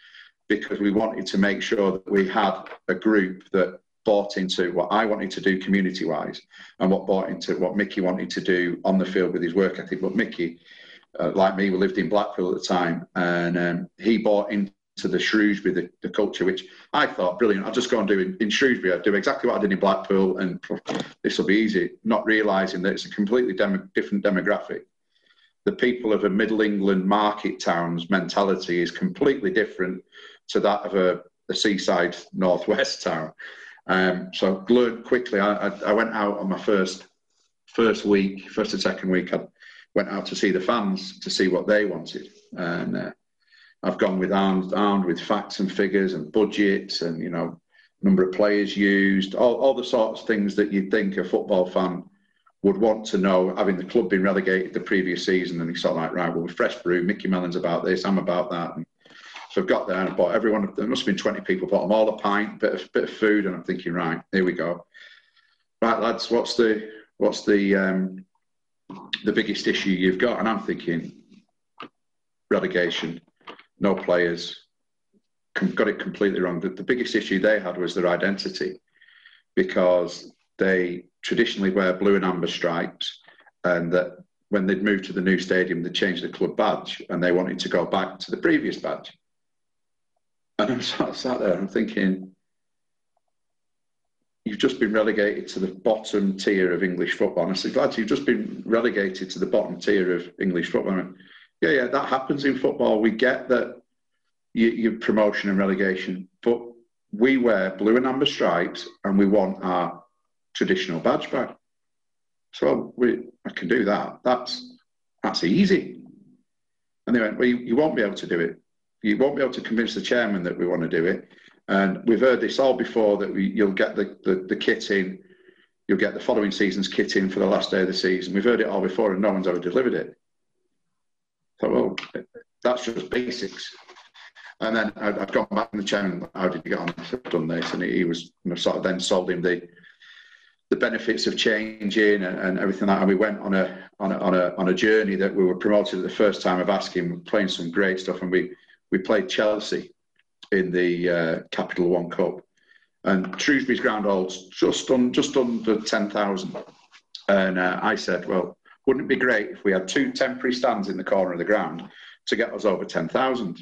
because we wanted to make sure that we had a group that bought into what I wanted to do community wise and what bought into what Micky wanted to do on the field with his work ethic. But Micky, uh, like me, we lived in Blackpool at the time and um, he bought into the Shrewsbury, the, the, culture, which I thought brilliant. I'll just go and do in, in Shrewsbury. I'll do exactly what I did in Blackpool and this will be easy, not realising that it's a completely different demographic. The people of a Middle England market town's mentality is completely different to that of a, a seaside northwest town. Um, so I learned quickly. I, I, I, went out on my first first week, first and second week. I went out to see the fans to see what they wanted, and uh, I've gone with armed armed with facts and figures and budgets and you know number of players used, all, all the sorts of things that you'd think a football fan would want to know, having the club been relegated the previous season, and he's sort of like, right, well, fresh brew, Micky Mellon's about this, I'm about that. And so I've got there and I bought everyone, there must have been 20 people, bought them all a pint, bit of, bit of food, and I'm thinking, right, here we go. Right, lads, what's the what's the um, the biggest issue you've got? And I'm thinking relegation, no players, got it completely wrong. The, the biggest issue they had was their identity because they traditionally wear blue and amber stripes, and that when they'd moved to the new stadium, they changed the club badge and they wanted to go back to the previous badge. And I sat, sat there, I'm thinking, you've just been relegated to the bottom tier of English football. And I said, lads, you've just been relegated to the bottom tier of English football. Yeah, yeah, that happens in football. We get that you, you promotion and relegation, but we wear blue and amber stripes and we want our traditional badge back. So we, I can do that. That's that's easy. And they went, well, you, you won't be able to do it. You won't be able to convince the chairman that we want to do it. And we've heard this all before that we, you'll get the, the, the kit in, you'll get the following season's kit in for the last day of the season. We've heard it all before and no one's ever delivered it. So, well, that's just basics. And then I'd, I'd gone back to the chairman, how did you get on? I've done this. And he, was sort of then sold him the, the benefits of changing and, and, everything like that. And we went on a, on a on a on a journey that we were promoted at the first time of asking, playing some great stuff, and we we played Chelsea in the uh, Capital One Cup, and Shrewsbury's ground holds just on just under ten thousand, and uh, I said, well, wouldn't it be great if we had two temporary stands in the corner of the ground to get us over ten thousand?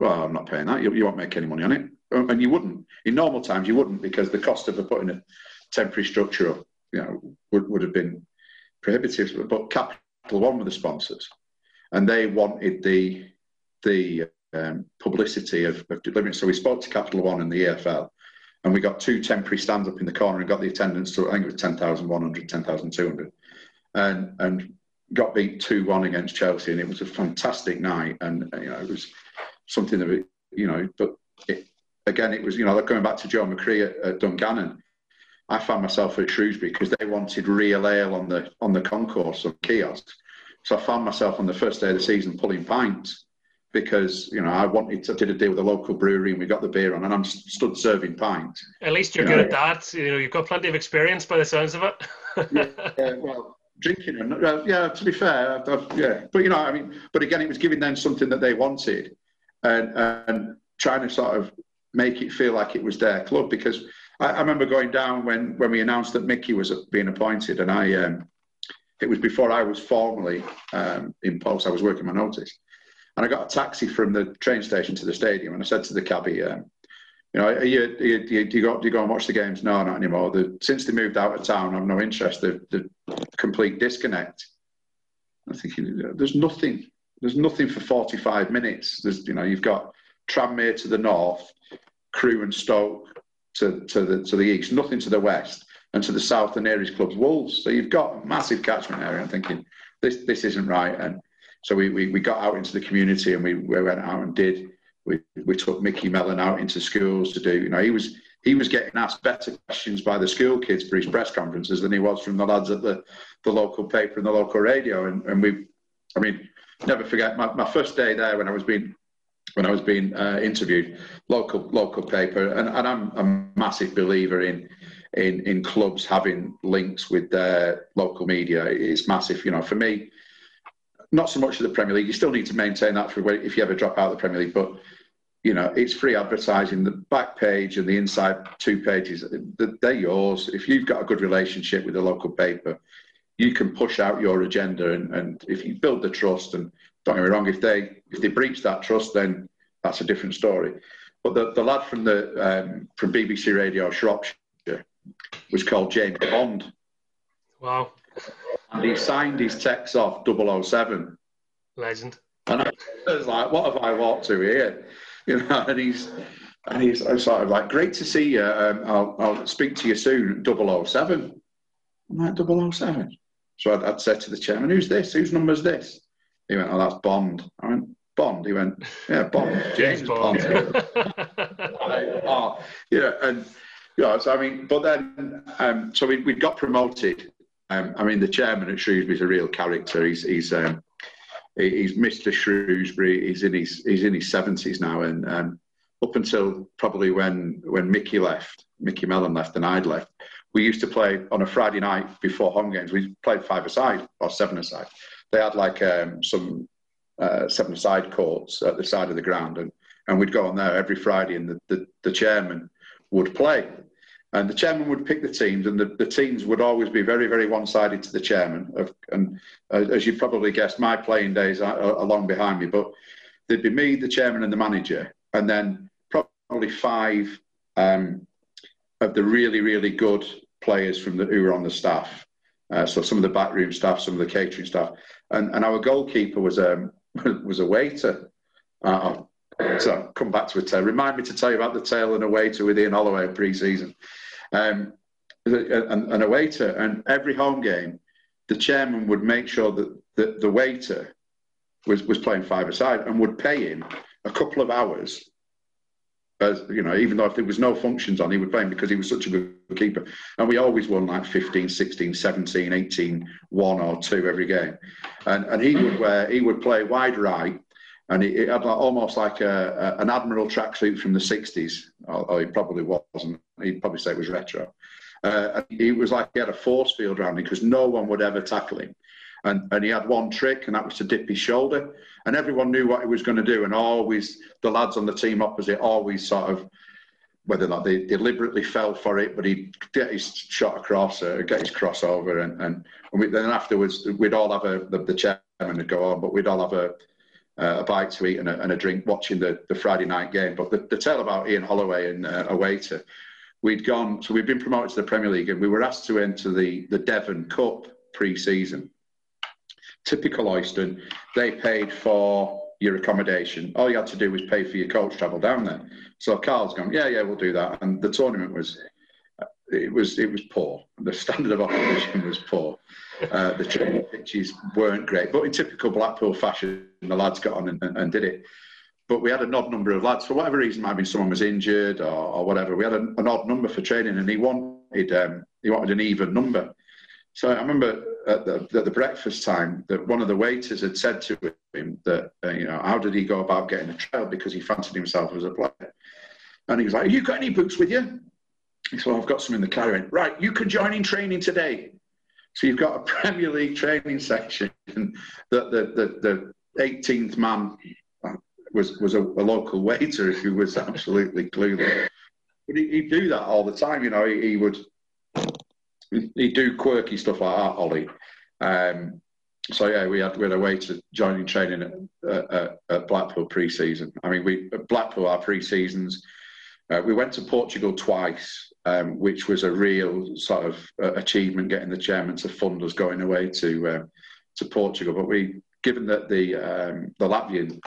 Well, I'm not paying that. You, you won't make any money on it, and you wouldn't. In normal times, you wouldn't because the cost of putting a temporary structure up, you know, would, would have been prohibitive. But Capital One were the sponsors, and they wanted the the um, publicity of, of, delivering. So we spoke to Capital One and the EFL, and we got two temporary stands up in the corner and got the attendance to I think it was 10,100, 10,200, and and got beat two one against Chelsea, and it was a fantastic night. And you know, it was something that you know, but it, again, it was you know, going back to Joe McAree at, at Dungannon I found myself at Shrewsbury because they wanted real ale on the on the concourse of kiosks. So I found myself on the first day of the season pulling pints because you know I wanted to did a deal with a local brewery and we got the beer on and I'm stood serving pints. At least you're you good know. at that. You know you've got plenty of experience by the sounds of it. yeah, yeah, well, drinking and yeah. To be fair, I've, I've, yeah, but you know I mean, but again, it was giving them something that they wanted and and trying to sort of make it feel like it was their club because I, I, remember going down when, when we announced that Micky was being appointed, and I um, it was before I was formally um, in post. I was working my notice, and I got a taxi from the train station to the stadium, and I said to the cabbie, um, "You know, you, you, do, you, do, you go, do you go and watch the games? No, not anymore. The, since they moved out of town, I've no interest. The, the complete disconnect." I'm thinking, there's nothing. There's nothing for 45 minutes. There's, you know, you've got Tranmere to the north, Crewe and Stoke to, to, the, to the east, nothing to the west, and to the south, the nearest club's Wolves. So you've got a massive catchment area. I'm thinking, this, this isn't right. And so we, we, we got out into the community and we, we went out and did. We, we took Micky Mellon out into schools to do, you know, he was he was getting asked better questions by the school kids for his press conferences than he was from the lads at the, the local paper and the local radio. And, and we, I mean, never forget my, my first day there when I was being when I was being uh, interviewed, local local paper, and, and I'm a massive believer in in in clubs having links with their local media. It's massive, you know. For me, not so much for the Premier League. You still need to maintain that for if you ever drop out of the Premier League, but you know it's free advertising. The back page and the inside two pages, they're yours. If you've got a good relationship with the local paper, you can push out your agenda, and, and if you build the trust and don't get me wrong, if they if they breach that trust, then that's a different story. But the, the lad from the um, from BBC Radio Shropshire was called James Bond. Wow. And he signed his text off 007. Legend. And I was like, what have I walked to here? You know, and he's and he's I sort of like, great to see you. Um, I'll, I'll speak to you soon, 007. I'm like, 007. So I'd, I'd said to the chairman, who's this? Whose number's this? He went, oh, that's Bond. I went, Bond. He went, yeah, Bond. James, Bond. Bond. oh, yeah, and yeah, so I mean, but then, um, so we, we got promoted. Um, I mean, the chairman at Shrewsbury is a real character. He's he's um, he's Mr. Shrewsbury. He's in his he's in his seventies now, and um, up until probably when when Micky left, Micky Mellon left, and I'd left, we used to play on a Friday night before home games. We played five aside or seven aside. They had like um, some uh, seven side courts at the side of the ground, and, and we'd go on there every Friday, and the, the, the chairman would play. And the chairman would pick the teams, and the, the teams would always be very, very one sided to the chairman. Of, and uh, as you probably guessed, my playing days are, are, long behind me, but there'd be me, the chairman, and the manager, and then probably five um, of the really, really good players from the, who were on the staff. Uh, so some of the backroom staff, some of the catering staff, and, and our goalkeeper was um, was a waiter. Uh, so come back to it. Remind me to tell you about the tale and a waiter with Ian Holloway pre-season, um, and, and a waiter. And every home game, the chairman would make sure that the, the waiter was was playing five aside and would pay him a couple of hours as you know, even though if there was no functions on, he would play him because he was such a good keeper. And we always won like 15, 16, 17, 18, 1 or 2 every game. And and he would wear he would play wide right and he, he had like, almost like a, a, an admiral tracksuit from the 60s, or, he probably wasn't. He'd probably say it was retro. Uh, he was like he had a force field around him because no one would ever tackle him. And, and he had one trick, and that was to dip his shoulder. And everyone knew what he was going to do. And always, the lads on the team opposite always sort of, whether or not they deliberately fell for it, but he'd get his shot across, or get his crossover. And, and, we, then afterwards, we'd all have a, the, the chairman would go on, but we'd all have a, a bite to eat and a, and a, drink watching the, the Friday night game. But the, the tale about Ian Holloway and uh, a waiter, we'd gone, so we'd been promoted to the Premier League and we were asked to enter the, the Devon Cup pre season typical Oyston, they paid for your accommodation. All you had to do was pay for your coach travel down there. So Karl's gone, yeah, yeah, we'll do that. And the tournament was, it was, it was poor. The standard of opposition was poor. Uh, the training pitches weren't great, but in typical Blackpool fashion, the lads got on and, and, and, did it. But we had an odd number of lads for whatever reason. Maybe someone was injured or, or whatever. We had an, an, odd number for training, and he wanted um, he wanted an even number. So I remember at the, at the, breakfast time that one of the waiters had said to him that, uh, you know, how did he go about getting a trial because he fancied himself as a player. And he was like, have you got any books with you? He said, well, I've got some in the car. Went, right, you can join in training today. So you've got a Premier League training section that the, the, the 18th man was, was a, a local waiter who was absolutely clueless. But he, would do that all the time. You know, he, would he do quirky stuff like that, Ollie. Um, so yeah, we had we had a way to joining training at, at, at Blackpool pre-season. I mean, we Blackpool our pre-seasons. Uh, we went to Portugal twice, um, which was a real sort of uh, achievement, getting the chairman to fund us going away to uh, to Portugal. But we, given that the um, the Latvian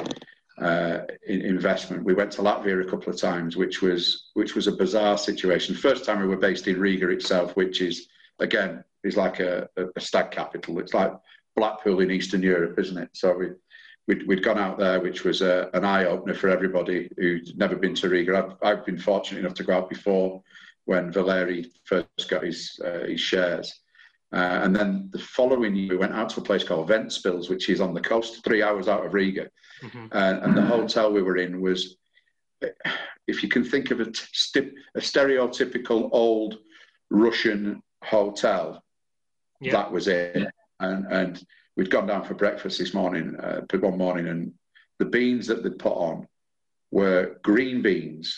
uh, investment. We went to Latvia a couple of times, which was which was a bizarre situation. First time we were based in Riga itself, which is again is like a, a stag capital. It's like Blackpool in Eastern Europe, isn't it? So we. We'd, we'd gone out there, which was a, an eye opener for everybody who'd never been to Riga. I've, I've been fortunate enough to go out before when Valeri first got his uh, his shares. Uh, and then the following year, we went out to a place called Ventspils, which is on the coast, three hours out of Riga. Mm-hmm. Uh, and the hotel we were in was, if you can think of a, st- a stereotypical old Russian hotel. Yeah. That was it. And, and we'd gone down for breakfast this morning, uh, one morning, and the beans that they'd put on were green beans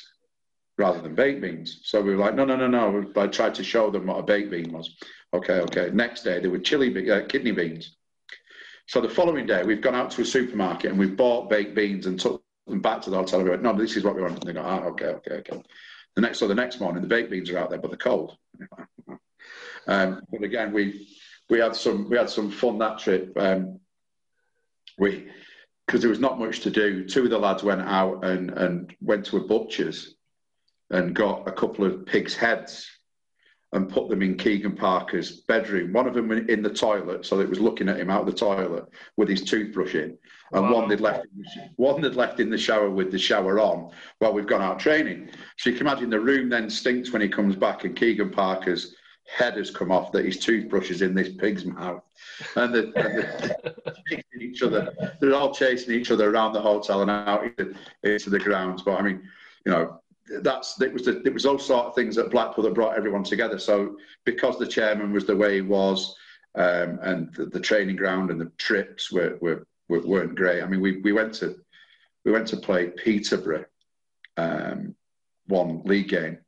rather than baked beans. So we were like, no, no, no, no. I tried to show them what a baked bean was. Okay, okay. Next day, there were chili uh, kidney beans. So the following day, we've gone out to a supermarket and we've bought baked beans and took them back to the hotel. We went, no, this is what we want. And they go, ah, okay, okay, okay. The next, so the next morning, the baked beans are out there, but they're cold. Um, but again, we we had some we had some fun that trip. Um, we because there was not much to do. Two of the lads went out and and went to a butcher's and got a couple of pigs' heads and put them in Keigan Parker's bedroom. One of them in the toilet, so it was looking at him out of the toilet with his toothbrush in, and wow. one they'd left one they'd left in the shower with the shower on while we've gone out training. So you can imagine the room then stinks when he comes back, and Keigan Parker's head has come off that his toothbrush is in this pig's mouth, and they're, chasing each other. They're all chasing each other around the hotel and out into the grounds. But I mean, you know, that's it was the, it was those sort of things at Blackpool that brought everyone together. So because the chairman was the way he was, um, and the, the, training ground and the trips were, were, were weren't great. I mean, we we went to we went to play Peterborough, um, one league game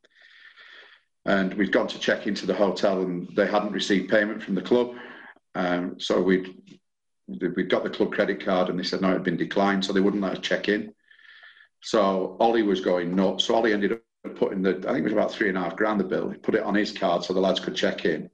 and we'd gone to check into the hotel and they hadn't received payment from the club. Um, so we'd we got the club credit card and they said no, it had been declined, so they wouldn't let us check in. So Ollie was going nuts. So Ollie ended up putting the, I think it was about three and a half grand the bill. He put it on his card so the lads could check in.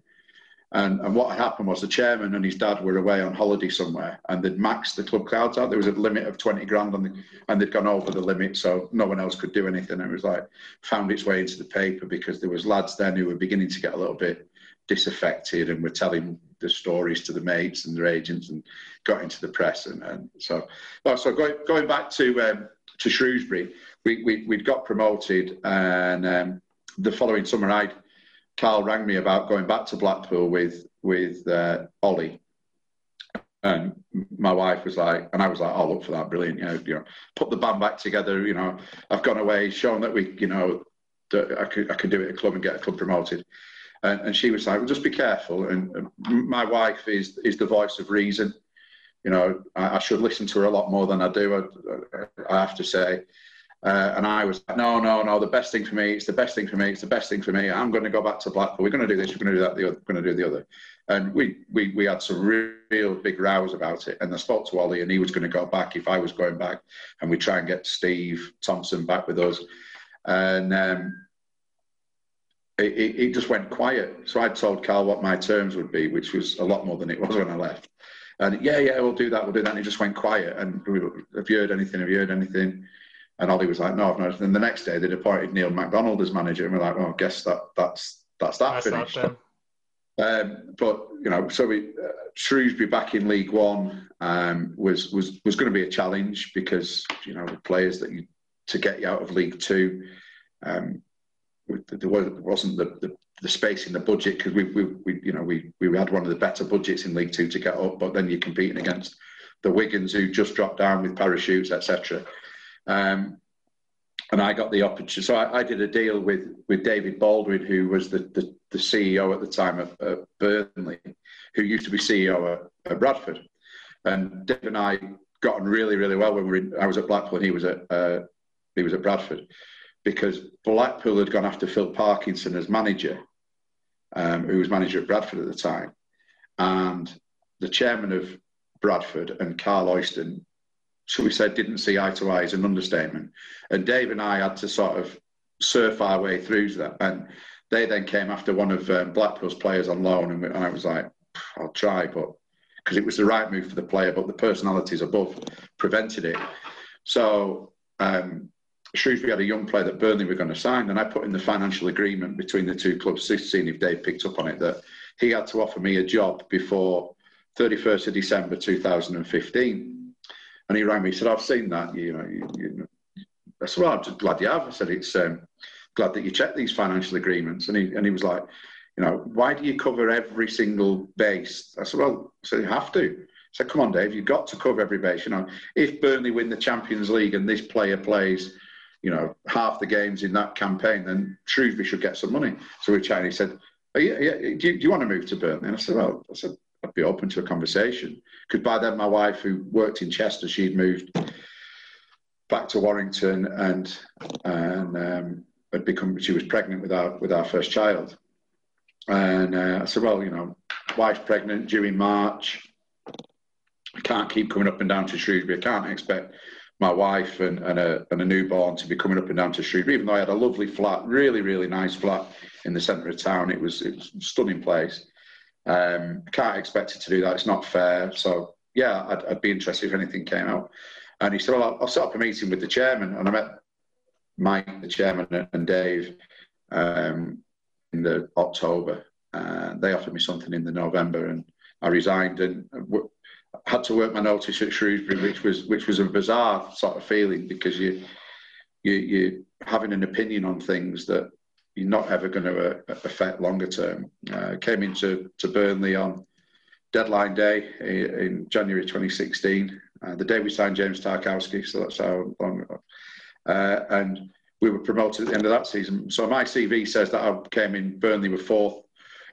And, and what happened was the chairman and his dad were away on holiday somewhere and they'd maxed the club cards out. There was a limit of 20 grand on the, and they'd gone over the limit, so no one else could do anything. And it was like, found its way into the paper because there was lads then who were beginning to get a little bit disaffected and were telling the stories to the mates and their agents and got into the press. And, and so, so going, going back to, um, to Shrewsbury, we, we, we'd got promoted and um, the following summer I'd, Karl rang me about going back to Blackpool with with uh, Ollie, and my wife was like, and I was like, "I'll "Oh, look for that, brilliant! You know, you know, put the band back together. You know, I've gone away, shown that we, you know, that I could I could do it at a club and get a club promoted." And, and she was like, "Well, just be careful." And, and, my wife is is the voice of reason. You know, I, I should listen to her a lot more than I do. I, I have to say. Uh, and I was no, no, no, the best thing for me, it's the best thing for me, it's the best thing for me. I'm going to go back to Blackpool. We're going to do this, we're going to do that, the other, we're going to do the other. And we, we, we had some real, real big rows about it. And I spoke to Ollie and he was going to go back if I was going back. And we try and get Steve Thompson back with us. And um, it, it, it just went quiet. So I told Karl what my terms would be, which was a lot more than it was when I left. And yeah, yeah, we'll do that, we'll do that. And it just went quiet. And we, have you heard anything? Have you heard anything? And Ollie was like, no, I've not. And the next day they'd appointed Neil McDonald as manager. And we're like, well, I guess that that's that's that that's finished. Um, but you know, so we, uh, Shrewsbury back in League One um, was was was going to be a challenge because you know the players that you to get you out of League Two, um, there wasn't the, the, the space in the budget because we, we, we you know we we had one of the better budgets in League Two to get up, but then you're competing against the Wigans who just dropped down with parachutes, etc. Um, and I got the opportunity. So I, I, did a deal with with David Baldwin, who was the, the, the CEO at the time of Burnley, who used to be CEO at, at, Bradford. And Dave and I got on really, really well when we were in, I was at Blackpool and he was at uh, he was at Bradford, because Blackpool had gone after Phil Parkinson as manager, um, who was manager at Bradford at the time, and the chairman of Bradford and Karl Oyston shall we say, didn't see eye to eye is an understatement. And Dave and I had to sort of surf our way through that. And they then came after one of um, Blackpool's players on loan, and, and I was like, I'll try, but because it was the right move for the player, but the personalities above prevented it. So um, Shrewsbury had a young player that Burnley were going to sign, and I put in the financial agreement between the two clubs, seeing if Dave picked up on it, that he had to offer me a job before 31st of December 2015. And he rang me. Said, "I've seen that. You know, you, you, I said, "Well, I'm just glad you have." I said, "It's um, glad that you checked these financial agreements." And he and he was like, "You know, why do you cover every single base?" I said, "Well, said you have to." I said, "Come on, Dave, you've got to cover every base. You know, if Burnley win the Champions League and this player plays." You know, half the games in that campaign, then Shrewsbury should get some money. So we chatted. He said, yeah, yeah, do, you, do you want to move to Burnley? And I said, well, I said, I'd be open to a conversation. Because by then, my wife, who worked in Chester, she'd moved back to Warrington and and um, had become. She was pregnant with our with our first child, and uh, I said, well, you know, wife's pregnant due in March. I can't keep coming up and down to Shrewsbury. I can't expect my wife and, and, a, and a newborn to be coming up and down to Shrewsbury, even though I had a lovely flat, really, really nice flat in the centre of town. It was, it was a stunning place. Um, can't expect it to do that. It's not fair. So yeah, I'd, I'd be interested if anything came out. And he said, well, I'll, set up a meeting with the chairman. And I met Mike, the chairman, and Dave um, in the October. Uh, they offered me something in the November, and I resigned and had to work my notice at Shrewsbury, which was which was a bizarre sort of feeling because you you you having an opinion on things that you're not ever going to uh, affect longer term. Uh, came into to Burnley on deadline day in January 2016, uh, the day we signed James Tarkowski. So that's how long. Uh, and we were promoted at the end of that season. So my CV says that I came in Burnley were fourth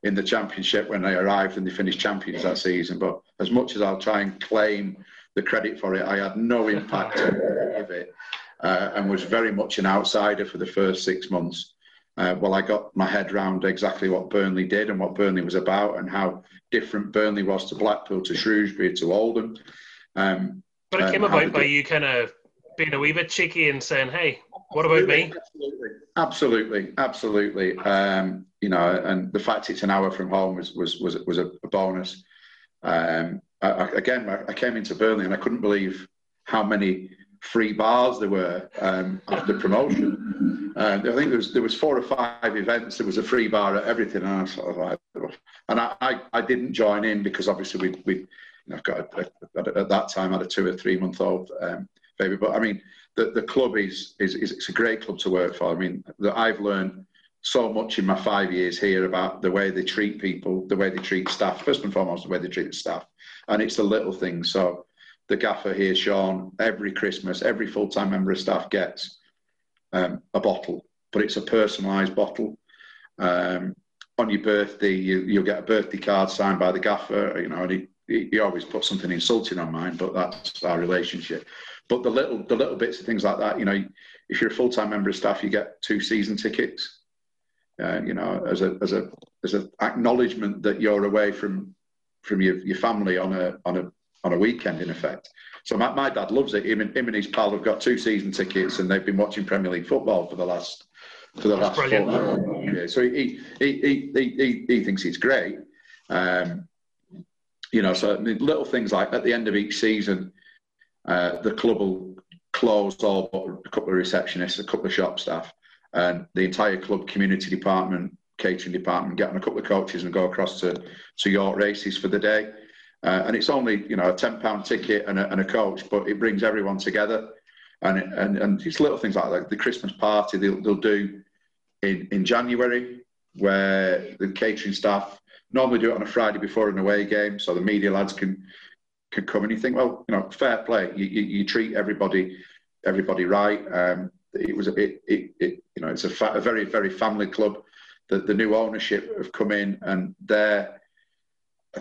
in the championship when they arrived and they finished champions that season. But as much as I'll try and claim the credit for it, I had no impact on any of it. Uh, and was very much an outsider for the first six months uh, well, I got my head round exactly what Burnley did and what Burnley was about and how different Burnley was to Blackpool, to Shrewsbury, to Oldham. Um, but it came about by you kind of being a wee bit cheeky and saying, "Hey, What about me? Absolutely, absolutely, absolutely. Um, you know, and the fact it's an hour from home was was was, was a bonus. Um, I, again, I, I came into Burnley and I couldn't believe how many free bars there were um, after promotion. Uh, I think there was there was four or five events. There was a free bar at everything, and I sort of like, and I, I, I didn't join in because obviously we we you know, got a, a, at that time I had a two or three month old um, baby. But I mean, the the club is, is is it's a great club to work for. I mean, that I've learned so much in my five years here about the way they treat people, the way they treat staff. First and foremost, the way they treat the staff, and it's the little things. So the gaffer here, Sean, every Christmas, every full time member of staff gets um, a bottle, but it's a personalised bottle. Um, on your birthday, you, you'll get a birthday card signed by the gaffer, you know, and he, he, he always puts something insulting on mine, but that's our relationship. But the little, the little bits of things like that, you know, if you're a full time member of staff, you get two season tickets. Uh, you know, as a as a as an acknowledgement that you're away from from your, your family on a on a on a weekend, in effect. So my, my dad loves it. Him and, him and his pal have got two season tickets, and they've been watching Premier League football for the last for the That's last four years. So he he, he he, he thinks it's great. Um, you know, so little things like at the end of each season, uh, the club will close all but a couple of receptionists, a couple of shop staff, and the entire club community department, catering department get on a couple of coaches and go across to to York races for the day. Uh, and it's only you know a ten pound ticket and a, and a, coach, but it brings everyone together. And it, and and it's little things like that. The Christmas party they'll, they'll do in in January, where the catering staff normally do it on a Friday before an away game, so the media lads can can come and you think, well, you know, fair play. You, you, you treat everybody everybody right. Um, it was a bit, it, it, you know, it's a, fa- a very very family club. The, the new ownership have come in and they're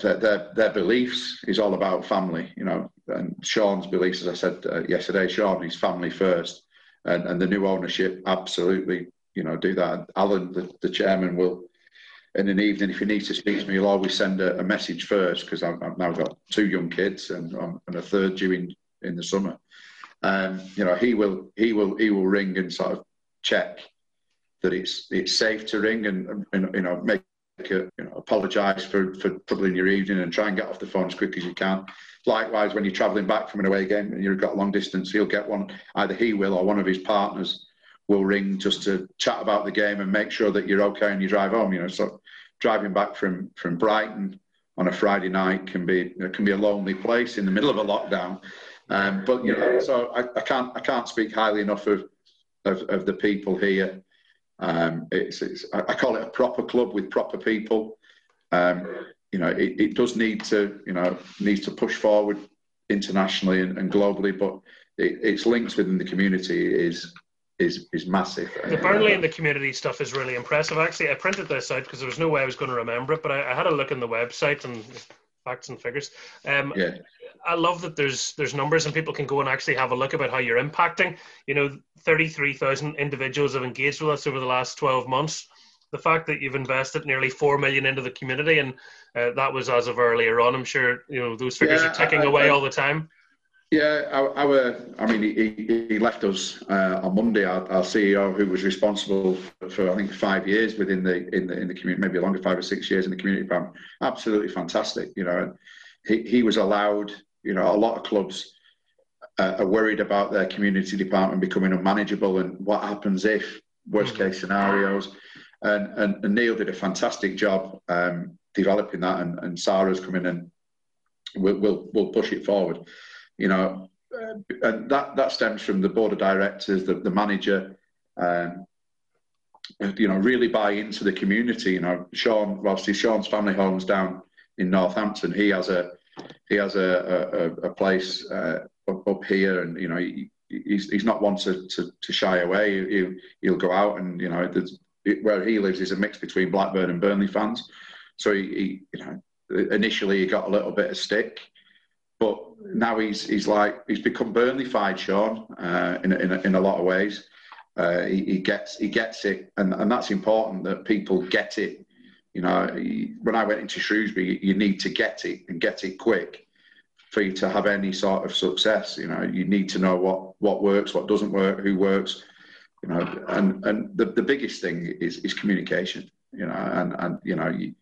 their, their, their beliefs is all about family, you know, and Sean's beliefs, as I said uh, yesterday, Sean is family first, and, and the new ownership absolutely, you know, do that. Alan, the, the chairman, will in an evening if he needs to speak to me, he'll always send a, a message first because I've, I've, now got two young kids and, um, and a third due in, in the summer. Um, you know, he will he will he will ring and sort of check that it's it's safe to ring and, and you know make you know, apologise for, for troubling your evening and try and get off the phone as quick as you can. Likewise, when you're travelling back from an away game and you've got a long distance, he'll get one, either he will or one of his partners will ring just to chat about the game and make sure that you're okay and you drive home. You know, so driving back from, from Brighton on a Friday night can be can be a lonely place in the middle of a lockdown. Um, but you know, so I, I can't I can't speak highly enough of, of, of the people here um, it's, it's, I call it a proper club with proper people. Um, you know, it, it, does need to, you know, needs to push forward internationally and, and globally, but it, its links within the community is is is massive. The Burnley the community stuff is really impressive. Actually, I printed this out because there was no way I was going to remember it, but I, I had a look in the website and facts and figures. Um, yeah. I love that there's there's numbers and people can go and actually have a look about how you're impacting. You know, 33,000 individuals have engaged with us over the last 12 months. The fact that you've invested nearly four million into the community, and uh, that was as of earlier on. I'm sure you know those figures yeah, are ticking I, away I, all the time. Yeah, our, our I mean, he, he left us uh, on Monday. Our, our, CEO, who was responsible for, for, I think five years within the in the in the community, maybe longer, five or six years in the community department. Absolutely fantastic, you know. and He he was allowed. You know, a lot of clubs uh, are worried about their community department becoming unmanageable and what happens if worst case scenarios. And, and, and Neil did a fantastic job um, developing that, and, and Sarah's coming and we'll, we'll, we'll push it forward. You know, uh, and that, that stems from the board of directors, the, the manager, um, you know, really buy into the community. You know, Sean, obviously Sean's family homes down in Northampton, he has a he has a, a, a place uh, up, up here, and you know he, he's he's not one to, to, to shy away. He, he'll go out, and you know where he lives is a mix between Blackburn and Burnley fans. So he, he, you know initially he got a little bit of stick, but now he's he's like he's become Burnley-fied, Sean, uh, in in a, in a lot of ways. Uh, he, he, gets he gets it, and, and that's important that people get it. You know, when I went into Shrewsbury, you need to get it and get it quick for you to have any sort of success. You know, you need to know what what works, what doesn't work, who works, you know, and and the, the biggest thing is is communication, you know, and and you know you.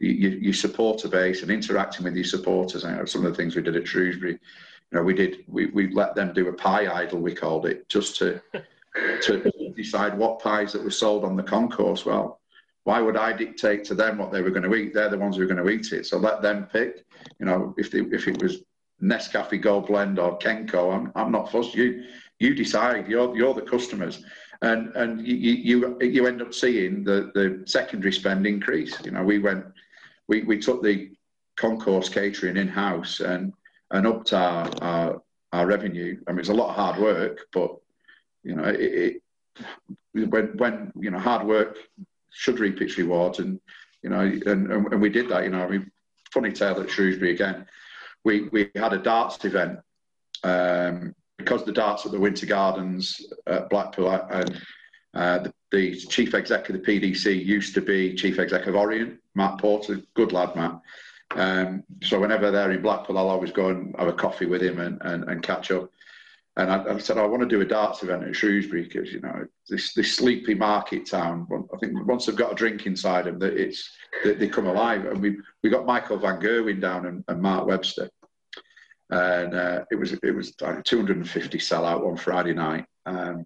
You, your supporter base and interacting with your supporters. Know some of the things we did at Shrewsbury, you know, we did we, we let them do a pie idol, we called it, just to to decide what pies that were sold on the concourse. Well, why would I dictate to them what they were going to eat? They're the ones who are going to eat it. So let them pick. You know, if they, if it was Nescafe Gold Blend or Kenco, I'm, I'm not fussed. You you decide. You're you're the customers and and you you you end up seeing the the secondary spend increase. You know, we went, we we took the concourse catering in house and and upped our, our our revenue. I mean, it's a lot of hard work, but you know, it, it when when you know hard work should reap its rewards, and you know, and and, and we did that. You know, I mean, funny tale at Shrewsbury again. We we had a darts event. Um, because the darts at the Winter Gardens at Blackpool uh, and uh, the, the, chief exec of the PDC used to be chief exec of Orient, Matt Porter, good lad, Matt. Um, so whenever they're in Blackpool, I'll always go and have a coffee with him and, and, and catch up. And I, I, said, I want to do a darts event at Shrewsbury because, you know, this, this sleepy market town, I think once they've got a drink inside them, that it's, they, they come alive. And we, we got Michael Van Gerwen down and, and Mark Webster and uh, it was it was like 250 sellout on Friday night. Um,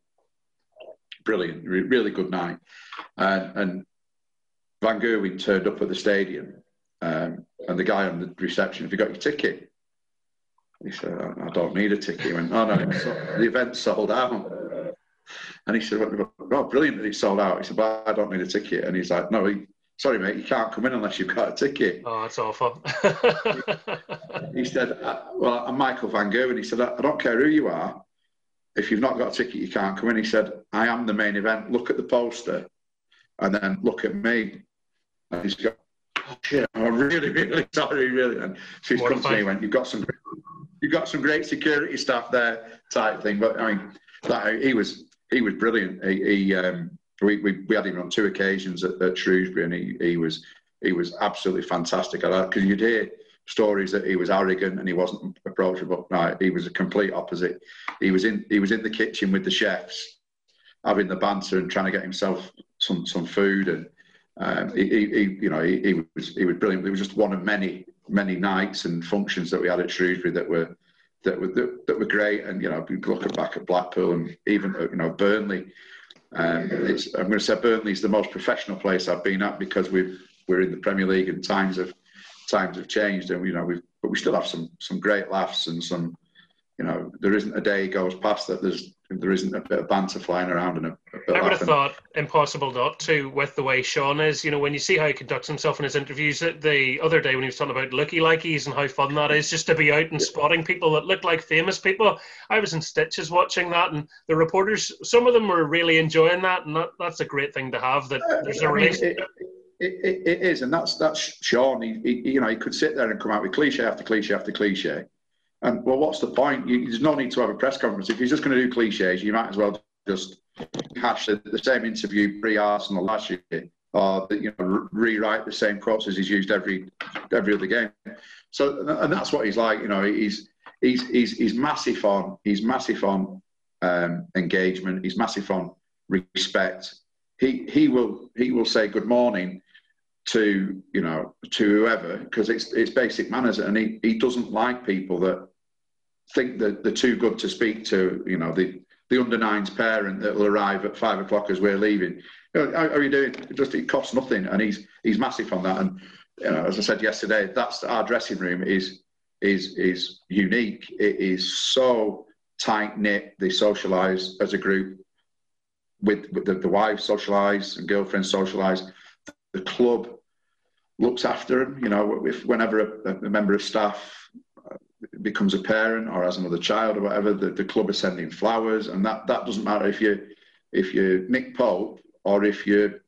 brilliant, re- really good night. And, and Van Gerwen turned up at the stadium, um, and the guy on the reception, "Have you got your ticket?" He said, "I don't need a ticket." He went, "Oh no, the event's sold out." And he said, "Oh, brilliant that it's sold out." He said, "But I don't need a ticket." And he's like, "No, he, sorry, mate, you can't come in unless you've got a ticket. Oh, that's awful. he said, uh, well, I'm Michael Van Gerwen. He said, I don't care who you are. If you've not got a ticket, you can't come in. He said, I am the main event. Look at the poster and then look at me. He's got, oh, shit, I'm really, really sorry, really. And so he's come to me and went, you've got some, you've got some great security staff there type thing. But I mean, that, he was, he was brilliant. He, he um, we, we, we had him on two occasions at, at Shrewsbury, and he, he was he was absolutely fantastic at that because you'd hear stories that he was arrogant and he wasn't approachable. No, he was a complete opposite. He was in he was in the kitchen with the chefs, having the banter and trying to get himself some some food, and um, he, he, you know he, he, was he was brilliant. It was just one of many many nights and functions that we had at Shrewsbury that were that were that, that were great. And you know, looking back at Blackpool and even you know Burnley um, it's, I'm going to say Burnley's the most professional place I've been at because we've we're in the Premier League and times have times have changed and you know we've but we still have some some great laughs and some you know there isn't a day goes past that there's there isn't a bit of banter flying around and I would have thought impossible not to with the way Sean is. You know, when you see how he conducts himself in his interviews the other day when he was talking about looky likeys and how fun that is just to be out and spotting people that look like famous people. I was in stitches watching that and the reporters, some of them were really enjoying that and that, that's a great thing to have that uh, there's a relationship. It, it, it is, and that's that's Sean. He, he, you know, he could sit there and come out with cliche after cliche after cliche, and well, what's the point? You, there's no need to have a press conference. If you're just going to do cliches, you might as well just hash the, the same interview pre-Arsenal last year, or you know, re- rewrite the same quotes as he's used every every other game. So, and that's what he's like. You know, he's he's he's, he's massive on he's massive on um, engagement. He's massive on respect. He he will he will say good morning to you know to whoever because it's it's basic manners, and he he doesn't like people that think that they're too good to speak to, you know, the, the under nines parent that will arrive at five o'clock as we're leaving. You know, how, how, are you doing? Just it costs nothing, and he's he's massive on that. And you know, as I said yesterday, that's our dressing room is is is unique. It is so tight knit. They socialise as a group with, with the, the wives socialise and girlfriends socialise. The club looks after them. You know, if whenever a, a member of staff becomes a parent or has another child or whatever, the, the club is sending flowers, and that, that doesn't matter if you if you're Nick Pope or if you're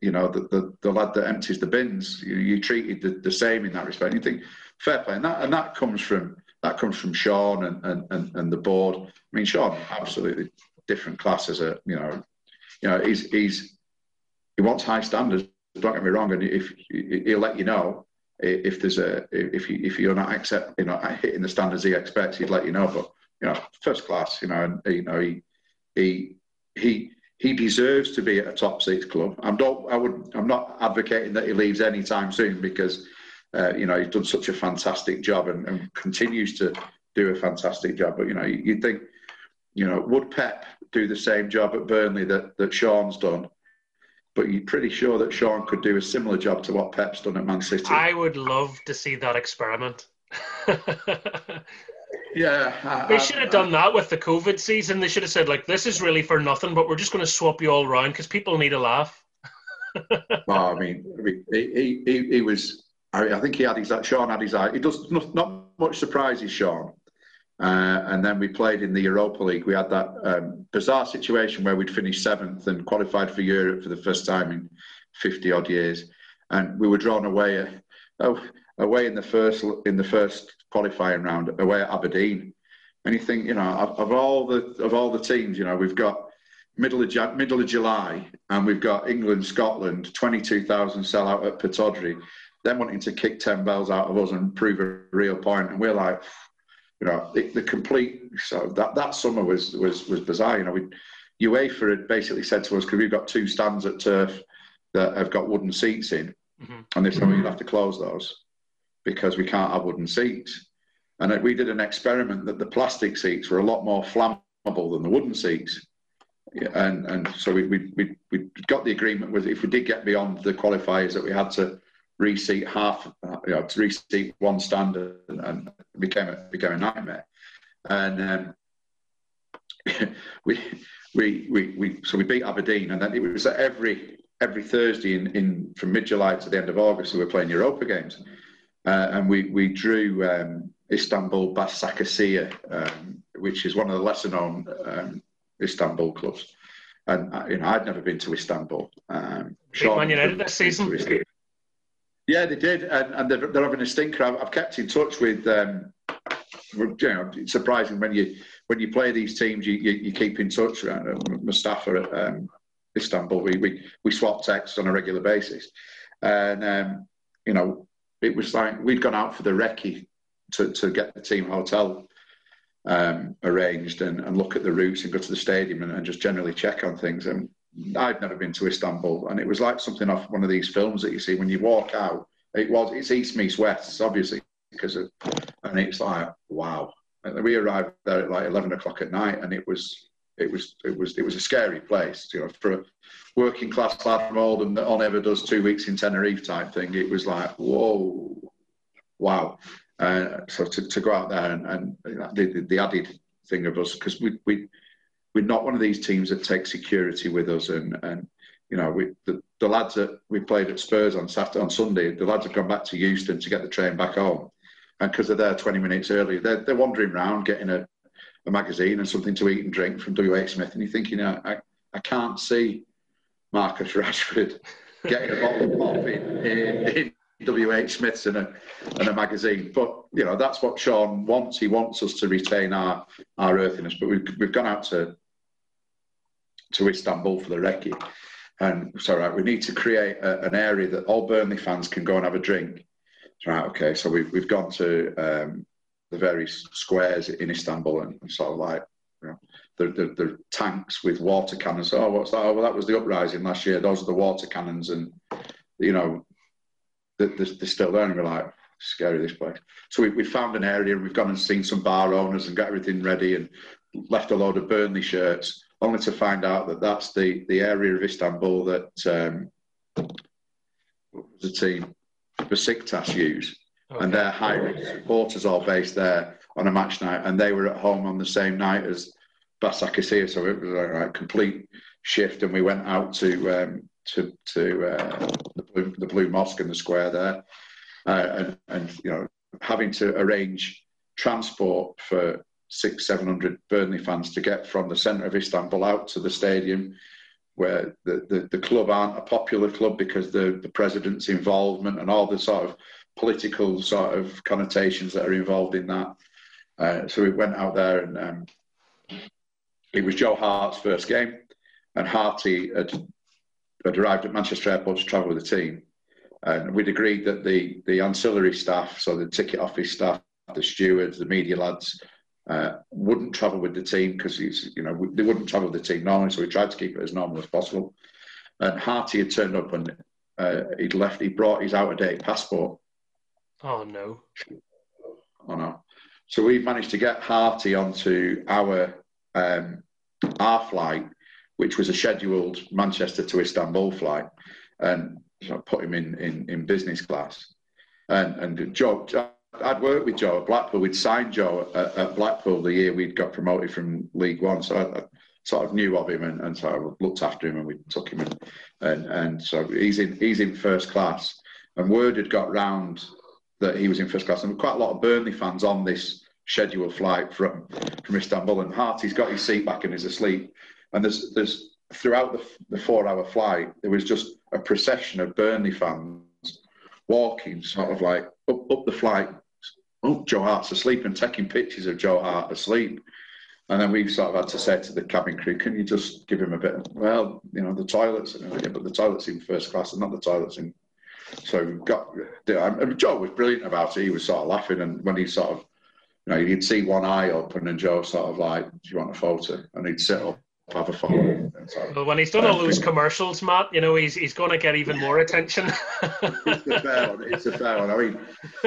you know the, the, the lad that empties the bins. You, you treated the, the same in that respect. And You think fair play, and that and that comes from that comes from Sean and, and, and, and the board. I mean, Sean absolutely different class as a you know you know he's he's he wants high standards. Don't get me wrong, and if he'll let you know if there's a if you if you're not accept you know hitting the standards he expects, he'd let you know. But you know, first class, you know, and you know he he he he deserves to be at a top six club. I'm not. I would. I'm not advocating that he leaves anytime soon because uh, you know he's done such a fantastic job and, and, continues to do a fantastic job. But you know, you'd think, you know, would Pep do the same job at Burnley that that Sean's done? But you're pretty sure that Sean could do a similar job to what Pep's done at Man City. I would love to see that experiment. Yeah, I, they should have done that with the COVID season. They should have said like, "This is really for nothing, but we're just going to swap you all around because people need a laugh." well, I mean, he, he, he was. I think he had his. Sean had his eye. He does not, not much surprises, Sean. Uh, and then we played in the Europa League. We had that um, bizarre situation where we'd finished seventh and qualified for Europe for the first time in fifty odd years, and we were drawn away. Uh, away in the first in the first qualifying round away at Aberdeen. And you think, you know, of, of all the of all the teams, you know, we've got middle of middle of July, and we've got England, Scotland, twenty two thousand sell out at Pittodrie, then wanting to kick ten bells out of us and prove a real point, and we're like, you know, the, the complete. So that that summer was was was bizarre. You know, we UEFA had basically said to us because we've got two stands at turf that have got wooden seats in, mm-hmm. and they said well, you'll have to close those because we can't have wooden seats. And we did an experiment that the plastic seats were a lot more flammable than the wooden seats. And and so we, we, we, we got the agreement with if we did get beyond the qualifiers that we had to reseat half, you know, to reseat one standard and, and became a, became a nightmare. And um, we, we, we, we, so we beat Aberdeen and then it was every, every Thursday in, in from mid-July to the end of August, we were playing Europa games. Uh, and we, we drew um, Istanbul Başakşehir, um, which is one of the lesser known um, Istanbul clubs. And uh, you know, I'd never been to Istanbul. Um, Man United this season. Yeah, they did, and, and they're, they're, having a stinker. I've, I've kept in touch with. Um, you know, it's surprising when you when you play these teams, you, you, you keep in touch. Uh, Mustafa at um, Istanbul, we, we we swap texts on a regular basis, and um, you know, it was like we'd gone out for the recce to, to get the team hotel um, arranged and, and look at the routes and go to the stadium and, and just generally check on things. And I'd never been to Istanbul, and it was like something off one of these films that you see when you walk out. It was it's east meets west, obviously, because of, and it's like wow. And we arrived there at like eleven o'clock at night, and it was it was it was it was a scary place. You know, for a working class lad from Oldham that on ever does two weeks in Tenerife type thing, it was like whoa, wow. Uh, so to, to go out there and, and the, the added thing of us because we we we're not one of these teams that take security with us and and you know we the, the lads that we played at Spurs on Saturday on Sunday the lads have gone back to Euston to get the train back home and because they're there 20 minutes early they're, they're wandering around getting a a magazine and something to eat and drink from WH Smith, and you're thinking, I, I, I can't see Marcus Rashford getting a bottle of pop in, in, in WH Smith's and a, and a magazine. But, you know, that's what Sean wants. He wants us to retain our, our earthiness. But we've, we've gone out to, to Istanbul for the recce. And so, right, we need to create a, an area that all Burnley fans can go and have a drink. Right, okay, so we've, we've gone to um, the various squares in Istanbul and, and sort of like, you know, the, the, the, tanks with water cannons. Oh, what's that? Oh, well, that was the uprising last year. Those are the water cannons, and you know, they're, they're still there. And we're like, scary this place. So we, we found an area, and we've gone and seen some bar owners and got everything ready, and left a load of Burnley shirts, only to find out that that's the the area of Istanbul that um, the team Besiktas use Okay. And their high supporters are based there on a match night, and they were at home on the same night as Başakşehir, so it was a complete shift. And we went out to um, to to uh, the, Blue, the Blue Mosque in the square there, uh, and and you know having to arrange transport for six seven hundred Burnley fans to get from the centre of Istanbul out to the stadium where the, the, the, club aren't a popular club because the, the president's involvement and all the sort of political sort of connotations that are involved in that. Uh, so we went out there and um, it was Joe Hart's first game, and Harty had, had arrived at Manchester Airport to travel with the team. And we'd agreed that the, the ancillary staff, so the ticket office staff, the stewards, the media lads, uh, wouldn't travel with the team because he's, you know, they wouldn't travel with the team normally, so we tried to keep it as normal as possible. And Harty had turned up and uh, he'd left, he brought his out of date passport. Oh, no. Oh, no. So we managed to get Harty onto our um, our flight, which was a scheduled Manchester to Istanbul flight, and so I put him in, in, in business class. And, and Joe, I'd worked with Joe at Blackpool. We'd signed Joe at, at Blackpool the year we'd got promoted from League One. So I, I sort of knew of him and, and so I looked after him and we took him in. And, and so he's in, he's in first class. And word had got round that he was in first class. And quite a lot of Burnley fans on this scheduled flight from, from Istanbul. And Harty's got his seat back and is asleep. And there's, there's throughout the, the four hour flight, there was just a procession of Burnley fans walking sort of like up, up the flight. Oh, Joe Hart's asleep and taking pictures of Joe Hart asleep. And then we've sort of had to say to the cabin crew, can you just give him a bit of, well, you know, the toilets, but the toilets in first class and not the toilets in. So we got, Joe was brilliant about it. He was sort of laughing. And when he sort of, you know, you'd see one eye open and Joe sort of like, do you want a photo? And he'd sit up have a phone. Well, when he's done all those commercials, Matt, you know he's he's going to get even more attention. it's a fair one. It's a fair one. I mean,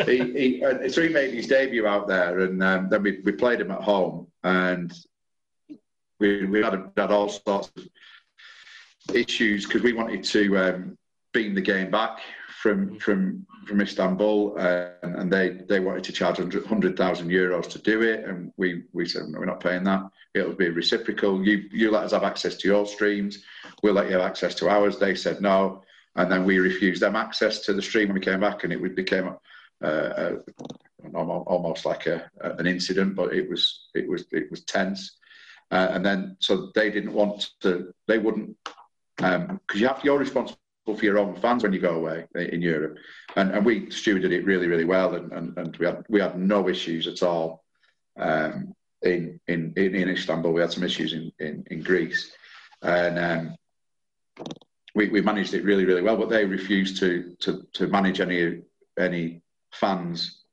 he, he uh, so he made his debut out there, and um, then we, we played him at home, and we we had, had all sorts of issues because we wanted to um, beam the game back from from from Istanbul, uh, and, and, they they wanted to charge hundred thousand euros to do it, and we we said no, we're not paying that. It'll be reciprocal. You you let us have access to your streams. We'll let you have access to ours. They said no, and then we refused them access to the stream when we came back, and it became a, a, a, almost like a, an incident, but it was it was it was tense. Uh, and then so they didn't want to. They wouldn't because um, you have you're responsible for your own fans when you go away in Europe. And, and we stewarded it really, really well, and, and, and we had we had no issues at all um, in, in in Istanbul. We had some issues in in, in Greece, and um, we, we managed it really, really well. But they refused to to to manage any any fans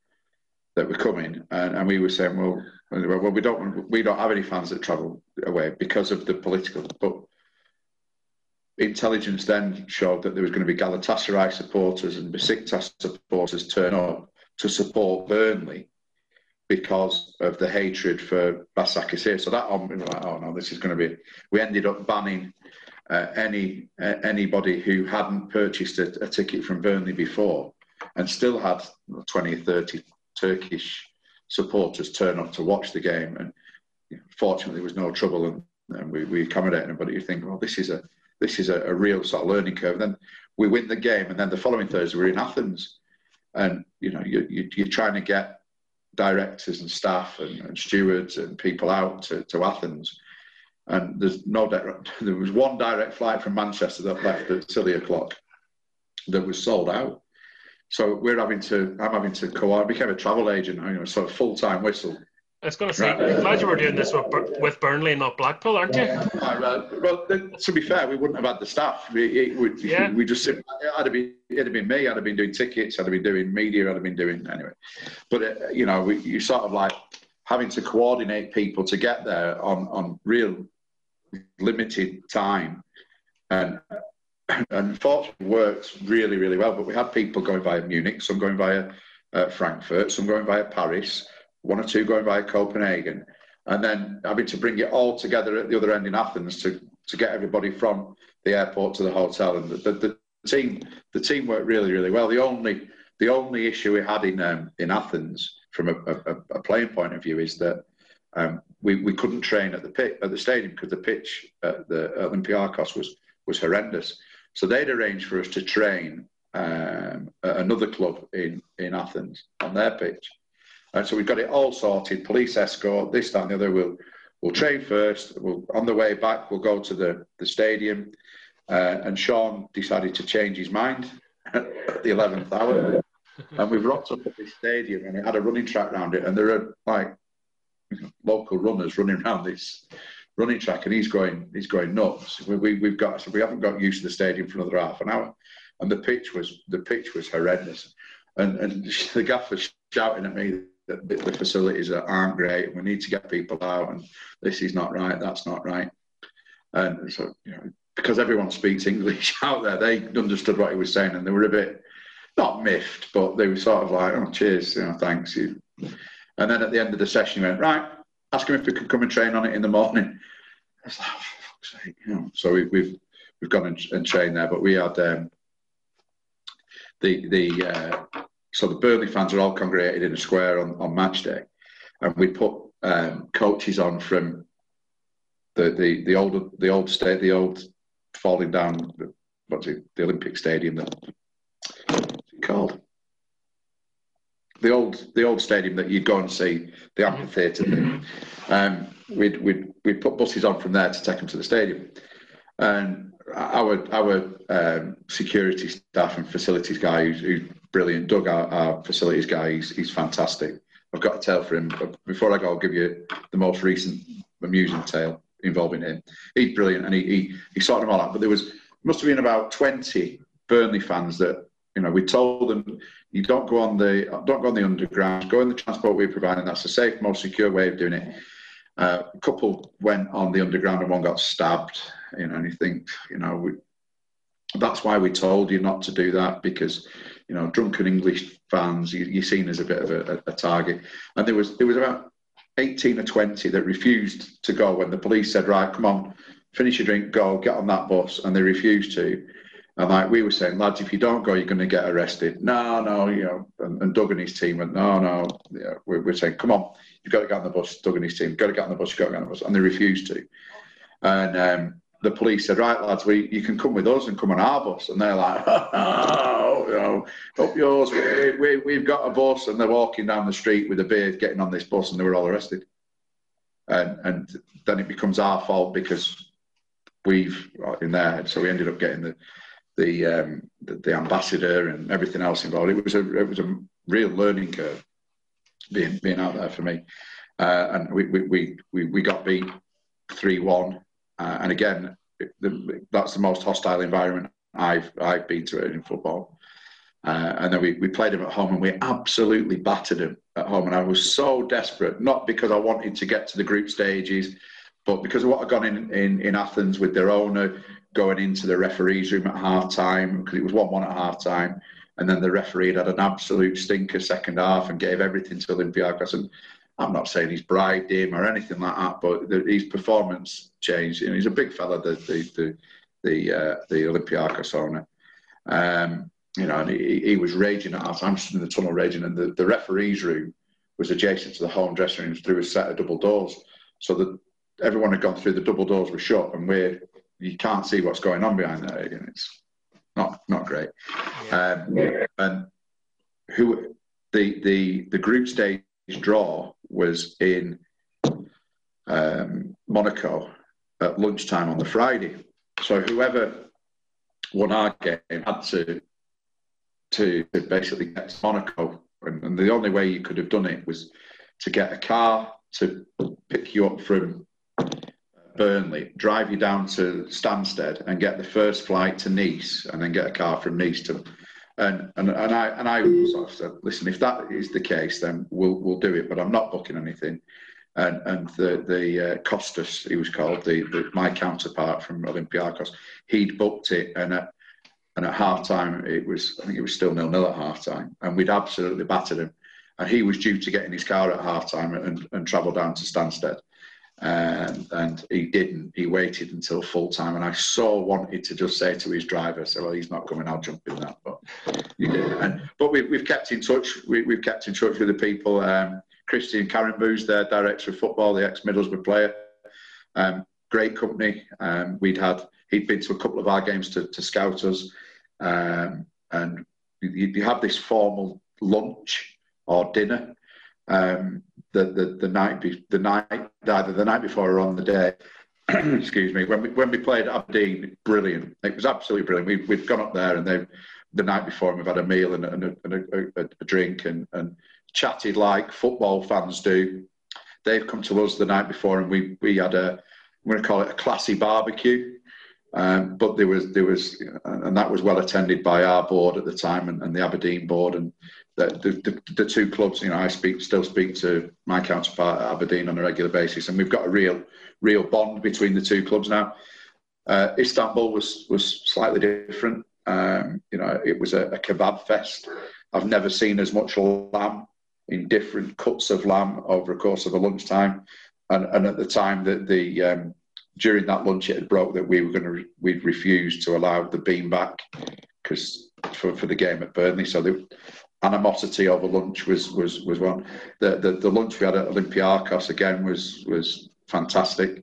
that were coming, and, and we were saying, well, well, we don't we don't have any fans that travel away because of the political, but intelligence then showed that there was going to be Galatasaray supporters and Besiktas supporters turn up to support Burnley because of the hatred for Başakşehir. So that, um, like, oh no, this is going to be. We ended up banning uh, any uh, anybody who hadn't purchased a, a, ticket from Burnley before, and still had 20 or 30 Turkish supporters turn up to watch the game. And you know, fortunately, there was no trouble, and, and we, we accommodated them. But you think, well, this is a this is a, a real sort of learning curve. And then we win the game, and then the following Thursday we're in Athens, and you know you, you, you're trying to get directors and staff and, and stewards and people out to, to Athens. And there's no direct, there was one direct flight from Manchester that left at silly o'clock that was sold out. So we're having to, I'm having to co I became a travel agent, you know, sort of full time whistle I was going to say, right. glad you were doing this with, with Burnley and not Blackpool, aren't you? Well, to be fair, we wouldn't have had the staff. We, would, yeah. we just it'd have been it'd have been me. I'd have been doing tickets. I'd have been doing media. I'd have been doing anyway. But uh, you know, we, you sort of like having to coordinate people to get there on on real limited time, and and fortunately worked really really well. But we had people going via Munich, some going via uh, Frankfurt, some going via Paris one or two going by Copenhagen, and then having to bring it all together at the other end in Athens to, to get everybody from the airport to the hotel. And the, the, the team the team worked really really well. The only the only issue we had in um, in Athens from a, a, a, playing point of view is that um, we, we couldn't train at the pit at the stadium because the pitch at the Olympiakos was was horrendous. So they'd arranged for us to train um, at another club in in Athens on their pitch. And so we've got it all sorted, police escort, this, that, and the other. We'll, we'll train first. We'll, on the way back, we'll go to the, the stadium. Uh, and Sean decided to change his mind at the 11th hour. and we've rocked up at this stadium and it had a running track around it. And there are like local runners running around this running track and he's going he's going nuts. We, we, we've got so we haven't got used to the stadium for another half an hour. And the pitch was the pitch was horrendous. And, and the gaffer shouting at me the, the facilities aren't great. We need to get people out, and this is not right. That's not right. And so, you know, because everyone speaks English out there, they understood what he was saying, and they were a bit not miffed, but they were sort of like, "Oh, cheers, you know, thanks you." And then at the end of the session, he went, "Right, ask him if we could come and train on it in the morning." I was like, oh, "For fuck's sake!" You know, so we, have we've, we've gone and, and, trained there, but we had um, the the uh, so the Burnley fans are all congregated in a square on, on match day, and we put um, coaches on from the the the old the old state the old falling down what's it the Olympic Stadium that called? The old the old stadium that you'd go and see the amphitheatre. Thing. Um, we'd we'd we'd put buses on from there to take them to the stadium, and our our um, security staff and facilities guy who's, who's brilliant, Doug, our, our facilities guy, he's, he's fantastic. I've got a tale for him. But before I go, I'll give you the most recent amusing tale involving him. He's brilliant, and he he, he sorted them all out. But there was must have been about twenty Burnley fans that you know we told them you don't go on the don't go on the underground, go in the transport we're providing. That's the safe, most secure way of doing it. Uh, a couple went on the underground and one got stabbed. You know, and you think, you know, we, that's why we told you not to do that because, you know, drunken English fans, you, are seen as a bit of a, a, target. And there was there was about 18 or 20 that refused to go when the police said, right, come on, finish your drink, go, get on that bus, and they refused to. And like we were saying, lads, if you don't go, you're going to get arrested. No, no, you know. And, and Doug and his team went, no, no. Yeah, we're, we're, saying, come on, you've got to get on the bus. Doug and his team, got to get on the bus. You've got to get on the bus, and they refused to. And um, the police said, right, lads, we you can come with us and come on our bus. And they're like, oh, you know, up yours. We, we, we've got a bus, and they're walking down the street with a beard, getting on this bus, and they were all arrested. And and then it becomes our fault because we've in their head. So we ended up getting the the, um, the, the ambassador and everything else involved. It was a it was a real learning curve being being out there for me, uh, and we, we we we got beat three one, uh, and again the, that's the most hostile environment I've I've been to in football. Uh, and then we, we played them at home and we absolutely battered them at home. And I was so desperate, not because I wanted to get to the group stages, but because of what had gone in, in, in Athens with their owner going into the referee's room at half time because it was 1 1 at half time. And then the referee had an absolute stinker second half and gave everything to Olympiacos. And I'm not saying he's bribed him or anything like that, but the, his performance changed. You know, he's a big fella, the the the the, uh, the Olympiacos owner. Um, you know, and he, he was raging at us. I'm stood in the tunnel raging, and the, the referee's room was adjacent to the home dressing room through a set of double doors. So that everyone had gone through, the double doors were shut, and we're you can't see what's going on behind there. And it's not not great. Yeah. Um, and who the the the group stage draw was in um, Monaco at lunchtime on the Friday. So whoever won our game had to to basically get to Monaco, and, and the only way you could have done it was to get a car to pick you up from Burnley, drive you down to Stansted and get the first flight to Nice, and then get a car from Nice to. And and, and I and I sort of said, listen, if that is the case, then we'll we'll do it. But I'm not booking anything. And and the the uh, Costas, he was called the, the my counterpart from Olympiacos, he'd booked it, and at and at half time it was I think it was still nil nil at half time, and we'd absolutely battered him. And he was due to get in his car at half time and, and travel down to Stansted um, and he didn't. He waited until full time, and I so wanted to just say to his driver, "So well, he's not coming. I'll jump in that." But he did. And but we've, we've kept in touch. We, have kept in touch with the people. Um, Christian Karembeu's their director of football, the ex-Middlesbrough player. Um, great company. Um, we'd had he'd been to a couple of our games to, to scout us, um, and you, you have this formal lunch or dinner um, the, the, the night be, the night either the night before or on the day. excuse me. When we when we played Aberdeen, brilliant. It was absolutely brilliant. We we've gone up there and they the night before and we've had a meal and, and, a, and a, a, a, drink and, and chatted like football fans do. They've come to us the night before and we we had a I'm going to call it a classy barbecue. Um, but there was there was and that was well attended by our board at the time and, and the Aberdeen board and the, the, the, two clubs, you know, I speak still speak to my counterpart at Aberdeen on a regular basis, and we've got a real real bond between the two clubs now. Uh, Istanbul was was slightly different. Um, you know, it was a, a, kebab fest. I've never seen as much lamb in different cuts of lamb over a course of a lunchtime, and, and at the time that the um, during that lunch it had broke that we were going to re- we'd refused to allow the bean back because for, for the game at Burnley. So the animosity over lunch was was was one. The the, the lunch we had at Olympiacos again was was fantastic.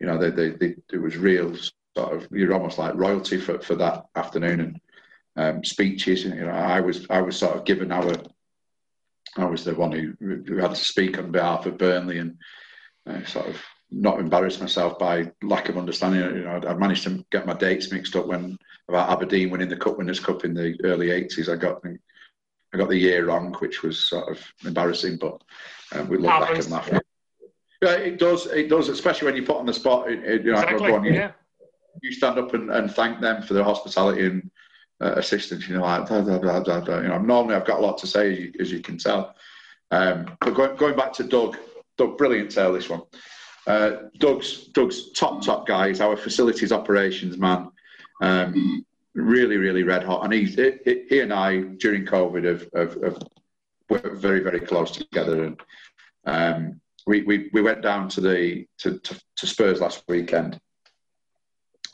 You know, they, they, they, it was real sort of you're almost like royalty for, for that afternoon and um, speeches. You know, I was I was sort of given our I was the one who, who had to speak on behalf of Burnley and uh, sort of not embarrass myself by lack of understanding. You know, I managed to get my dates mixed up when about Aberdeen winning the Cup Winners' Cup in the early '80s. I got I got the year wrong, which was sort of embarrassing, but um, we look back and laugh. Yeah, it does. It does, especially when you put on the spot. It, it, you know, exactly. on, you, yeah. you stand up and, and thank them for their hospitality and uh, assistance. You know, like da, da, da. You know, normally I've got a lot to say, as you, as you can tell. Um, but going, going back to Doug, Doug, brilliant tale this one. Uh, Doug's Doug's top top guy. He's our facilities operations man. Um, really really red hot, and he, he and I during COVID have, have, have worked very very close together, and um, we, we we went down to the to, to, to Spurs last weekend.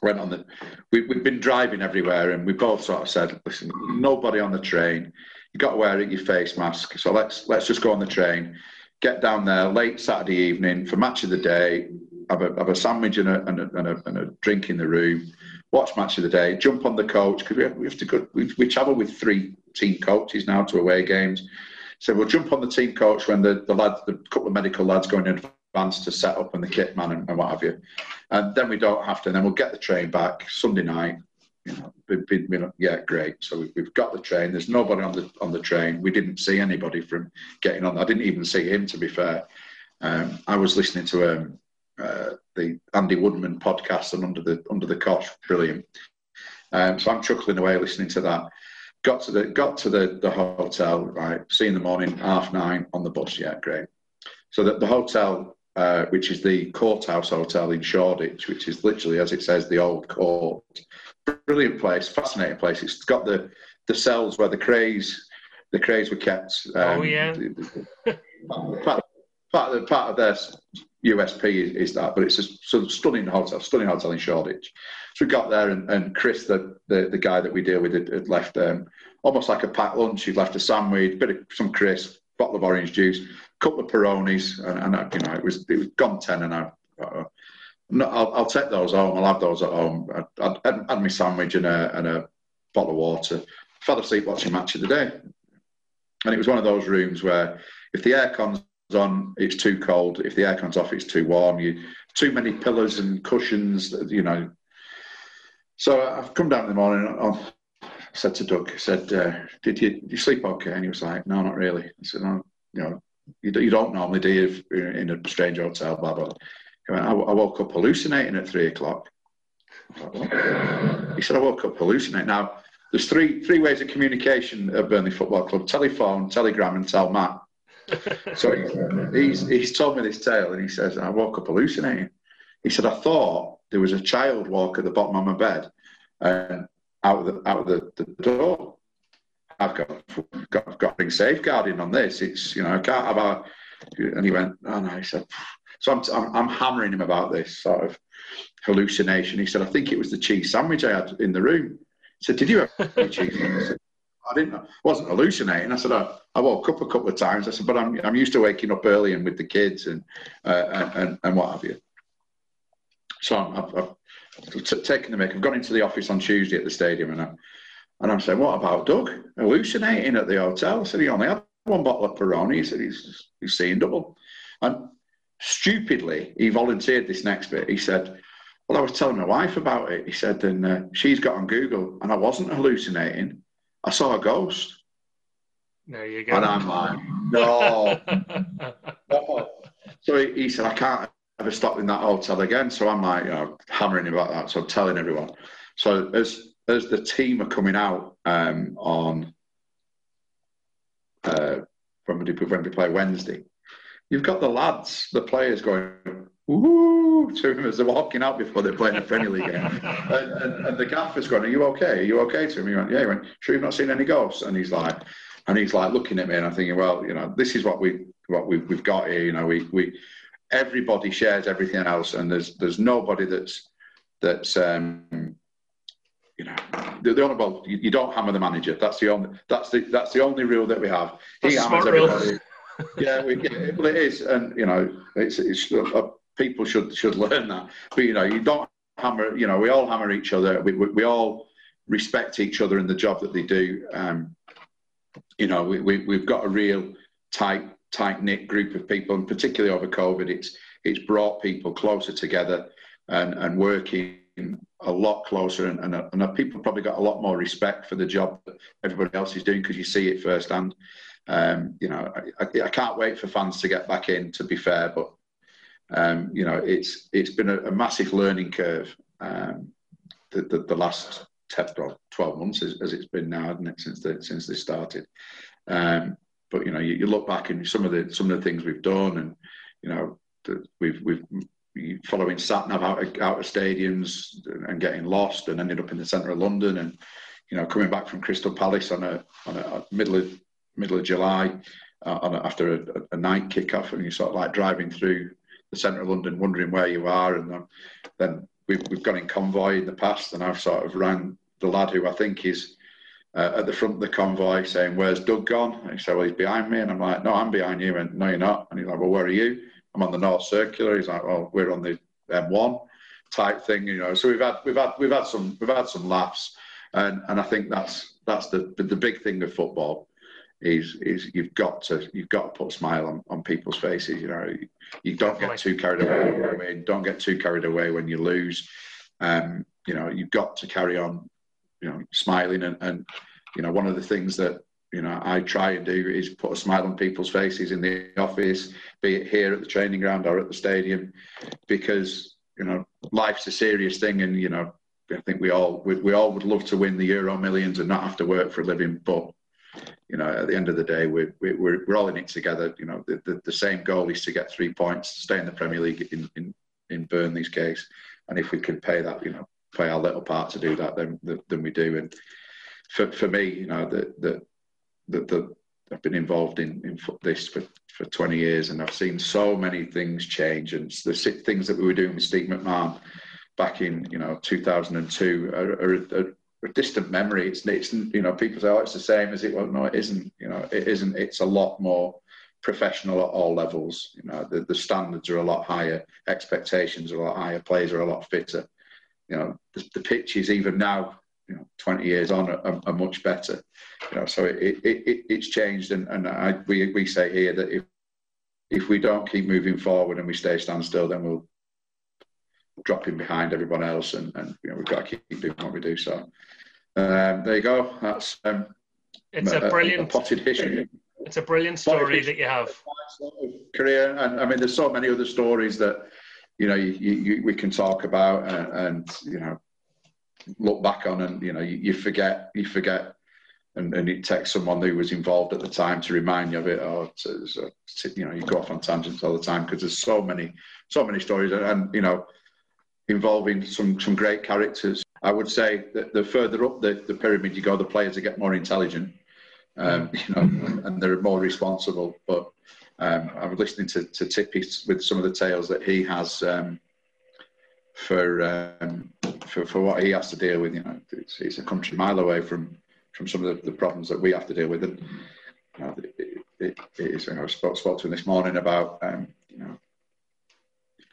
Went on the we we've been driving everywhere, and we both sort of said, listen, nobody on the train. You got to wear your face mask. So let's let's just go on the train get down there late Saturday evening for match of the day, have a, have a sandwich and a, and, a, and, a, and a drink in the room, watch match of the day, jump on the coach because we, we have, to go. We, we travel with three team coaches now to away games. So we'll jump on the team coach when the the lads, the couple of medical lads going in advance to set up and the kit man and, and what have you, and then we don't have to. And then we'll get the train back Sunday night you know, been, been, yeah, great. So we've got the train. There's nobody on the on the train. We didn't see anybody from getting on. I didn't even see him, to be fair. Um, I was listening to um, uh, the Andy Woodman podcast and under the under the cosh, brilliant. Um, so I'm chuckling away listening to that. Got to the got to the, the hotel right. See in the morning, half nine on the bus. Yeah, great. So that the hotel, uh, which is the courthouse hotel in Shoreditch, which is literally as it says, the old court brilliant place, fascinating place. It's got the the cells where the Krays the Krays were kept. Um, oh yeah. part, part, of the, part of their USP is, is, that, but it's a sort of stunning hotel, stunning hotel in Shoreditch. So we got there, and, and Chris, the, the, the guy that we deal with, had, had left um, almost like a packed lunch. He'd left a sandwich, bit of some crisp, bottle of orange juice, couple of Peronis, and, and you know it was it was gone ten, and I. Uh, no, I'll, I'll, take those home. I'll have those at home. I'd, I'd my sandwich and a, and a bottle of water. Fell asleep watching match of the day. And it was one of those rooms where if the aircon's on, it's too cold. If the aircon's off, it's too warm. You too many pillows and cushions, you know. So I've come down in the morning. I said to Doug, I said, uh, did, you, you sleep okay? And he was like, no, not really. I said, no, you know, you, you don't normally do you in a strange hotel, blah, blah. I, woke up hallucinating at three o'clock. He said, I woke up hallucinating. Now, there's three three ways of communication at Burnley Football Club telephone, telegram, and tell Matt. so he's, he's told me this tale and he says, I woke up hallucinating. He said, I thought there was a child walk at the bottom of my bed and out of the, out of the, the door. I've got, got, got to safeguarding on this. It's, you know, I can't have a, and he went, oh no, he said, so I'm, I'm, I'm, hammering him about this sort of hallucination. He said, I think it was the cheese sandwich I had in the room. He said, Did you have cheese? I, didn't. I wasn't hallucinating. I said, I, I, woke up a couple of times. I said, but I'm, I'm used to waking up early and with the kids and, uh, and, and, what have you. So i have I've t- taken the mic. I've gone into the office on Tuesday at the stadium and I'm, and I'm saying, what about Doug? Hallucinating at the hotel? I said, he only had one bottle of Peroni. He said, he's, he's seeing double. And stupidly, he volunteered this next bit. He said, Well, I was telling my wife about it. He said, and uh, she's got on Google, and I wasn't hallucinating. I saw a ghost. There you go. And I'm like, No. no. So he, he, said, I can't ever stop in that hotel again. So I'm like, you know, hammering about that. So I'm telling everyone. So as as the team are coming out um, on uh, when we when we play Wednesday, you've got the lads, the players going woo to him as they're walking out before they're playing a Premier League game. and, and, and, the gaffer's going, "Are you okay? Are you okay?" To him, he went, "Yeah." He went, "Sure, you've not seen any ghosts?" And he's like, and he's like looking at me, and I'm thinking, "Well, you know, this is what we what we've, we've got here. You know, we we everybody shares everything else, and there's there's nobody that's that's um, you know the, the only well you, you, don't hammer the manager. That's the only that's the that's the only rule that we have. He hammers everybody. yeah, we, yeah, well, it is, and you know, it's it's uh, people should should learn that. But you know, you don't hammer. You know, we all hammer each other. We we, we all respect each other in the job that they do. Um, you know, we, we we've got a real tight tight knit group of people, and particularly over COVID, it's it's brought people closer together and and working a lot closer, and, and, and people probably got a lot more respect for the job that everybody else is doing because you see it firsthand. Um, you know, I, I, can't wait for fans to get back in. To be fair, but um, you know, it's it's been a, a massive learning curve. Um, the, the, the last 10, 12 months as, as, it's been now, hasn't it, since the, since they started. Um, but you know, you, you, look back and some of the some of the things we've done, and you know, the, we've we've following Satnav out of, out of stadiums and getting lost, and ended up in the centre of London, and you know, coming back from Crystal Palace on a on a middle of middle of July uh, a, after a, a, night kickoff, and you're sort of like driving through the centre of London, wondering where you are, and then, we've we've gone in convoy in the past, and I've sort of rang the lad who I think is uh, at the front of the convoy saying, "Where's Doug gone?" And he said, "Well, he's behind me," and I'm like, "No, I'm behind you," and "No, you're not," and he's like, "Well, where are you?" I'm on the North Circular. He's like, "Well, we're on the M1." type thing you know so we've had we've had we've had some we've had some laughs and and I think that's that's the the big thing of football is is you've got to you've got to put a smile on, on people's faces. You know, you don't get too carried away when you win. Don't get too carried away when you lose. Um, you know, you've got to carry on. You know, smiling and, and you know one of the things that you know I try and do is put a smile on people's faces in the office, be it here at the training ground or at the stadium, because you know life's a serious thing, and you know I think we all we, we all would love to win the Euro Millions and not have to work for a living, but you know, at the end of the day, we're, we're, we're all in it together. You know, the, the, the, same goal is to get three points, stay in the Premier League in, in, in Burnley's case. And if we can pay that, you know, play our little part to do that, then, then we do. And for, for me, you know, the, the, the, the I've been involved in, in this for, for 20 years and I've seen so many things change. And the things that we were doing with Steve McMahon back in, you know, 2002 are, are, are distant memory. It's, it's you know people say oh it's the same as it was. No, it isn't. You know it isn't. It's a lot more professional at all levels. You know the, the standards are a lot higher, expectations are a lot higher, players are a lot fitter. You know the, the pitches even now, you know, 20 years on are, are much better. You know so it, it, it it's changed, and and I, we we say here that if if we don't keep moving forward and we stay standstill, then we'll dropping behind everyone else, and, and you know we've got to keep doing what we do. So um, there you go. That's um, it's a, a brilliant a potted history. It's a brilliant story that you have. Career, and I mean, there's so many other stories that you know you, you, we can talk about, and, and, you know look back on, and you know you, you forget you forget and, and it takes someone who was involved at the time to remind you of it, or to, to, you know, you go off on tangents all the time because there's so many, so many stories, and, and you know, involving some some great characters. I would say that the further up the, the pyramid you go, the players get more intelligent, um, you know, and they're more responsible. But um, I was listening to, to Tippy with some of the tales that he has um, for, um, for for what he has to deal with. You know, it's, it's, a country mile away from from some of the, the problems that we have to deal with, and you know, it, it, it is. You know, I spoke, spoke to him this morning about um, you know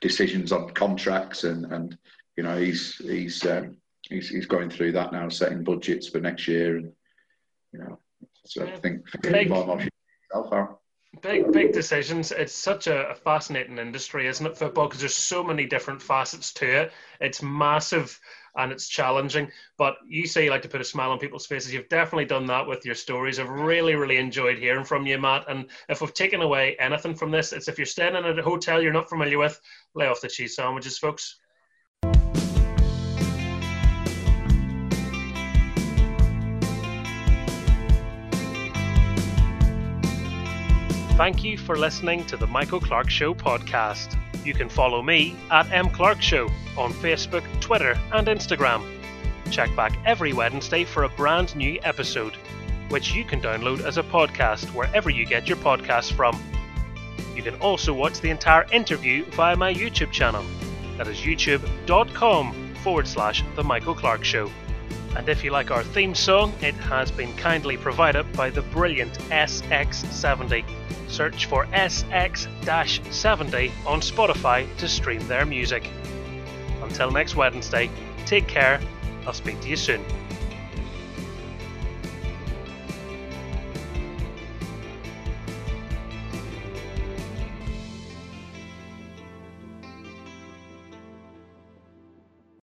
decisions on contracts and and you know he's he's um, he's, he's going through that now, setting budgets for next year, and you know, so I think big, more and more Big big decisions. It's such a, fascinating industry, isn't it? Football because there's so many different facets to it. It's massive and it's challenging. But you say you like to put a smile on people's faces. You've definitely done that with your stories. I've really, really enjoyed hearing from you, Matt. And if we've taken away anything from this, it's if you're staying in a hotel you're not familiar with, lay off the cheese sandwiches, folks. Thank you for listening to the Michael Clark Show podcast. You can follow me at M Clark Show on Facebook, Twitter, and Instagram. Check back every Wednesday for a brand new episode, which you can download as a podcast wherever you get your podcasts from. You can also watch the entire interview via my YouTube channel. That is youtube.com forward slash The Michael Clark Show. And if you like our theme song, it has been kindly provided by the brilliant SX70. Search for SX 70 on Spotify to stream their music. Until next Wednesday, take care. I'll speak to you soon.